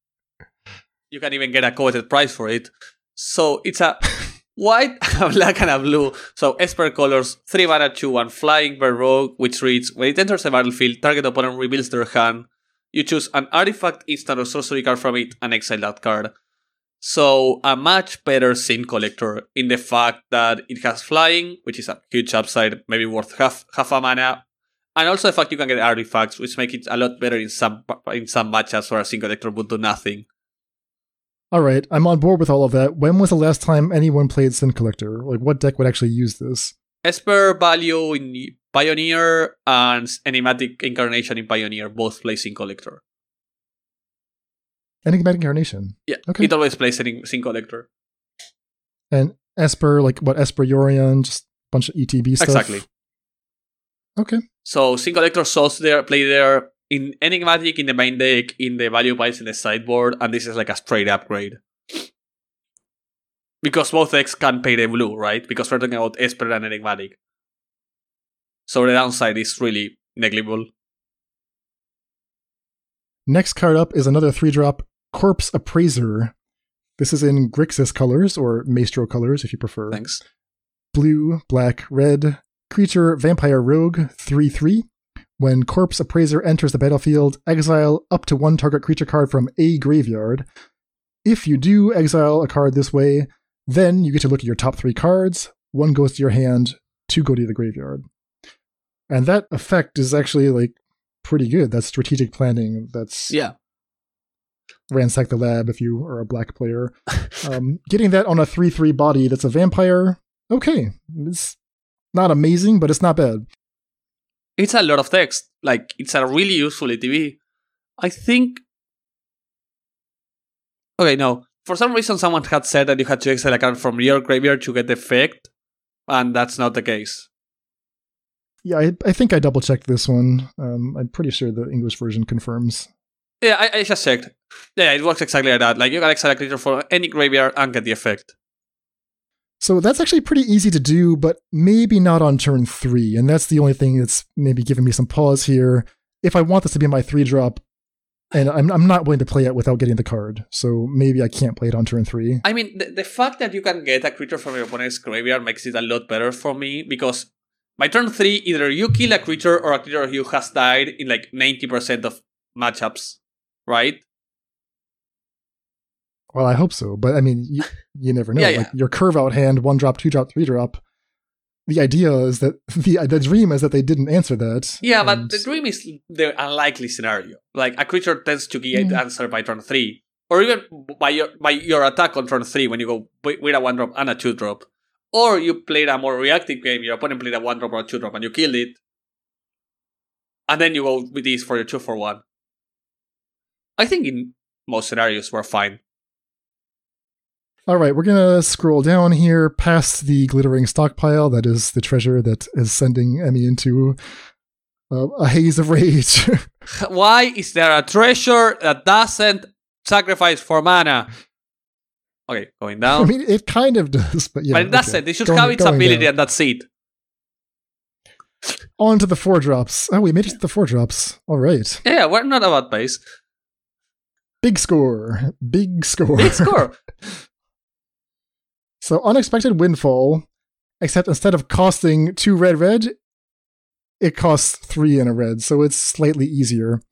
you can even get a Coveted Prize for it. So it's a white, a black, and a blue. So Esper colors, 3 mana 2 1 flying bird rogue, which reads When it enters the battlefield, target opponent reveals their hand. You choose an artifact, instant, or sorcery card from it and exile that card. So a much better Sin Collector in the fact that it has flying, which is a huge upside, maybe worth half half a mana, and also the fact you can get artifacts, which make it a lot better in some in some matchups where a Sin Collector would do nothing. All right, I'm on board with all of that. When was the last time anyone played Sin Collector? Like, what deck would actually use this? Esper value in Pioneer and Enigmatic Incarnation in Pioneer both play Sin Collector. Enigmatic Incarnation. Yeah, Okay. it always plays Sin Collector. And Esper, like what Esper Yorion, just a bunch of ETB stuff. Exactly. Okay. So Sin Collector souls there play there in Enigmatic in the main deck, in the value piles in the sideboard, and this is like a straight upgrade. Because both decks can pay the blue, right? Because we're talking about Esper and Enigmatic. So the downside is really negligible. Next card up is another three drop Corpse Appraiser. This is in Grixis colors, or Maestro colors if you prefer. Thanks. Blue, black, red. Creature Vampire Rogue 3 3. When Corpse Appraiser enters the battlefield, exile up to one target creature card from a graveyard. If you do exile a card this way, then you get to look at your top three cards. One goes to your hand, two go to the graveyard. And that effect is actually like pretty good. That's strategic planning. That's Yeah. ransack the lab if you are a black player. um, getting that on a 3 3 body that's a vampire, okay. It's not amazing, but it's not bad. It's a lot of text. Like, it's a really useful ETB. I think. Okay, no. For some reason, someone had said that you had to exile a card from your graveyard to get the effect, and that's not the case. Yeah, I, I think I double checked this one. Um, I'm pretty sure the English version confirms. Yeah, I, I just checked. Yeah, it works exactly like that. Like, you can exile a creature from any graveyard and get the effect. So that's actually pretty easy to do, but maybe not on turn three. And that's the only thing that's maybe giving me some pause here. If I want this to be my three drop, and I'm, I'm not willing to play it without getting the card, so maybe I can't play it on turn three. I mean, the, the fact that you can get a creature from your opponent's graveyard makes it a lot better for me because by turn three, either you kill a creature or a creature you has died in like 90% of matchups, right? Well, I hope so, but I mean, you, you never know. Yeah, yeah. Like your curve out hand, one drop, two drop, three drop. The idea is that the the dream is that they didn't answer that. Yeah, but the dream is the unlikely scenario. Like a creature tends to get Mm. answered by turn three, or even by your by your attack on turn three when you go with a one drop and a two drop, or you played a more reactive game. Your opponent played a one drop or a two drop, and you killed it, and then you go with these for your two for one. I think in most scenarios we're fine. All right, we're gonna scroll down here past the glittering stockpile. That is the treasure that is sending Emmy into uh, a haze of rage. Why is there a treasure that doesn't sacrifice for mana? Okay, going down. I mean, it kind of does, but yeah. but that's okay. it. They should Going- have its ability, down. and that's it. On to the four drops. Oh, we made it to the four drops. All right, Yeah, we're not about base. big score, big score. Big score. So unexpected windfall, except instead of costing two red red, it costs three in a red, so it's slightly easier.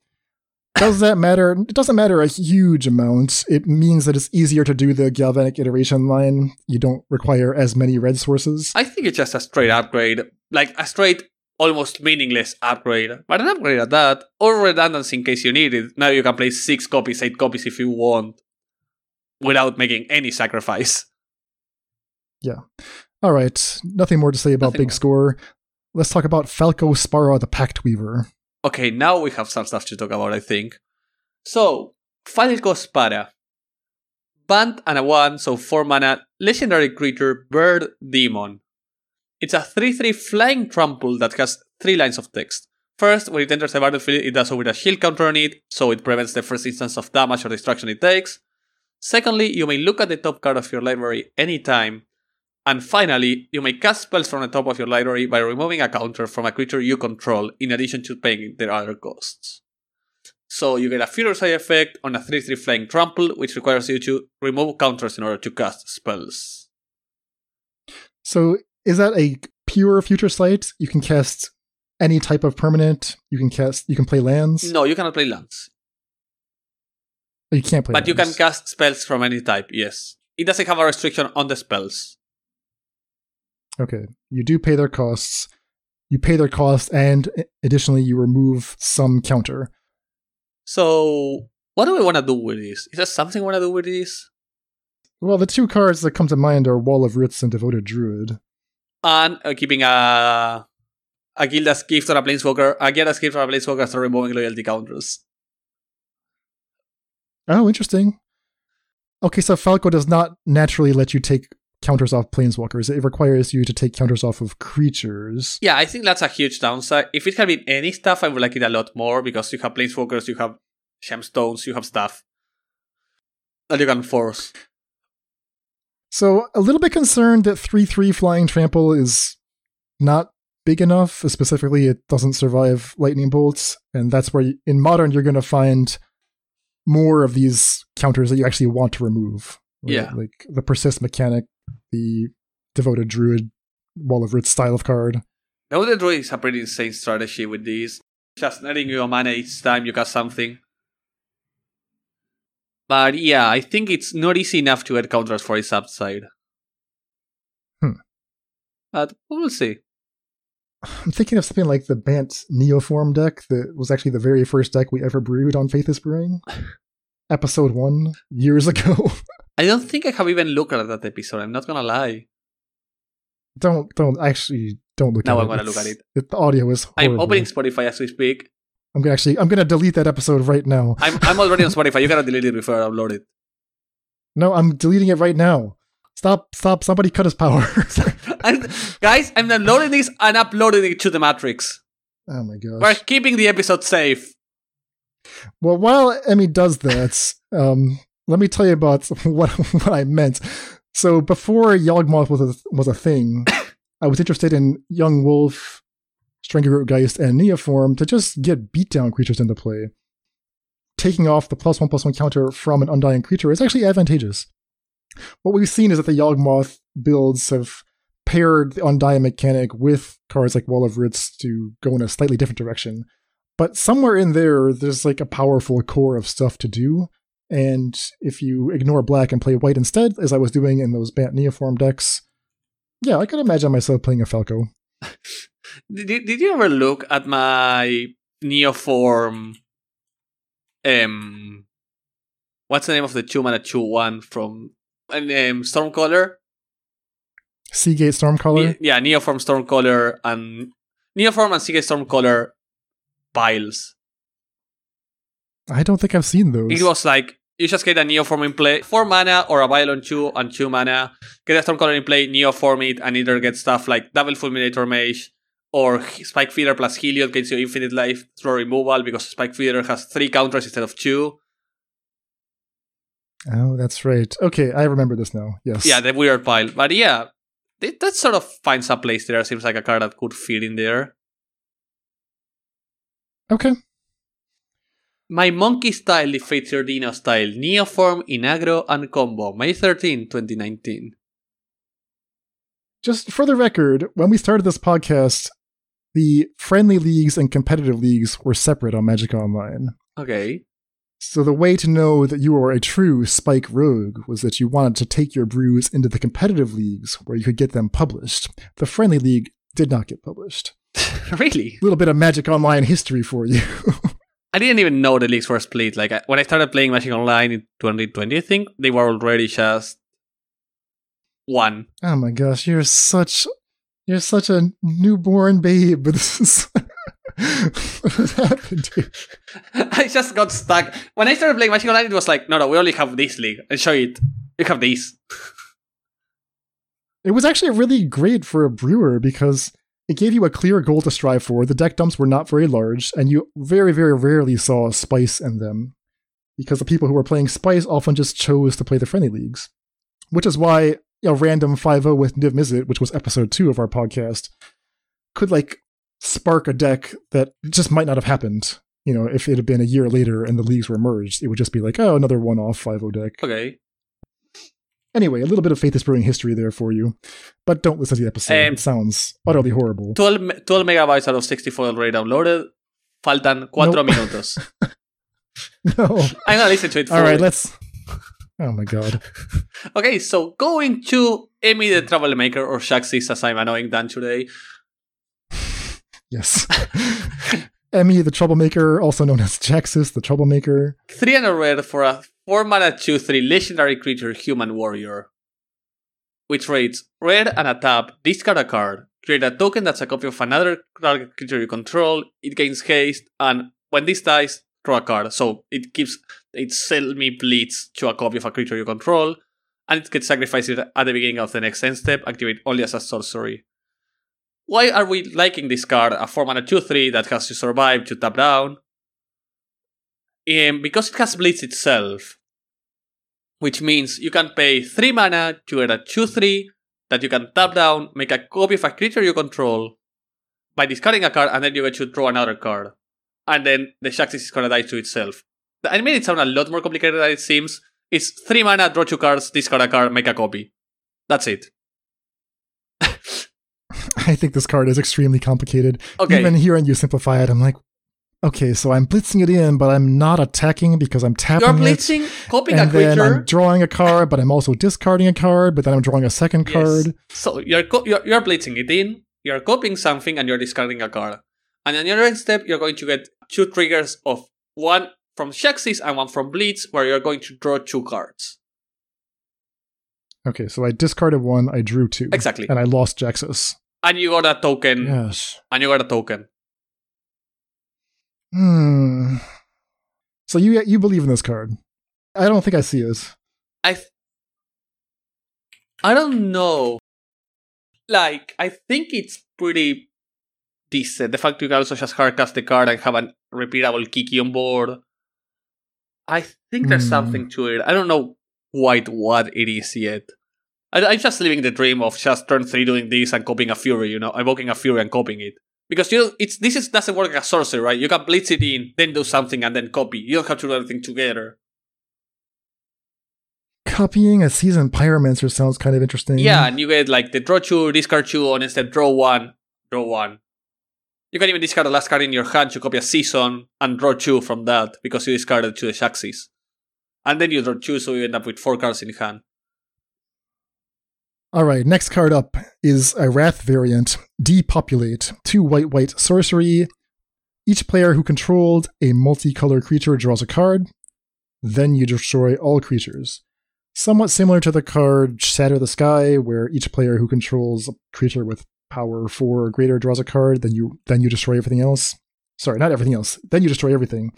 Does that matter? It doesn't matter a huge amount. It means that it's easier to do the galvanic iteration line. You don't require as many red sources. I think it's just a straight upgrade. Like a straight, almost meaningless upgrade. But an upgrade at that, or redundancy in case you need it. Now you can play six copies, eight copies if you want, without making any sacrifice. All right, nothing more to say about Nothing Big more. Score. Let's talk about Falco Spara the Pact Weaver. Okay, now we have some stuff to talk about, I think. So, Falco Spara. Bant and a 1, so 4 mana, legendary creature, Bird Demon. It's a 3 3 flying trample that has 3 lines of text. First, when it enters the battlefield, it does so with a shield counter on it, so it prevents the first instance of damage or destruction it takes. Secondly, you may look at the top card of your library anytime. And finally, you may cast spells from the top of your library by removing a counter from a creature you control in addition to paying their other costs. So you get a Future Sight effect on a 3 3 Flying Trample, which requires you to remove counters in order to cast spells. So is that a pure future sight? You can cast any type of permanent. You can cast. You can play lands. No, you cannot play lands. Oh, you can't play. But you can cast spells from any type, yes. It doesn't have a restriction on the spells. Okay, you do pay their costs. You pay their costs, and additionally, you remove some counter. So, what do we want to do with this? Is there something we want to do with this? Well, the two cards that come to mind are Wall of Roots and Devoted Druid. And uh, keeping a a Gilda's gift or a planeswalker, a Gilda's gift or a planeswalker after removing loyalty counters. Oh, interesting. Okay, so Falco does not naturally let you take counters off planeswalkers. It requires you to take counters off of creatures. Yeah, I think that's a huge downside. If it had been any stuff, I would like it a lot more because you have planeswalkers, you have gemstones, you have stuff that you can force. So, a little bit concerned that 3 3 Flying Trample is not big enough. Specifically, it doesn't survive lightning bolts. And that's where, in modern, you're going to find more of these counters that you actually want to remove. right? Yeah. Like the Persist mechanic, the Devoted Druid, Wall of Roots style of card. The druid is a pretty insane strategy with this. Just netting you a mana each time you cast something. But yeah, I think it's not easy enough to add counters for its upside. Hmm. But we'll see. I'm thinking of something like the Bant Neoform deck that was actually the very first deck we ever brewed on Faithless Brewing. Episode 1, years ago. I don't think I have even looked at that episode, I'm not gonna lie. don't, don't, actually, don't look Now at I'm it. gonna look at it. The audio is I'm opening Spotify as we speak. I'm gonna actually, I'm gonna delete that episode right now. I'm, I'm already on Spotify, you gotta delete it before I upload it. No, I'm deleting it right now. Stop, stop, somebody cut his power. And guys, I'm downloading this and uploading it to the Matrix. oh my gosh. We're keeping the episode safe. Well, while Emmy does that, um, let me tell you about what what I meant. So before Yawgmoth was a, was a thing, I was interested in Young Wolf, Strangleroot Geist, and Neoform to just get beatdown creatures into play. Taking off the plus one plus one counter from an undying creature is actually advantageous. What we've seen is that the Yawgmoth builds have paired the undying mechanic with cards like Wall of Roots to go in a slightly different direction but somewhere in there there's like a powerful core of stuff to do and if you ignore black and play white instead as i was doing in those bant neoform decks yeah i could imagine myself playing a falco Did, did you ever look at my Neoform? Um, what's the name of the two mana two one from um, Stormcaller? seagate stormcaller Ne- yeah, Neoform Stormcaller and Neoform and Seagate Stormcaller piles. i don't think i've seen those It was like you just get a Neo Form in play, four mana or a Bile two and two mana. Get a Stormcaller in play, Neo Form it, and either get stuff like Double Fulminator Mage or Spike Feeder plus Heliod gets you infinite life through removal because Spike Feeder has three counters instead of two. oh that's right okay i remember this now yes Yeah, the weird pile. But yeah, it, that sort of finds a place there. Seems like a card that could fit in there. okay My monkey style defeats your Dino style. Neoform in aggro and combo. May 13, 2019. just for the record when we started this podcast the friendly leagues and competitive leagues were separate on magic online Okay. So the way to know that you are a true Spike Rogue was that you wanted to take your brews into the competitive leagues where you could get them published. The friendly league did not get published. really? A little bit of Magic Online history for you. I didn't even know the leagues were split. Like I- when I started playing Magic Online in 2020, I think they were already just one. oh my gosh, you're such you're such a newborn babe. This is what happened to you? I just got stuck. When I started playing Magic Online, it was like, no, no, we only have this league. And show it. You have this. It was actually really great for a brewer because it gave you a clear goal to strive for. The deck dumps were not very large, and you very, very rarely saw spice in them because the people who were playing Spice often just chose to play the friendly leagues. Which is why a random 5 with Niv Mizzet, which was episode 2 of our podcast, could like spark a deck that just might not have happened. You know, if it had been a year later and the leagues were merged, it would just be like, oh, another one off 5 deck. Okay. Anyway, a little bit of Faithless Brewing history there for you, but don't listen to the episode. Um, it sounds utterly horrible. 12, 12 megabytes out of 64 already downloaded. Faltan 4 Nope. minutos. no. I'm gonna listen to it All right, let's. Oh my god. Okay, so going to Emmy the Troublemaker, or Shaxis as I'm annoying Dan today. Yes. Emmy, the troublemaker, also known as Jaxis, the troublemaker. Three and a red for a 4 mana 2 3 legendary creature human warrior. Which rates red and a tap, discard a card, create a token that's a copy of another target creature you control, it gains haste, and when this dies, draw a card. So it gives it sell me bleeds to a copy of a creature you control, and it gets sacrificed at the beginning of the next end step, activate only as a sorcery. Why are we liking this card? A 4 mana 2 3 that has to survive to tap down. Um, because it has Blitz itself, which means you can pay 3 mana to get a 2 3 that you can tap down, make a copy of a creature you control by discarding a card, and then you get to draw another card. And then the Shaxis is gonna die to itself. I made it sound a lot more complicated than it seems. It's 3 mana, draw 2 cards, discard a card, make a copy. That's it. I think this card is extremely complicated. Okay. Even hearing you simplify it, I'm like, okay, so I'm blitzing it in, but I'm not attacking because I'm tapping You're it. blitzing, copying and a then. I'm drawing a card, but I'm also discarding a card, but then I'm drawing a second Yes. card. So you're, co- you're you're blitzing it in, you're copying something, and you're discarding a card. And on your next step, you're going to get two triggers of one from Shaxis and one from Blitz, where you're going to draw two cards. Okay, so I discarded one, I drew two. Exactly. And I lost Jaxis. And you got a token. Yes. And you got a token. Hmm. So you you believe in this card? I don't think I see it. I th- I don't know. Like, I think it's pretty decent. The fact you can also just hardcast the card and have a repeatable Kiki on board. I think there's Hmm. something to it. I don't know quite what it is yet. I, I'm just living the dream of just turn three doing this and copying a fury, you know, evoking a fury and copying it. Because you know, it's this is doesn't work as sorcery, right? You can blitz it in, then do something, and then copy. You don't have to do everything together. Copying a seasoned pyromancer sounds kind of interesting. Yeah, and you get like the draw two, discard two, and instead draw one, draw one. You can even discard the last card in your hand to copy a season and draw two from that because you discarded two Shaxis. And then you draw two, so you end up with four cards in hand. All right, next card up is a Wrath variant, Depopulate. Two white white sorcery. Each player who controlled a multicolor creature draws a card. Then you destroy all creatures. Somewhat similar to the card Shatter the Sky, where each player who controls a creature with power four or greater draws a card, then you then you destroy everything else. Sorry, not everything else. Then you destroy everything.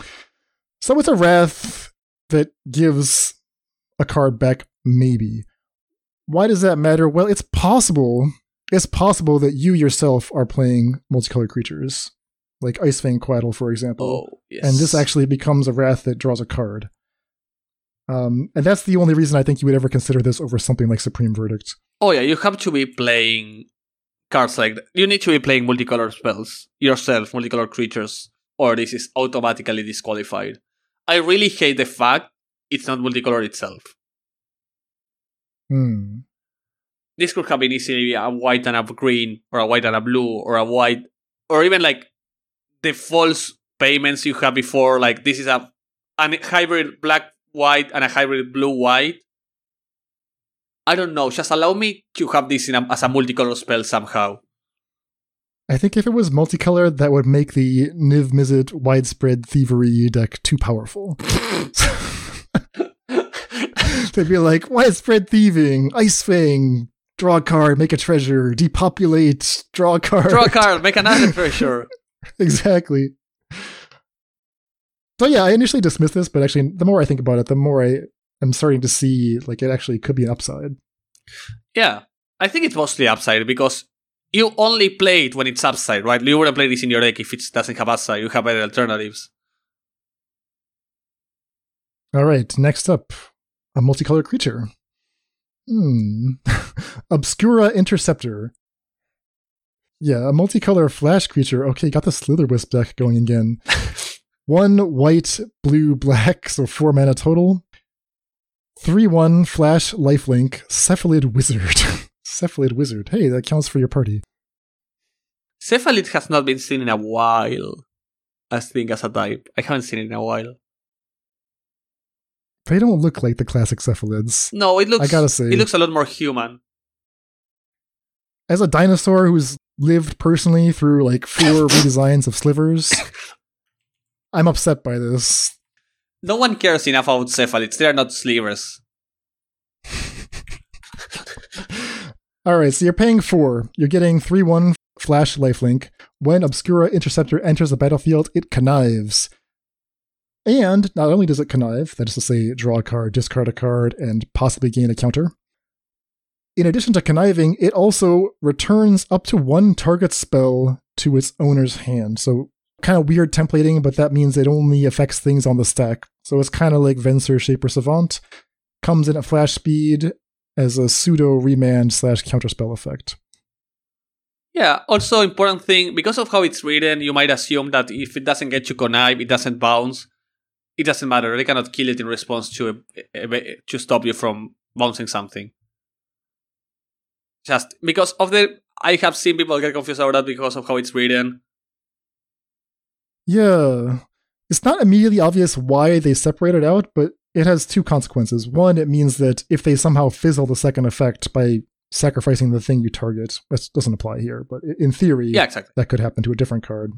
So it's a Wrath that gives a card back, maybe. Why does that matter? Well, it's possible. It's possible that you yourself are playing multicolored creatures, like Icefang Quaddle, for example, Oh, yes. and this actually becomes a wrath that draws a card. Um, and that's the only reason I think you would ever consider this over something like Supreme Verdict. Oh, yeah, you have to be playing cards like that. You need to be playing multicolored spells yourself, multicolored creatures, or this is automatically disqualified. I really hate the fact it's not multicolored itself. Hmm. this could have been easily a white and a green, or a white and a blue, or a white, or even like the false payments you had before. Like this is a an hybrid black white and a hybrid blue white. I don't know. Just allow me to have this in a, as a multicolor spell somehow. I think if it was multicolored, that would make the Niv Mizzet widespread thievery deck too powerful. They'd be like, widespread thieving, Ice Fang, draw a card, make a treasure, depopulate, draw a card. Draw a card, make another treasure. exactly. So yeah, I initially dismissed this, but actually, the more I think about it, the more I am starting to see like it actually could be an upside. Yeah, I think it's mostly upside because you only play it when it's upside, right? You wouldn't play this in your deck if it doesn't have upside. You have better alternatives. All right, next up, a multicolored creature. Hmm. Obscura Interceptor. Yeah, a multicolor flash creature. Okay, got the Slitherwisp deck going again. One white, blue, black, so four mana total. 3 1 flash lifelink, Cephalid Wizard. Cephalid Wizard. Hey, that counts for your party. Cephalid has not been seen in a while. I think as a type. I haven't seen it in a while. They don't look like the classic cephalids. No, it looks I gotta say. it looks a lot more human. As a dinosaur who's lived personally through like four redesigns of slivers, I'm upset by this. No one cares enough about cephalids. They are not slivers. All right, so you're paying four. You're getting 3 1 flash lifelink. When Obscura Interceptor enters the battlefield, it connives. And not only does it connive, that is to say, draw a card, discard a card, and possibly gain a counter. In addition to conniving, it also returns up to one target spell to its owner's hand. So, kind of weird templating, but that means it only affects things on the stack. So, it's kind of like Venser Shaper Savant. Comes in at flash speed as a pseudo remand slash counterspell effect. Yeah, also important thing, because of how it's written, you might assume that if it doesn't get you connive, it doesn't bounce. It doesn't matter. They cannot kill it in response to to stop you from bouncing something. Just because of the I have seen people get confused about that because of how it's written. Yeah. It's not immediately obvious why they separate it out, but it has two consequences. One, it means that if they somehow fizzle the second effect by sacrificing the thing you target, that doesn't apply here, but in theory, Yeah, exactly. that could happen to a different card.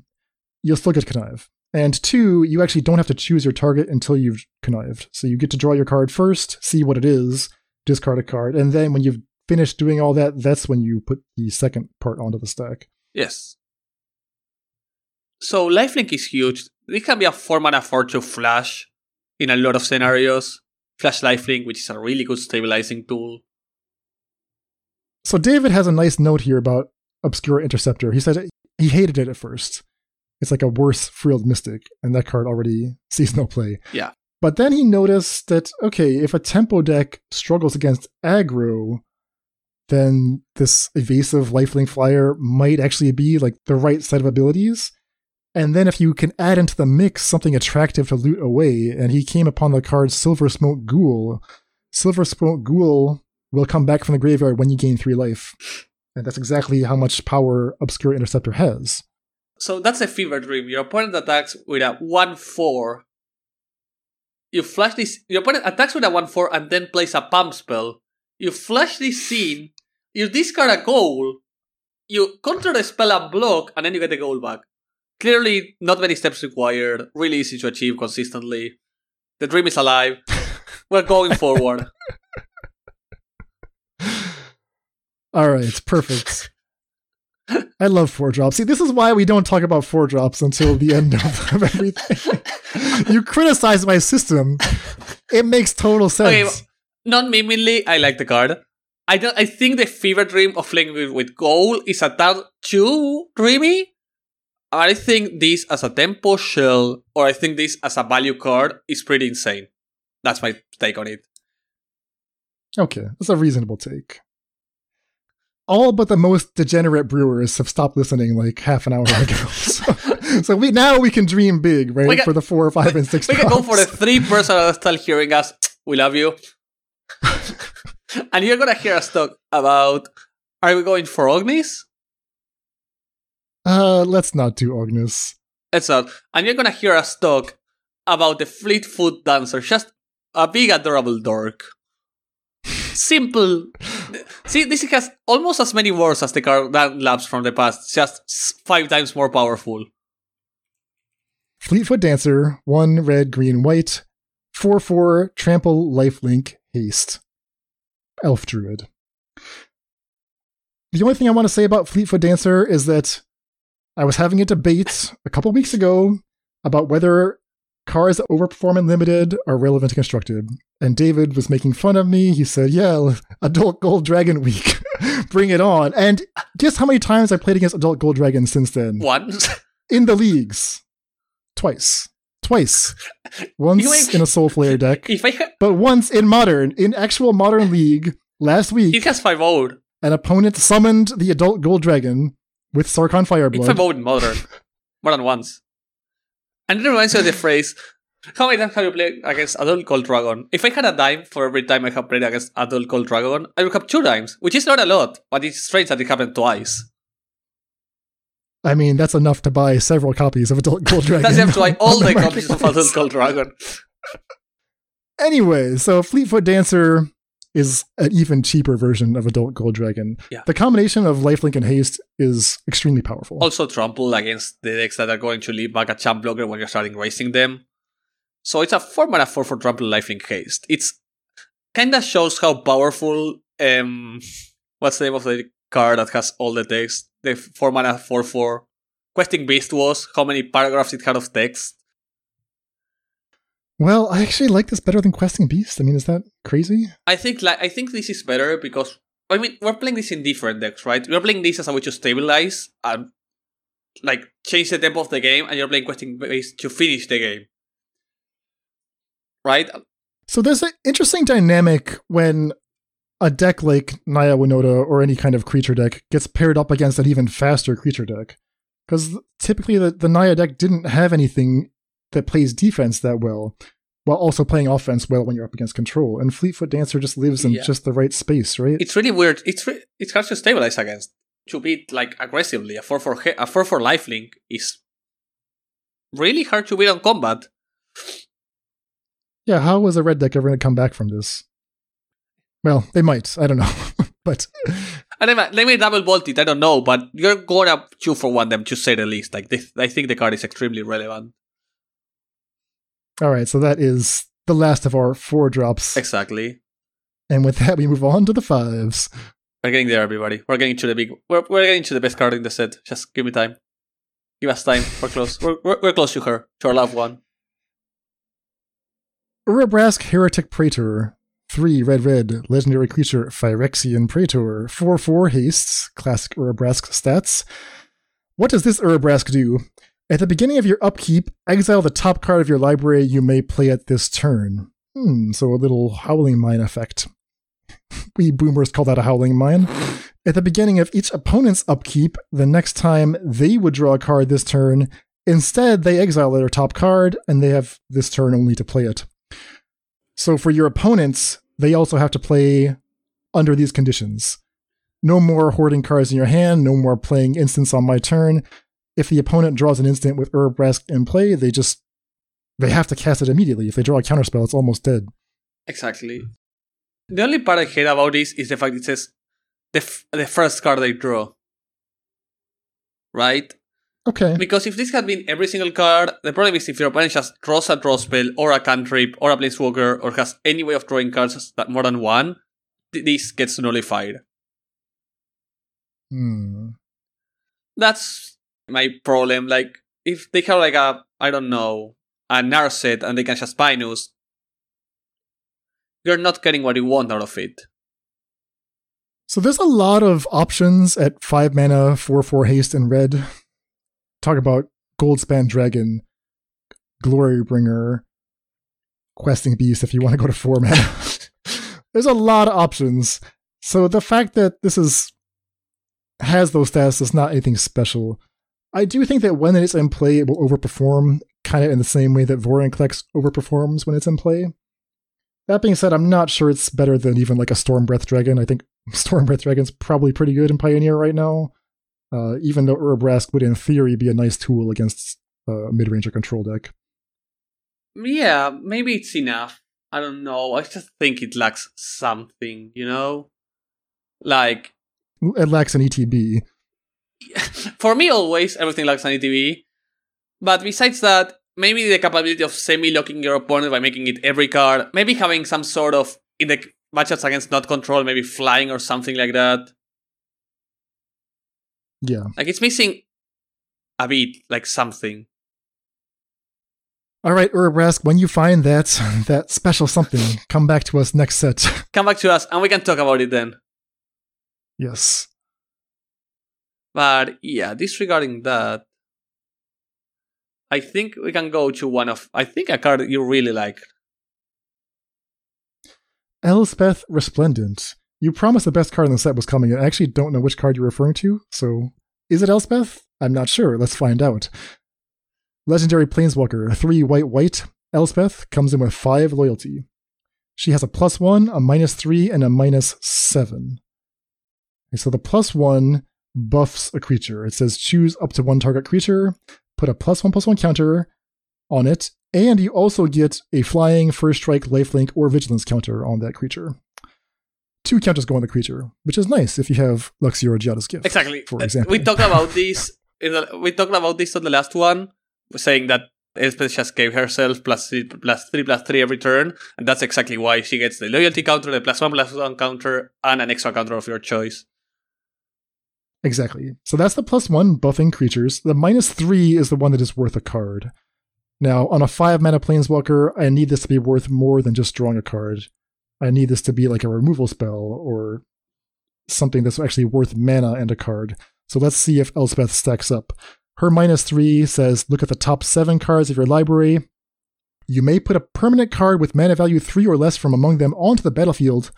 You'll still get connive. And two, you actually don't have to choose your target until you've connived. So you get to draw your card first, see what it is, discard a card, and then when you've finished doing all that, that's when you put the second part onto the stack. Yes. So lifelink is huge. It can be a four mana four to flash in a lot of scenarios. Flash lifelink, which is a really good stabilizing tool. So David has a nice note here about Obscura Interceptor. He said he hated it at first. It's like a worse Frilled Mystic, and that card already sees no play. Yeah. But then he noticed that, okay, if a tempo deck struggles against aggro, then this evasive lifelink flyer might actually be like the right set of abilities. And then if you can add into the mix something attractive to loot away, and he came upon the card Silversmote Ghoul. Silversmote Ghoul will come back from the graveyard when you gain three life. And that's exactly how much power Obscura Interceptor has. So that's a fever dream. Your opponent attacks with a 1 4. You flash this. Your opponent attacks with a 1 4 and then plays a pump spell. You flash this scene. You discard a Ghoul. You counter the spell and block, and then you get the Ghoul back. Clearly, not many steps required. Really easy to achieve consistently. The dream is alive. We're going forward. All right, it's perfect. I love four drops. See, this is why we don't talk about four drops until the end of, of everything. you criticize my system. It makes total sense. Okay, non memeingly, I like the card. I don't. I think the fever dream of playing with, with Ghoul is a tad too dreamy. I think this as a tempo shell, or I think this as a value card, is pretty insane. That's my take on it. Okay, that's a reasonable take. All but the most degenerate brewers have stopped listening like half an hour ago. so, so we now we can dream big, right? We can- for the four, or five, and six. We can go for the three person that are still hearing us. We love you. and you're gonna hear us talk about are we going for Ognis? Uh, let's not do Ognis. It's not. And you're gonna hear us talk about the Fleetfoot Dancer, just a big adorable dork. Simple. See, this has almost as many words as the card that labs from the past, just five times more powerful. Fleetfoot Dancer, one red, green, white, 4 4, trample, lifelink, haste. Elf Druid. The only thing I want to say about Fleetfoot Dancer is that I was having a debate a couple weeks ago about whether cards that overperform in limited are relevant and constructed. And David was making fun of me. He said, Yeah, Adult Gold Dragon Week. Bring it on. And guess how many times I played against Adult Gold Dragon since then? One. in the leagues twice twice. Once You in a Soul Flare deck, I but once in Modern, in actual Modern League last week, has five wood. an opponent summoned the Adult Gold Dragon with five Fireblood. wood in modern. More than once. And it reminds me of the phrase How many times have you played against Adult Gold Dragon? If I had a dime for every time I have played against Adult Gold Dragon, I would have two dimes, which is not a lot, but it's strange that it happened twice. I mean, that's enough to buy several copies of Adult Gold Dragon. That's enough to buy all on the copies of Adult Gold Dragon. Anyway, so Fleetfoot Dancer is an even cheaper version of Adult Gold Dragon. Yeah. The combination of lifelink and haste is extremely powerful. Also trample against the decks that are going to leave back a champ blocker when you're starting racing them. So it's a 4 mana 4 for trample lifelink haste. It's kinda shows how powerful um what's the name of the card that has all the text? The 4 mana 4 4 Questing Beast was, how many paragraphs it had of text. Well, I actually like this better than Questing Beast. I mean, is that crazy? I think like I think this is better because I mean we're playing this in different decks, right? We're playing this as a way to stabilize and like change the tempo of the game, and you're playing Questing Beast to finish the game. Right? So there's an interesting dynamic when a deck like Naya Winota or any kind of creature deck gets paired up against an even faster creature deck. Because typically the, the Naya deck didn't have anything that plays defense that well, while also playing offense well when you're up against control. And Fleetfoot Dancer just lives in Yeah. just the right space, right? It's really weird. It's re- it's hard to stabilize against. To beat like aggressively, a four for he- a four for lifelink is really hard to beat on combat. yeah, how was a red deck ever going to come back from this? Well, they might. I don't know. but And they they may double bolt it, I don't know, but you're gonna two for one them to say the least. Like this, I think the card is extremely relevant. All right, so that is the last of our four drops. Exactly. And with that, we move on to the fives. We're getting there, everybody. We're getting to the big. We're, we're getting to the best card in the set. Just give me time. Give us time. We're close. We're, we're, we're close to her, to our loved one. Urabrask Heretic Praetor. 3 red red, legendary creature Phyrexian Praetor. 4 4 hastes, classic Urabrask stats. What does this Urabrask do? At the beginning of your upkeep, exile the top card of your library you may play at this turn. Hmm, so a little Howling Mine effect. we boomers call that a Howling Mine. At the beginning of each opponent's upkeep, the next time they would draw a card this turn, instead they exile their top card and they have this turn only to play it. So for your opponents, they also have to play under these conditions. No more hoarding cards in your hand, no more playing instants on my turn. If the opponent draws an instant with Urabrask in play, they just they have to cast it immediately. If they draw a counterspell, it's almost dead. Exactly. The only part I hate about this is the fact it says the, f- the first card they draw. Right? Okay. Because if this had been every single card, the problem is if your opponent just draws a draw spell, or a cantrip, or a planeswalker, or has any way of drawing cards that more than one, th- this gets nullified. Hmm. That's my problem. Like, if they have like a, I don't know, a Narset and they can just Spinus, you're not getting what you want out of it. So there's a lot of options at five mana, four four haste, and red. Talk about Goldspan Dragon, Glory Bringer, Questing Beast. If you want to go to four mana, there's a lot of options. So the fact that this is has those stats is not anything special. I do think that when it's in play, it will overperform, kind of in the same way that Vorinclex overperforms when it's in play. That being said, I'm not sure it's better than even like a Storm Breath Dragon. I think Storm Breath Dragon's probably pretty good in Pioneer right now. Uh, even though Urabrask would, in theory, be a nice tool against a mid-range or control deck. Yeah, maybe it's enough. I don't know. I just think it lacks something, you know? Like, It lacks an ETB. for me, always, everything lacks an ETB. But besides that, maybe the capability of semi-locking your opponent by making it every card, maybe having some sort of, in the matchups against not control, maybe flying or something like that. Yeah. Like, it's missing a bit, like something. All right, Urabrask, when you find that that special something, come back to us next set. Come back to us and we can talk about it then. yes. But yeah, disregarding that, I think we can go to one of. I think a card you really like. Elspeth Resplendent. You promised the best card in the set was coming. I actually don't know which card you're referring to, so is it Elspeth? I'm not sure. Let's find out. Legendary Planeswalker, 3 white white. Elspeth comes in with 5 loyalty. She has a plus 1, a minus 3, and a minus 7. Okay, so the plus 1 buffs a creature. It says choose up to one target creature, put a plus 1 plus 1 counter on it, and you also get a flying, first strike, lifelink, or vigilance counter on that creature. Two counters go on the creature, which is nice if you have Luxior Giada's gift. Exactly. For Uh, example. we talked about this. In the, we talked about this on the last one, saying that Elspeth just gave herself plus three, plus three plus three every turn, and that's exactly why she gets the loyalty counter, the plus one plus one counter, and an extra counter of your choice. Exactly. So that's the plus one buffing creatures. The minus three is the one that is worth a card. Now, on a five mana planeswalker, I need this to be worth more than just drawing a card. I need this to be like a removal spell or something that's actually worth mana and a card. So let's see if Elspeth stacks up. Her minus three says look at the top seven cards of your library. You may put a permanent card with mana value three or less from among them onto the battlefield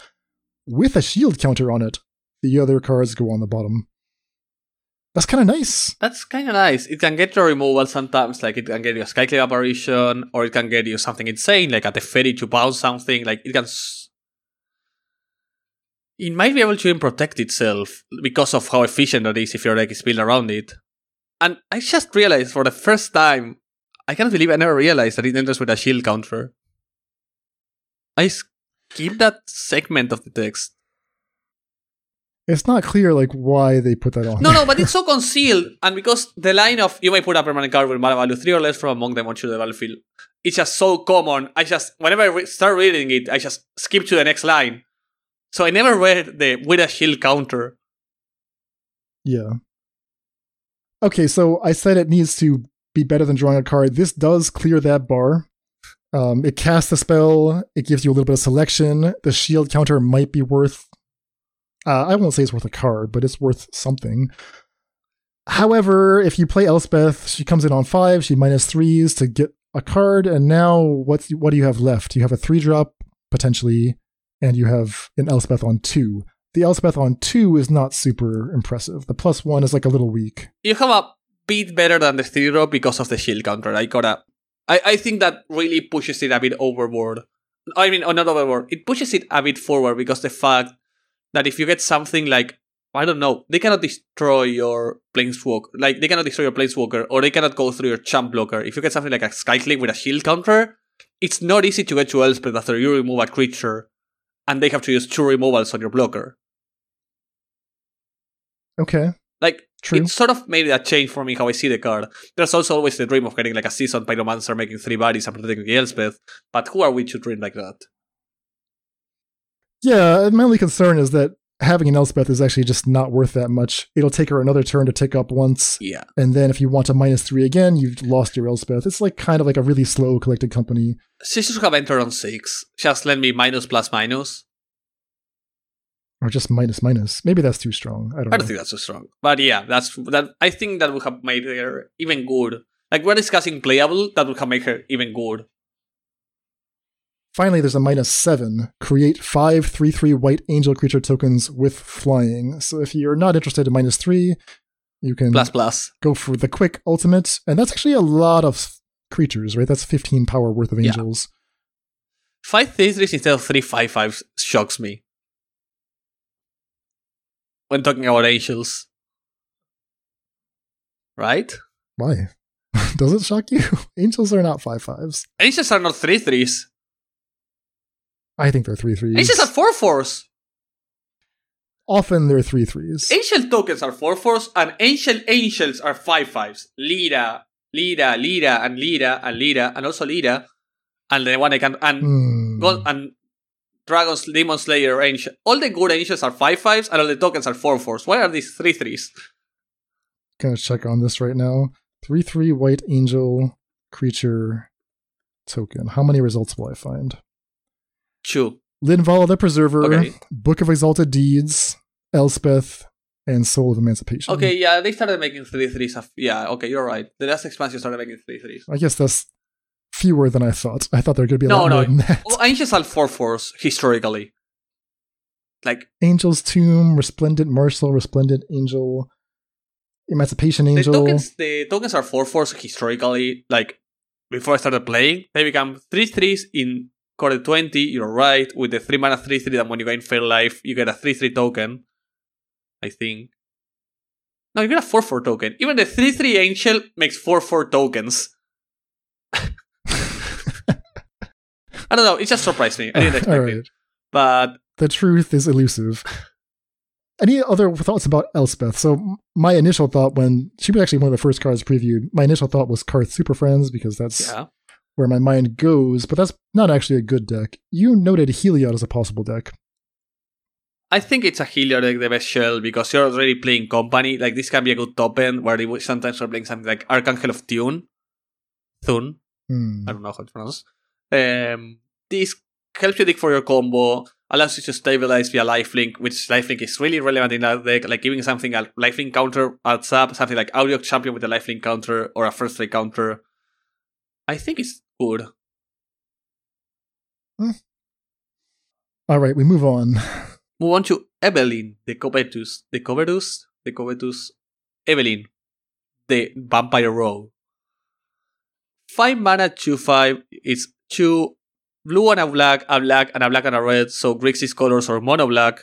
with a shield counter on it. The other cards go on the bottom. That's kind of nice. That's kind of nice. It can get your removal sometimes, like it can get you a Skyclave apparition, or it can get you something insane, like a Teferi to bounce something. Like it can. S- it might be able to even protect itself because of how efficient it is if your deck is built around it. And I just realized for the first time, I can't believe I never realized that it enters with a shield counter. I skipped that segment of the text. It's not clear like why they put that on. No, no, but it's so concealed, and because the line of you may put a permanent card with mana value three or less from among them onto the battlefield, it's just so common. I just whenever I re- start reading it, I just skip to the next line. So I never read the with a shield counter. Yeah. Okay, so I said it needs to be better than drawing a card. This does clear that bar. Um, it casts a spell. It gives you a little bit of selection. The shield counter might be worth. Uh, I won't say it's worth a card, but it's worth something. However, if you play Elspeth, she comes in on five. She minus threes to get a card, and now what's what do you have left? You have a three drop potentially, and you have an Elspeth on two. The Elspeth on two is not super impressive. The plus one is like a little weak. You have a bit better than the three drop because of the shield counter. I gotta. I, I think that really pushes it a bit overboard. I mean, not overboard. It pushes it a bit forward because the fact that if you get something like I don't know, they cannot destroy your planeswalker. Like they cannot destroy your planeswalker, or they cannot go through your champ blocker. If you get something like a Skyclave with a shield counter, it's not easy to get to Elspeth after you remove a creature, and they have to use two removals on your blocker. Okay, Like True. it sort of made a change for me how I see the card. There's also always the dream of getting like a seasoned pyromancer making three bodies and protecting the Elspeth, but who are we to dream like that? Yeah, uh, my only concern is that having an Elspeth is actually just not worth that much. It'll take her another turn to tick up once, Yeah. and then if you want a minus three again, you've lost your Elspeth. It's like kind of like a really slow collected company. She should have entered on six. Just let me minus plus minus. Or just minus minus. Maybe that's too strong. I don't I don't think that's too strong. But yeah, that's that I think that would have made her even good. Like we're discussing playable, that would have made her even good. Finally, there's a minus seven. Create five three three white angel creature tokens with flying. So if you're not interested in minus three, you can Plus plus. go for the quick ultimate, and that's actually a lot of creatures, right? That's 15 power worth of Yeah. angels. Five three threes instead of three five fives shocks me. When talking about angels. Right? Why? Does it shock you? Angels are not five fives. Angels are not three threes. I think they're three threes. Angels are four fours. Often they're three threes. Angel tokens are four fours, and angel angels are five fives. Lyra, Lyra, Lyra, and Lyra, and Lyra, and also Lyra. And the one I can and. Hmm. God and Dragons, Demon Slayer, Angel. All the good angels are five fives, and all the tokens are four fours. Why are these three threes? Gonna check on this right now. Three three white angel creature token. How many results will I find? Two. Linvala the Preserver, Okay. Book of Exalted Deeds, Elspeth, and Soul of Emancipation. Okay, yeah, they started making three threes. Of, yeah, okay, you're right. The last expansion started making three threes. I guess that's fewer than I thought. I thought there could be a No, lot no. more than that. Well, Angels are four fours historically. Like Angel's Tomb, Resplendent Marshal, Resplendent Angel, Emancipation Angel. the tokens, the tokens are four fours historically. Like before I started playing, they become three threes in quarter twenty. You're right with the three mana three three. That when you gain fair life, you get a three three token. I think. No, you get a four four token. Even the three three angel makes four four tokens. I don't know. It just surprised me. I didn't expect right. it. But The truth is elusive. Any other thoughts about Elspeth? So my initial thought when she was actually one of the first cards previewed, my initial thought was Karth Super Friends because that's yeah. Where my mind goes, but that's not actually a good deck. You noted Heliod as a possible deck. I think it's a healer deck, the best shell, because you're already playing company. Like, this can be a good top end where they would sometimes are playing something like Archangel of Tune. Thune. Hmm. I don't know how to pronounce. Um, this helps you dig for your combo, allows you to stabilize via lifelink, which lifelink is really relevant in that deck. Like, giving something a lifelink counter adds up, something like Auriok Champion with a lifelink counter or a first strike counter. I think it's good. Hmm. All right, we move on. Move on to Evelyn, the covetous, the covetous, the covetous Evelyn, the Vampire Rogue. 5 mana, 2 5. It's 2 blue and a black, a black and a black and a red, so Grixis colors or mono black.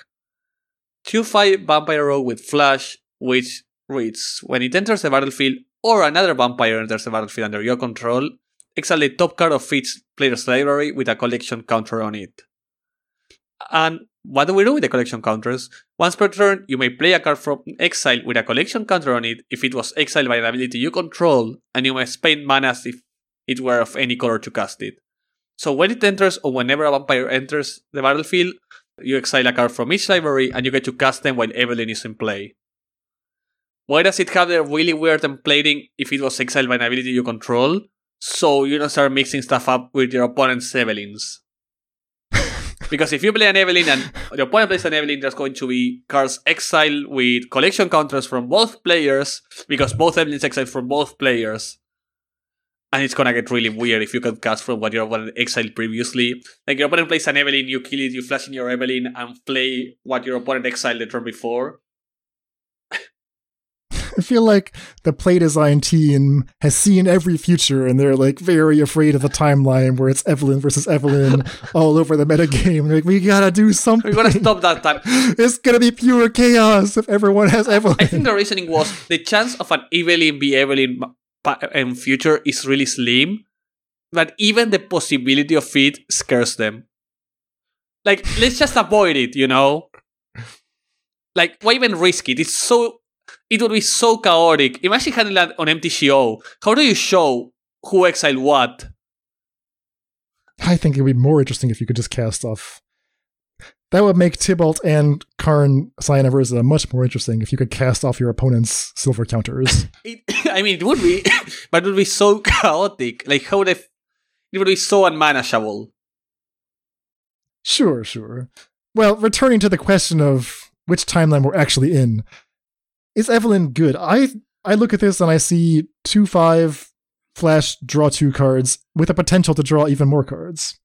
2 5 Vampire Rogue with Flash, which reads When it enters the battlefield or another vampire enters the battlefield under your control, exile the top card of each player's library with a collection counter on it. And what do we do with the collection counters? Once per turn, you may play a card from exile with a collection counter on it if it was exiled by an ability you control, and you may spend mana as if it were of any color to cast it. So when it enters, or whenever a vampire enters the battlefield, you exile a card from each library and you get to cast them while Evelyn is in play. Why does it have the really weird templating if it was exiled by an ability you control? So you don't start mixing stuff up with your opponent's Evelyns. Because if you play an Evelyn and your opponent plays an Evelyn, there's going to be cards exiled with collection counters from both players, because both Evelyns exile from both players. And it's gonna get really weird if you can cast from what your opponent exiled previously. Like your opponent plays an Evelyn, you kill it, you flash in your Evelyn, and play what your opponent exiled the turn before. I feel like the play design team has seen every future and they're like very afraid of the timeline where it's Evelyn versus Evelyn all over the metagame. Like, we gotta do something. We gotta stop that time. It's gonna be pure chaos if everyone has Evelyn. I think the reasoning was the chance of an Evelyn be Evelyn in future is really slim, but even the possibility of it scares them. Like, let's just avoid it, you know? Like, why even risk it? It's so. It would be so chaotic. Imagine handling that on MTGO. How do you show who exiled what? I think it would be more interesting if you could just cast off. That would make Tibalt and Karn Scion of Urza much more interesting if you could cast off your opponent's silver counters. It, I mean, it would be, but it would be so chaotic. Like, how the. F- it would be so unmanageable. Sure, sure. Well, returning to the question of which timeline we're actually in, is Evelyn good? I I look at this and I see two five flash draw two cards with a potential to draw even more cards.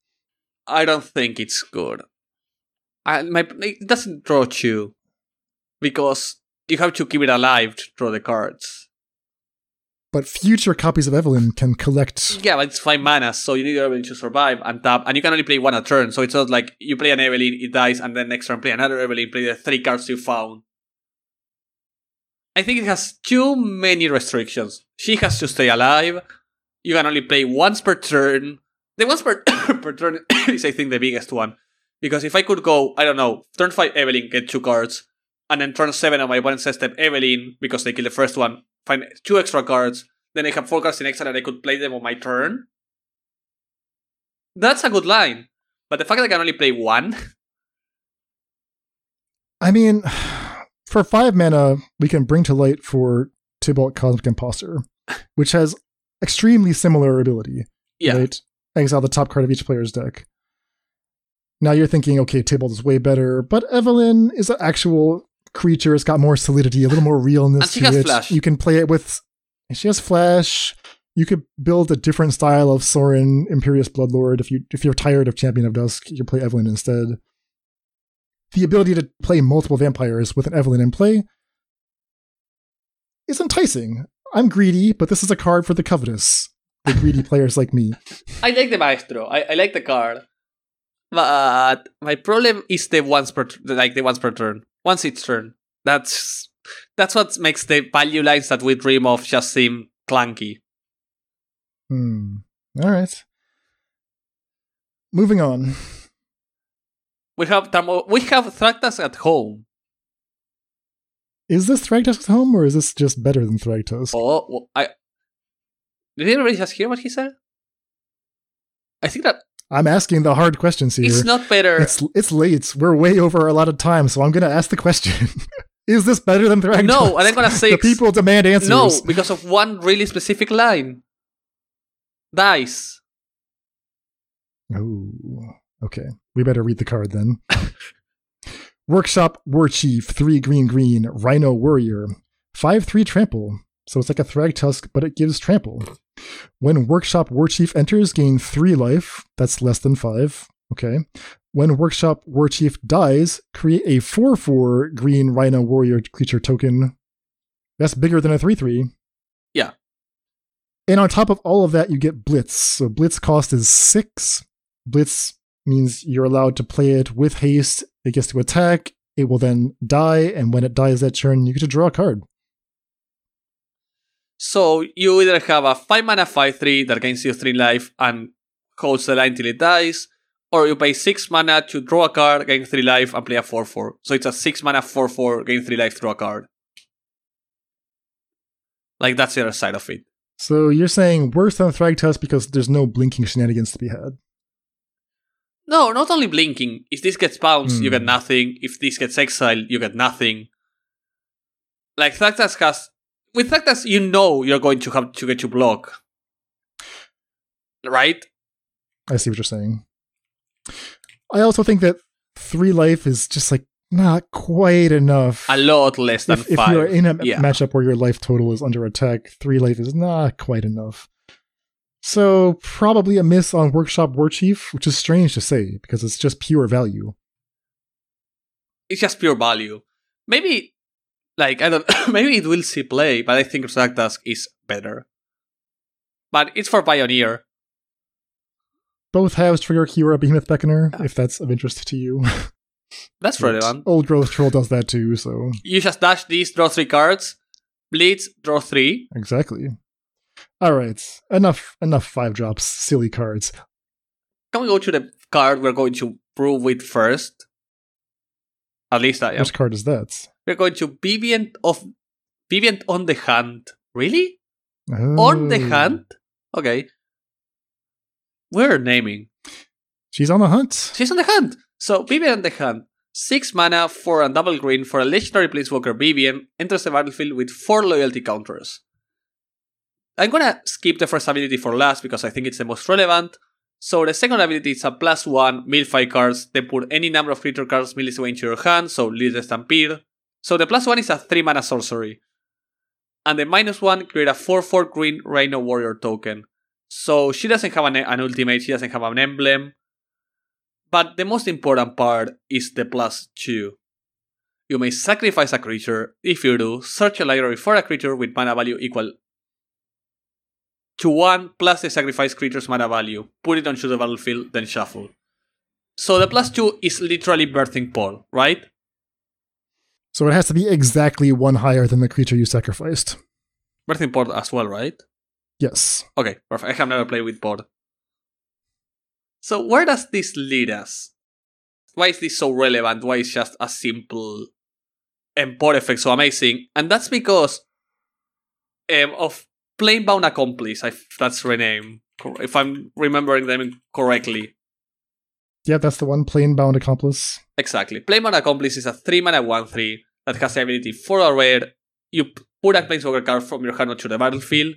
I don't think it's good. I, my, it doesn't draw two because you have to keep it alive to draw the cards. But future copies of Evelyn can collect. Yeah, but it's five mana, so you need your Evelyn to survive and tap, and you can only play one a turn. So it's not like you play an Evelyn, it dies, and then next turn play another Evelyn, play the three cards you found. I think it has too many restrictions. She has to stay alive. You can only play once per turn. The once per, per turn is, I think, the biggest one. Because if I could go, I don't know, turn 5 Evelyn, get 2 cards, and then turn 7 on my opponent's step Evelyn, because they kill the first one, find 2 extra cards, then I have 4 cards in exile and I could play them on my turn. That's a good line. But the fact that I can only play one, I mean, for five mana, we can bring to light for Tibalt Cosmic Impostor, which has extremely similar ability. yeah. right? Exile the top card of each player's deck. Now you're thinking, okay, Tibalt is way better, but Evelyn is an actual creature. It's got more solidity, a little more realness to has it. flash. You can play it with. She has flash. You could build a different style of Sorin Imperious Bloodlord if you if you're tired of Champion of Dusk. You can play Evelyn instead. The ability to play multiple vampires with an Evelyn in play is enticing. I'm greedy, but this is a card for the covetous, the greedy players like me. I like the maestro. I, I like the card, but my problem is the once per like the once per turn, once each turn. That's that's what makes the value lines that we dream of just seem clunky. Hmm. All right. Moving on. We have Thermo- we have Thragtusk at home. Is this Thragtusk's home, or is this just better than Thragtusk? Oh, well, I did anybody just hear what he said? I think that I'm asking the hard questions here. it's not better. It's it's late. We're way over a lot of time, so I'm gonna ask the question: Is this better than Thragtusk? No, and I'm gonna say the people demand answers. no because of one really specific line. Dice. Oh, okay. We better read the card then. Workshop War Chief, three green green, Rhino Warrior, five three trample. So it's like a Thragtusk, but it gives trample. When Workshop War Chief enters, gain three life. That's less than five. Okay. When Workshop War Chief dies, create a 4 4 green Rhino Warrior creature token. That's bigger than a 3 3. Yeah. And on top of all of that, you get Blitz. So Blitz cost is 6. Blitz means you're allowed to play it with haste. It gets to attack. It will then die. And when it dies that turn, you get to draw a card. So you either have a 5 mana 5 3 that gains you 3 life and holds the line till it dies, or you pay 6 mana to draw a card, gain 3 life, and play a 4 4. So it's a 6 mana 4 4, gain 3 life, draw a card. Like that's the other side of it. So you're saying worse than Thragtusk because there's no blinking shenanigans to be had. No, not only blinking. If this gets bounced, you Hmm. get nothing. If this gets exiled, you get nothing. Like Thragtusk has. With Thragtusk, you know you're going to have to get to block. Right? I see what you're saying. I also think that three life is just like not quite enough. A lot less than if, if you're in a yeah. matchup where your life total is under attack, three life is not quite enough. So probably a miss on Workshop War Chief, which is strange to say because it's just pure value. it's just pure value. Maybe, like I don't, maybe it will see play, but I think Thragtusk is better. But it's for Pioneer. Both halves trigger Kiora Behemoth Beckoner, if that's of interest to you. That's But relevant. Old Growth Troll does that too, so You just dash these, draw three cards, blitz, draw three. exactly. All right, enough enough five drops, silly cards. Can we go to the card we're going to prove it first? At least I am. Which card is that? We're going to Viviant of Viviant on the hand. Really? On the Oh. hand? Okay. We're naming. She's on the hunt. She's on the hunt. So Vivien on the hand. Six mana for a double green for a legendary planeswalker Vivien enters the battlefield with four loyalty counters. I'm gonna skip the first ability for last because I think it's the most relevant. So the second ability is a plus one, mill five cards, then put any number of creature cards mill away into your hand, so lead the stampede. So the plus one is a three mana sorcery. And the minus one create a 4-4 green Rhino Warrior token. So she doesn't have an, an ultimate, she doesn't have an emblem. But the most important part is the plus 2. You may sacrifice a creature. If you do, search a library for a creature with mana value equal to 1 plus the sacrifice creature's mana value. Put it onto the battlefield, then shuffle. So the plus 2 is literally Birthing Pod, right? So it has to be exactly one higher than the creature you sacrificed. Birthing Pod as well, right? Yes. Okay, perfect. I have never played with board. So where does this lead us? Why is this so relevant? Why is just a simple um, board effect so amazing? And that's because um, of Planebound Accomplice, if that's her name, if I'm remembering them correctly. Yeah, that's the one Planebound Accomplice. Exactly. Planebound Accomplice is a 3 mana 1 3 that has the ability for a rare. You put a Planeswalker card from your hand onto the battlefield,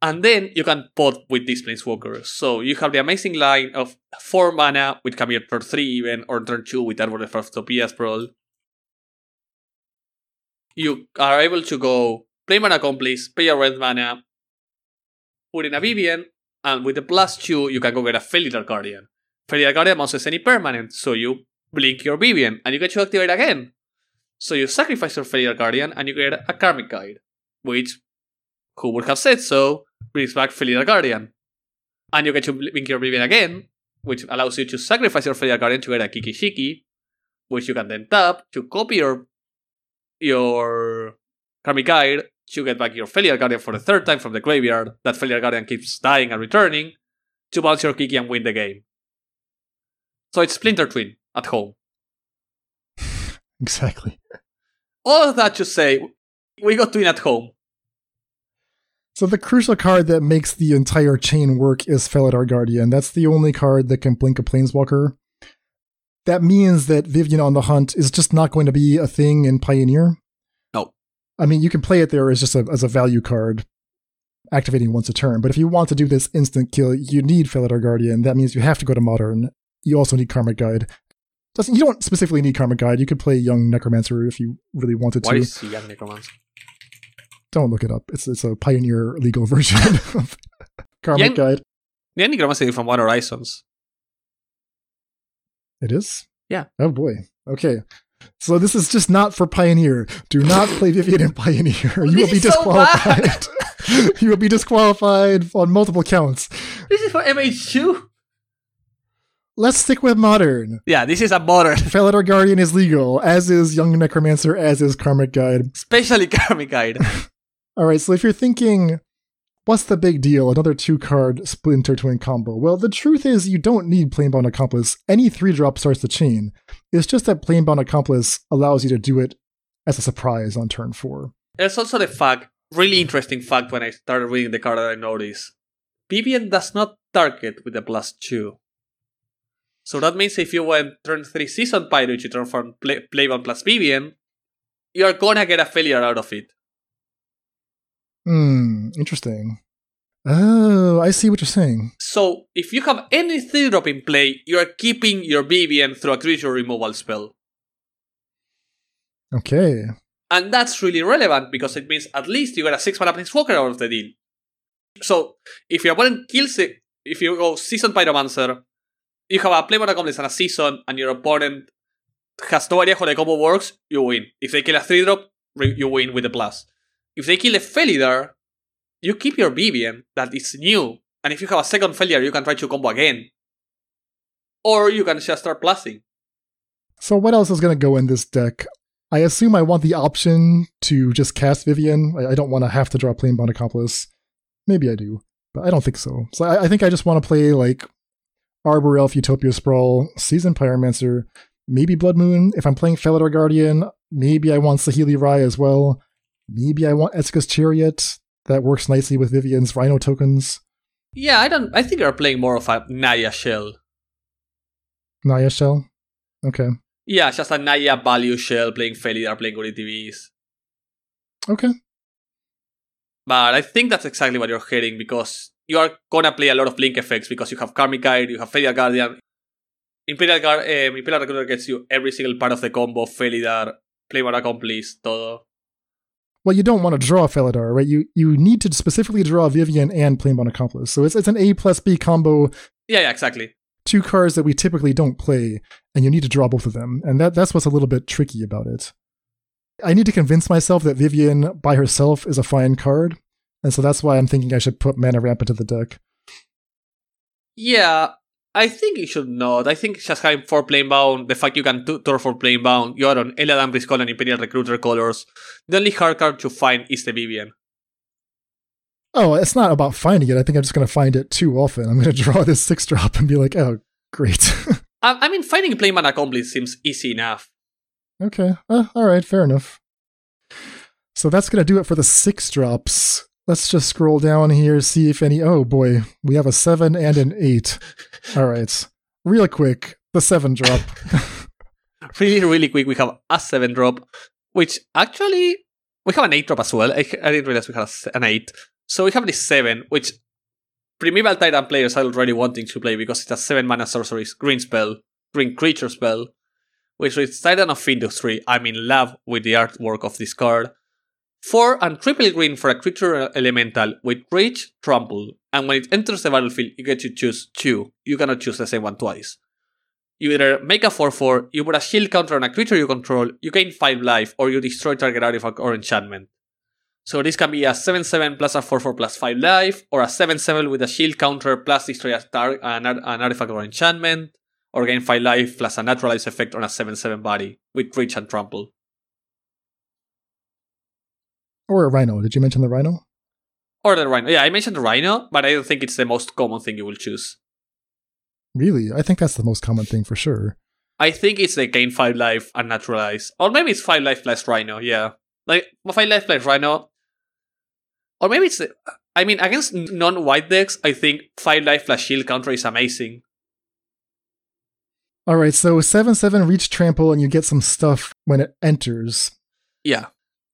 and then you can pot with these Planeswalkers. So you have the amazing line of 4 mana, which can be turn 3 even, or turn 2 with Arbor of Utopia sprawl. you are able to go play mana accomplice, pay your red mana, put in a Vivien, and with the plus two, you can go get a Felidar Guardian. Felidar Guardian bounces any permanent, so you blink your Vivien, and you get to activate again. So you sacrifice your Felidar Guardian, and you get a Karmic Guide, which, who would have said so, brings back Felidar Guardian. And you get to blink your Vivien again, which allows you to sacrifice your Felidar Guardian to get a Kiki-Jiki, which you can then tap to copy your your Karmic Guide to get back your Felidar Guardian for the third time from the graveyard. That Felidar Guardian keeps dying and returning to bounce your Kiki and win the game. So it's Splinter Twin at home. Exactly. All of that to say, we got Twin at home. So the crucial card that makes the entire chain work is Felidar Guardian. That's the only card that can blink a Planeswalker. That means that Vivien on the Hunt is just not going to be a thing in Pioneer. I mean, you can play it there as just a, as a value card, activating once a turn. But if you want to do this instant kill, you need Felidar Guardian. That means you have to go to Modern. You also need Karmic Guide. Doesn't you don't specifically need Karmic Guide. You could play Young Necromancer if you really wanted Why to. is he Young Necromancer? Don't look it up. It's it's a Pioneer legal version of Karmic Young- Guide. Young Necromancer is from One Horizons. It is? Yeah. Oh boy. Okay. So this is just not for Pioneer. Do not play Vivien in Pioneer. you will be is so disqualified. you will be disqualified on multiple counts. This is for MH2? Let's stick with modern. Yeah, this is a modern, Felidar Guardian is legal, as is Young Necromancer, as is Karmic Guide. especially Karmic Guide. All right, so if you're thinking, what's the big deal? Another two card Splinter Twin combo. Well, the truth is, you don't need Planebound Accomplice. Any three drop starts the chain. It's just that Planebound Accomplice allows you to do it as a surprise on turn four. There's also the fact, really interesting fact when I started reading the card that I noticed. Vivien does not target with the plus 2. So that means if you went turn 3 Season Pyro to turn from play, plus Vivian, you're gonna get a failure out of it. Hmm, interesting. Oh, I see what you're saying. So if you have any 3 drop in play, you're keeping your Vivien through a creature removal spell. Okay. And that's really relevant because it means at least you get a 6 mana Planeswalker out of the deal. So, if your opponent kills it, if you go Season Pyromancer, you have a play Planebound Accomplice and a Season, and your opponent has no idea how the combo works, you win. If they kill a 3 drop, you win with the plus. If they kill a Felidar, you keep your Vivien, that is new. And if you have a second failure, you can try to combo again. Or you can just start plusing. So what else is going to go in this deck? I assume I want the option to just cast Vivien. I, I don't want to have to draw Planebound Accomplice. Maybe I do, but I don't think so. So I, I think I just want to play like Arbor Elf, Utopia Sprawl, Season Pyromancer, maybe Blood Moon. If I'm playing Felidar Guardian, maybe I want Saheeli Rai as well. Maybe I want Esika's Chariot. That works nicely with Vivien's Rhino tokens. Yeah, I don't. I think you're playing more of a Naya shell. Naya Shell. Okay. Yeah, just a Naya value shell playing Felidar, playing Guri TVs. Okay. But I think that's exactly what you're heading because you are gonna play a lot of blink effects because you have Karmic Guide, you have Felidar Guardian. Imperial Guard, um, Imperial Recruiter gets you every single part of the combo. Felidar, Planebound Accomplice, todo. Well, you don't want to draw Felidar, right? You you need to specifically draw Vivien and Planebound Accomplice. So it's it's an A plus B combo, Yeah, yeah, exactly. two cards that we typically don't play, and you need to draw both of them. And that that's what's a little bit tricky about it. I need to convince myself that Vivien by herself is a fine card, and so that's why I'm thinking I should put Mana Ramp into the deck. Yeah, I think you should not. I think just having four Planebound, the fact you can tutor for Planebound, you are on Eladamri's Call and Imperial Recruiter colors. The only hard card to find is the Vivien. Oh, it's not about finding it. I think I'm just going to find it too often. I'm going to draw this six drop and be like, oh, great. I, I mean, finding a Planebound Accomplice seems easy enough. Okay. Uh, all right. Fair enough. So that's going to do it for the six drops. Let's just scroll down here, see if any. Oh boy, we have a seven and an eight. All right. Real quick, the seven drop. really, really quick, we have a 7 drop, which actually, we have an 8 drop as well. I, I didn't realize we had an 8. So we have this 7, which Primeval Titan players are already wanting to play because it's a 7 mana sorcery green spell, green creature spell, which is Titan of Industry. I'm in love with the artwork of this card. 4 and triple green for a creature elemental with reach, trample, and when it enters the battlefield, you get to choose 2. You cannot choose the same one twice. You either make a 4 4, you put a shield counter on a creature you control, you gain 5 life, or you destroy target artifact or enchantment. So this can be a 7 7 plus a 4 4 plus 5 life, or a 7 7 with a shield counter plus destroy a tar- an, an artifact or enchantment, or gain 5 life plus a naturalize effect on a 7 7 body with reach and trample. Or a rhino. Did you mention the rhino? Or the rhino. Yeah, I mentioned the rhino, but I don't think it's the most common thing you will choose. Really? I think that's the most common thing for sure. I think it's the gain 5 life and naturalize. Or maybe it's 5 life plus rhino, yeah. Like, 5 life plus rhino. Or maybe it's. The, I mean, against non white decks, I think 5 life plus shield counter is amazing. Alright, so 7 7 reach trample, and you get some stuff when it enters. Yeah.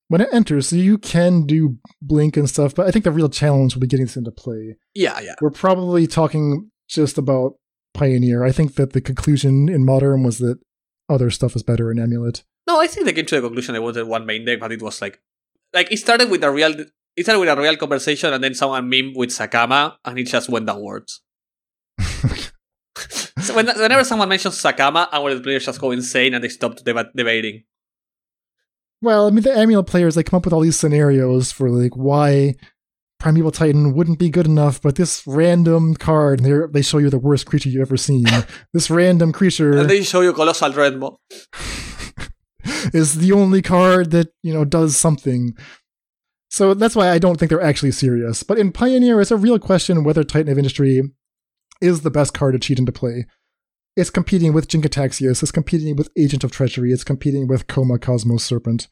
When it enters, so you can do blink and stuff, but I think the real challenge will be getting this into play. Yeah, yeah. We're probably talking just about Pioneer. I think that the conclusion in Modern was that other stuff is better in Amulet. No, I think they came to the conclusion they wanted one main deck, but it was like, like it started with a real, it started with a real conversation, and then someone meme with Sakama, and it just went downwards. so when, whenever someone mentions Sakama, our players just go insane and they stop deba- debating. Well, I mean, the Amulet players they come up with all these scenarios for like why Primeval Titan wouldn't be good enough, but this random card, they they show you the worst creature you've ever seen. this random creature, and they show you Colossal Dreadmaw. is the only card that you know does something. So that's why I don't think they're actually serious. But in Pioneer, it's a real question whether Titan of Industry is the best card to cheat into play. It's competing with Jin-Gitaxias, it's competing with Agent of Treachery, it's competing with Koma Cosmos Serpent.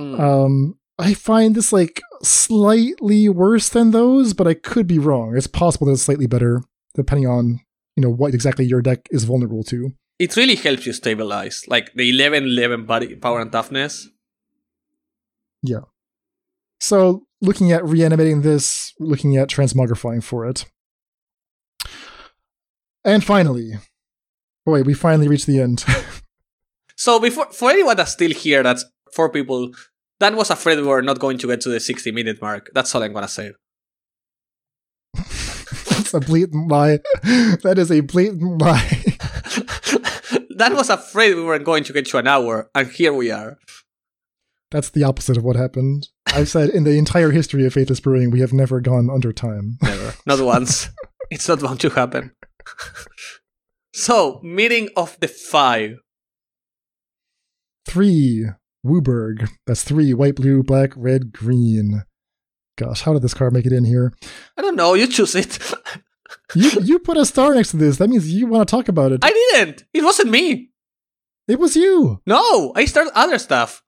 Mm. Um, I find this like slightly worse than those, but I could be wrong. It's possible that it's slightly better, depending on you know what exactly your deck is vulnerable to. It really helps you stabilize, like the 11 11 body power and toughness. Yeah. So looking at reanimating this, looking at transmogrifying for it. And finally, boy, we finally reached the end. so before for anyone that's still here, that's four people That was afraid we were not going to get to the 60 minute mark. That's all I'm gonna say. That's a blatant lie. That is a blatant lie. Dan was afraid we weren't going to get to an hour, and here we are. That's the opposite of what happened. I've said in the entire history of Faithless Brewing, we have never gone under time. Never. Not once. it's not bound to happen. So, meeting of the five. Three. WUBRG. That's three. White, blue, black, red, green. Gosh, how did this card make it in here? I don't know. You choose it. you you put a star next to this. That means you want to talk about it. I didn't. It wasn't me. It was you. No, I started other stuff.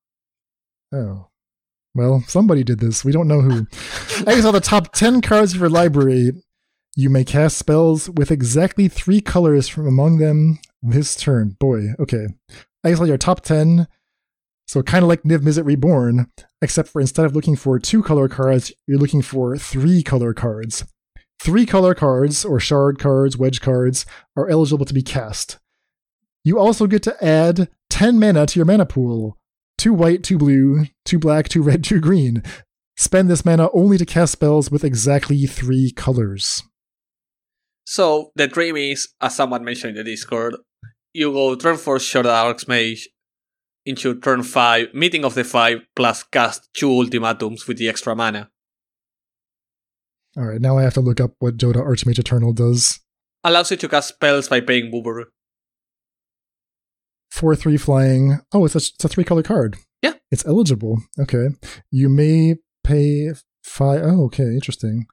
Oh. Well, somebody did this. We don't know who. I saw the top 10 cards of your library. You may cast spells with exactly three colors from among them this turn. Boy, okay. I guess saw your top 10. So kind of like Niv Mizzet Reborn, except for instead of looking for two color cards, you're looking for three color cards. Three color cards, or shard cards, wedge cards, are eligible to be cast. You also get to add 10 mana to your mana pool. Two white, two blue, two black, two red, two green. Spend this mana only to cast spells with exactly three colors. So the dream is, as someone mentioned in the Discord, you go turn 4 Shard Archmage into turn 5, meeting of the 5, plus cast two ultimatums with the extra mana. Alright, now I have to look up what Jodah Archmage Eternal does. Allows you to cast spells by paying WUBRG. 4 3 flying. Oh, it's a, it's a three color card. Yeah. It's eligible. Okay. You may pay 5. Oh, okay, interesting.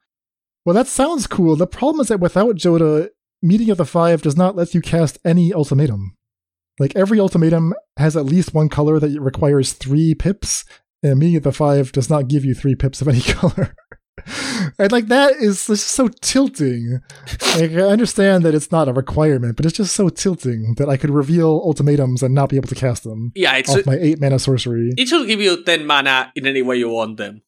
Well, that sounds cool. The problem is that without Jodah, Meeting of the Five does not let you cast any ultimatum. Like every ultimatum has at least one color that requires three pips, and Meeting of the Five does not give you three pips of any color. and like that is just so tilting. Like I understand that it's not a requirement, but it's just so tilting that I could reveal ultimatums and not be able to cast them. Yeah, it's off my eight mana sorcery. It should give you ten mana in any way you want them.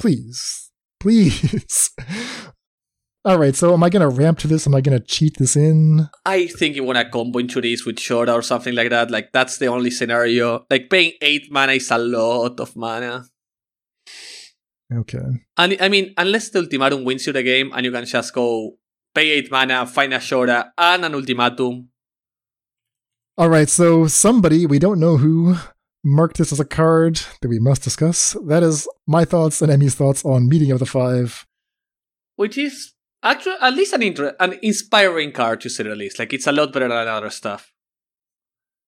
Please. Please. All right, so am I gonna ramp to this? Am I gonna cheat this in? I think you wanna combo into this with Shora or something like that. Like that's the only scenario. Like paying eight mana is a lot of mana. Okay. And I mean, unless the ultimatum wins you the game and you can just go pay 8 mana, find a Shora, and an ultimatum. Alright, so somebody, we don't know who, marked this as a card that we must discuss. That is my thoughts and Emmy's thoughts on Meeting of the Five. Which is actually at least an inter- an inspiring card to say the least. Like it's a lot better than other stuff.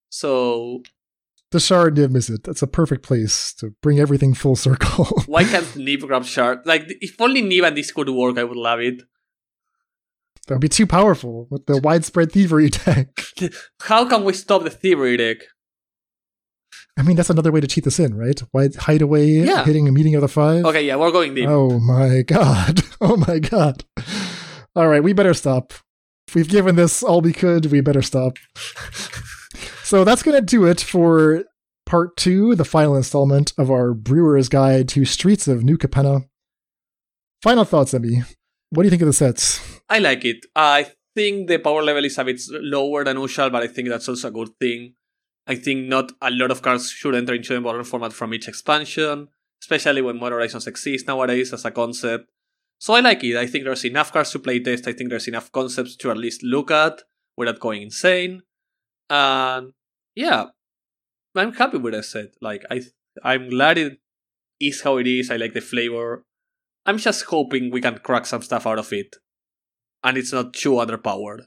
So the shard did miss it. That's a perfect place to bring everything full circle. Why can't Niv grab shard? Like, if only Niv and this could work, I would love it. That would be too powerful with the widespread thievery deck. How can we stop the thievery deck? I mean, that's another way to cheat this in, right? Wide hideaway, yeah. hitting a meeting of the five. Okay, yeah, we're going deep. Oh my god. Oh my god. All right, we better stop. We've given this all we could, we better stop. So that's going to do it for part two, the final installment of our Brewer's Guide to Streets of New Capenna. Final thoughts, Emmy. What do you think of the sets? I like it. I think the power level is a bit lower than usual, but I think that's also a good thing. I think not a lot of cards should enter into the modern format from each expansion, especially when Modern Horizons exists nowadays as a concept. So I like it. I think there's enough cards to play test. I think there's enough concepts to at least look at without going insane. And yeah, I'm happy with the set. Like I, I'm glad it is how it is. I like the flavor. I'm just hoping we can crack some stuff out of it, and it's not too underpowered.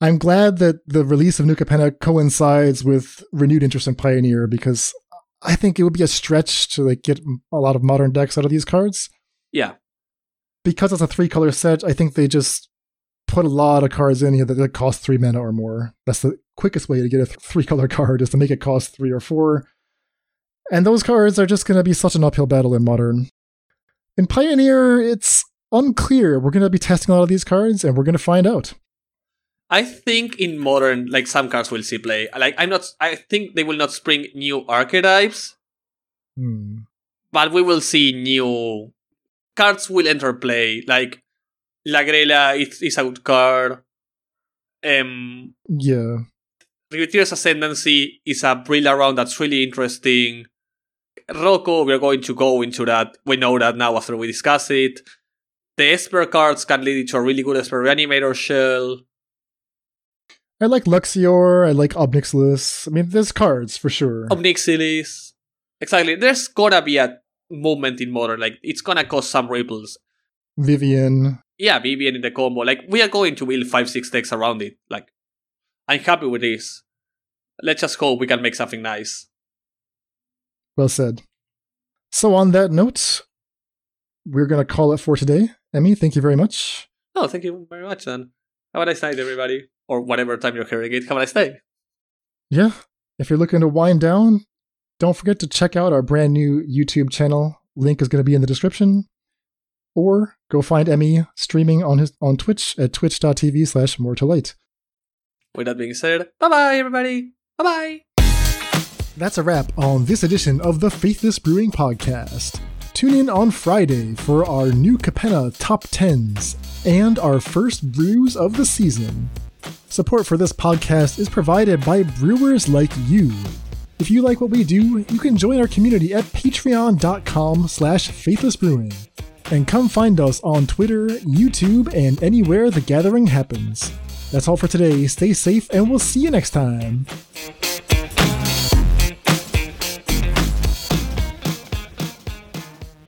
I'm glad that the release of New Capenna coincides with renewed interest in Pioneer because I think it would be a stretch to like get a lot of modern decks out of these cards. Yeah. Because it's a three color set, I think they just put a lot of cards in here that cost three mana or more. That's the quickest way to get a th- three color card is to make it cost three or four. And those cards are just going to be such an uphill battle in Modern. In Pioneer, it's unclear. We're going to be testing a lot of these cards and we're going to find out. I think in Modern, like some cards will see play. Like I'm not. I think they will not spring new archetypes, hmm. but we will see new cards will enter play. Like Lagrella is, is a good card. Um, yeah. Riveteer's Ascendancy is a brill around that's really interesting. Rocco, we're going to go into that. We know that now after we discuss it. The Esper cards can lead to a really good Esper Reanimator shell. I like Luxior, I like Ob Nixilis. I mean, there's cards for sure. Ob Nixilis. Exactly. There's gonna be a moment in Modern, like, it's gonna cause some ripples. Vivien. Yeah, Vivien in the combo. Like, we are going to build 5 6 decks around it. Like, I'm happy with this. Let's just hope we can make something nice. Well said. So, on that note, we're to call it for today. Emmy, thank you very much. Oh, thank you very much, then. Have a nice night, everybody. Or whatever time you're hearing it. Have a nice day. Yeah. If you're looking to wind down, don't forget to check out our brand new YouTube channel. Link is going to be in the description. Or go find Emmy streaming on his on Twitch at twitch.tv slash more to light. With that being said, bye bye, everybody. Bye bye. That's a wrap on this edition of the Faithless Brewing Podcast. Tune in on Friday for our new Capenna Top 10s and our first brews of the season. Support for this podcast is provided by brewers like you. If you like what we do, you can join our community at patreon.com slash faithlessbrewing. And come find us on Twitter, YouTube, and anywhere the gathering happens. That's all for today. Stay safe, and we'll see you next time.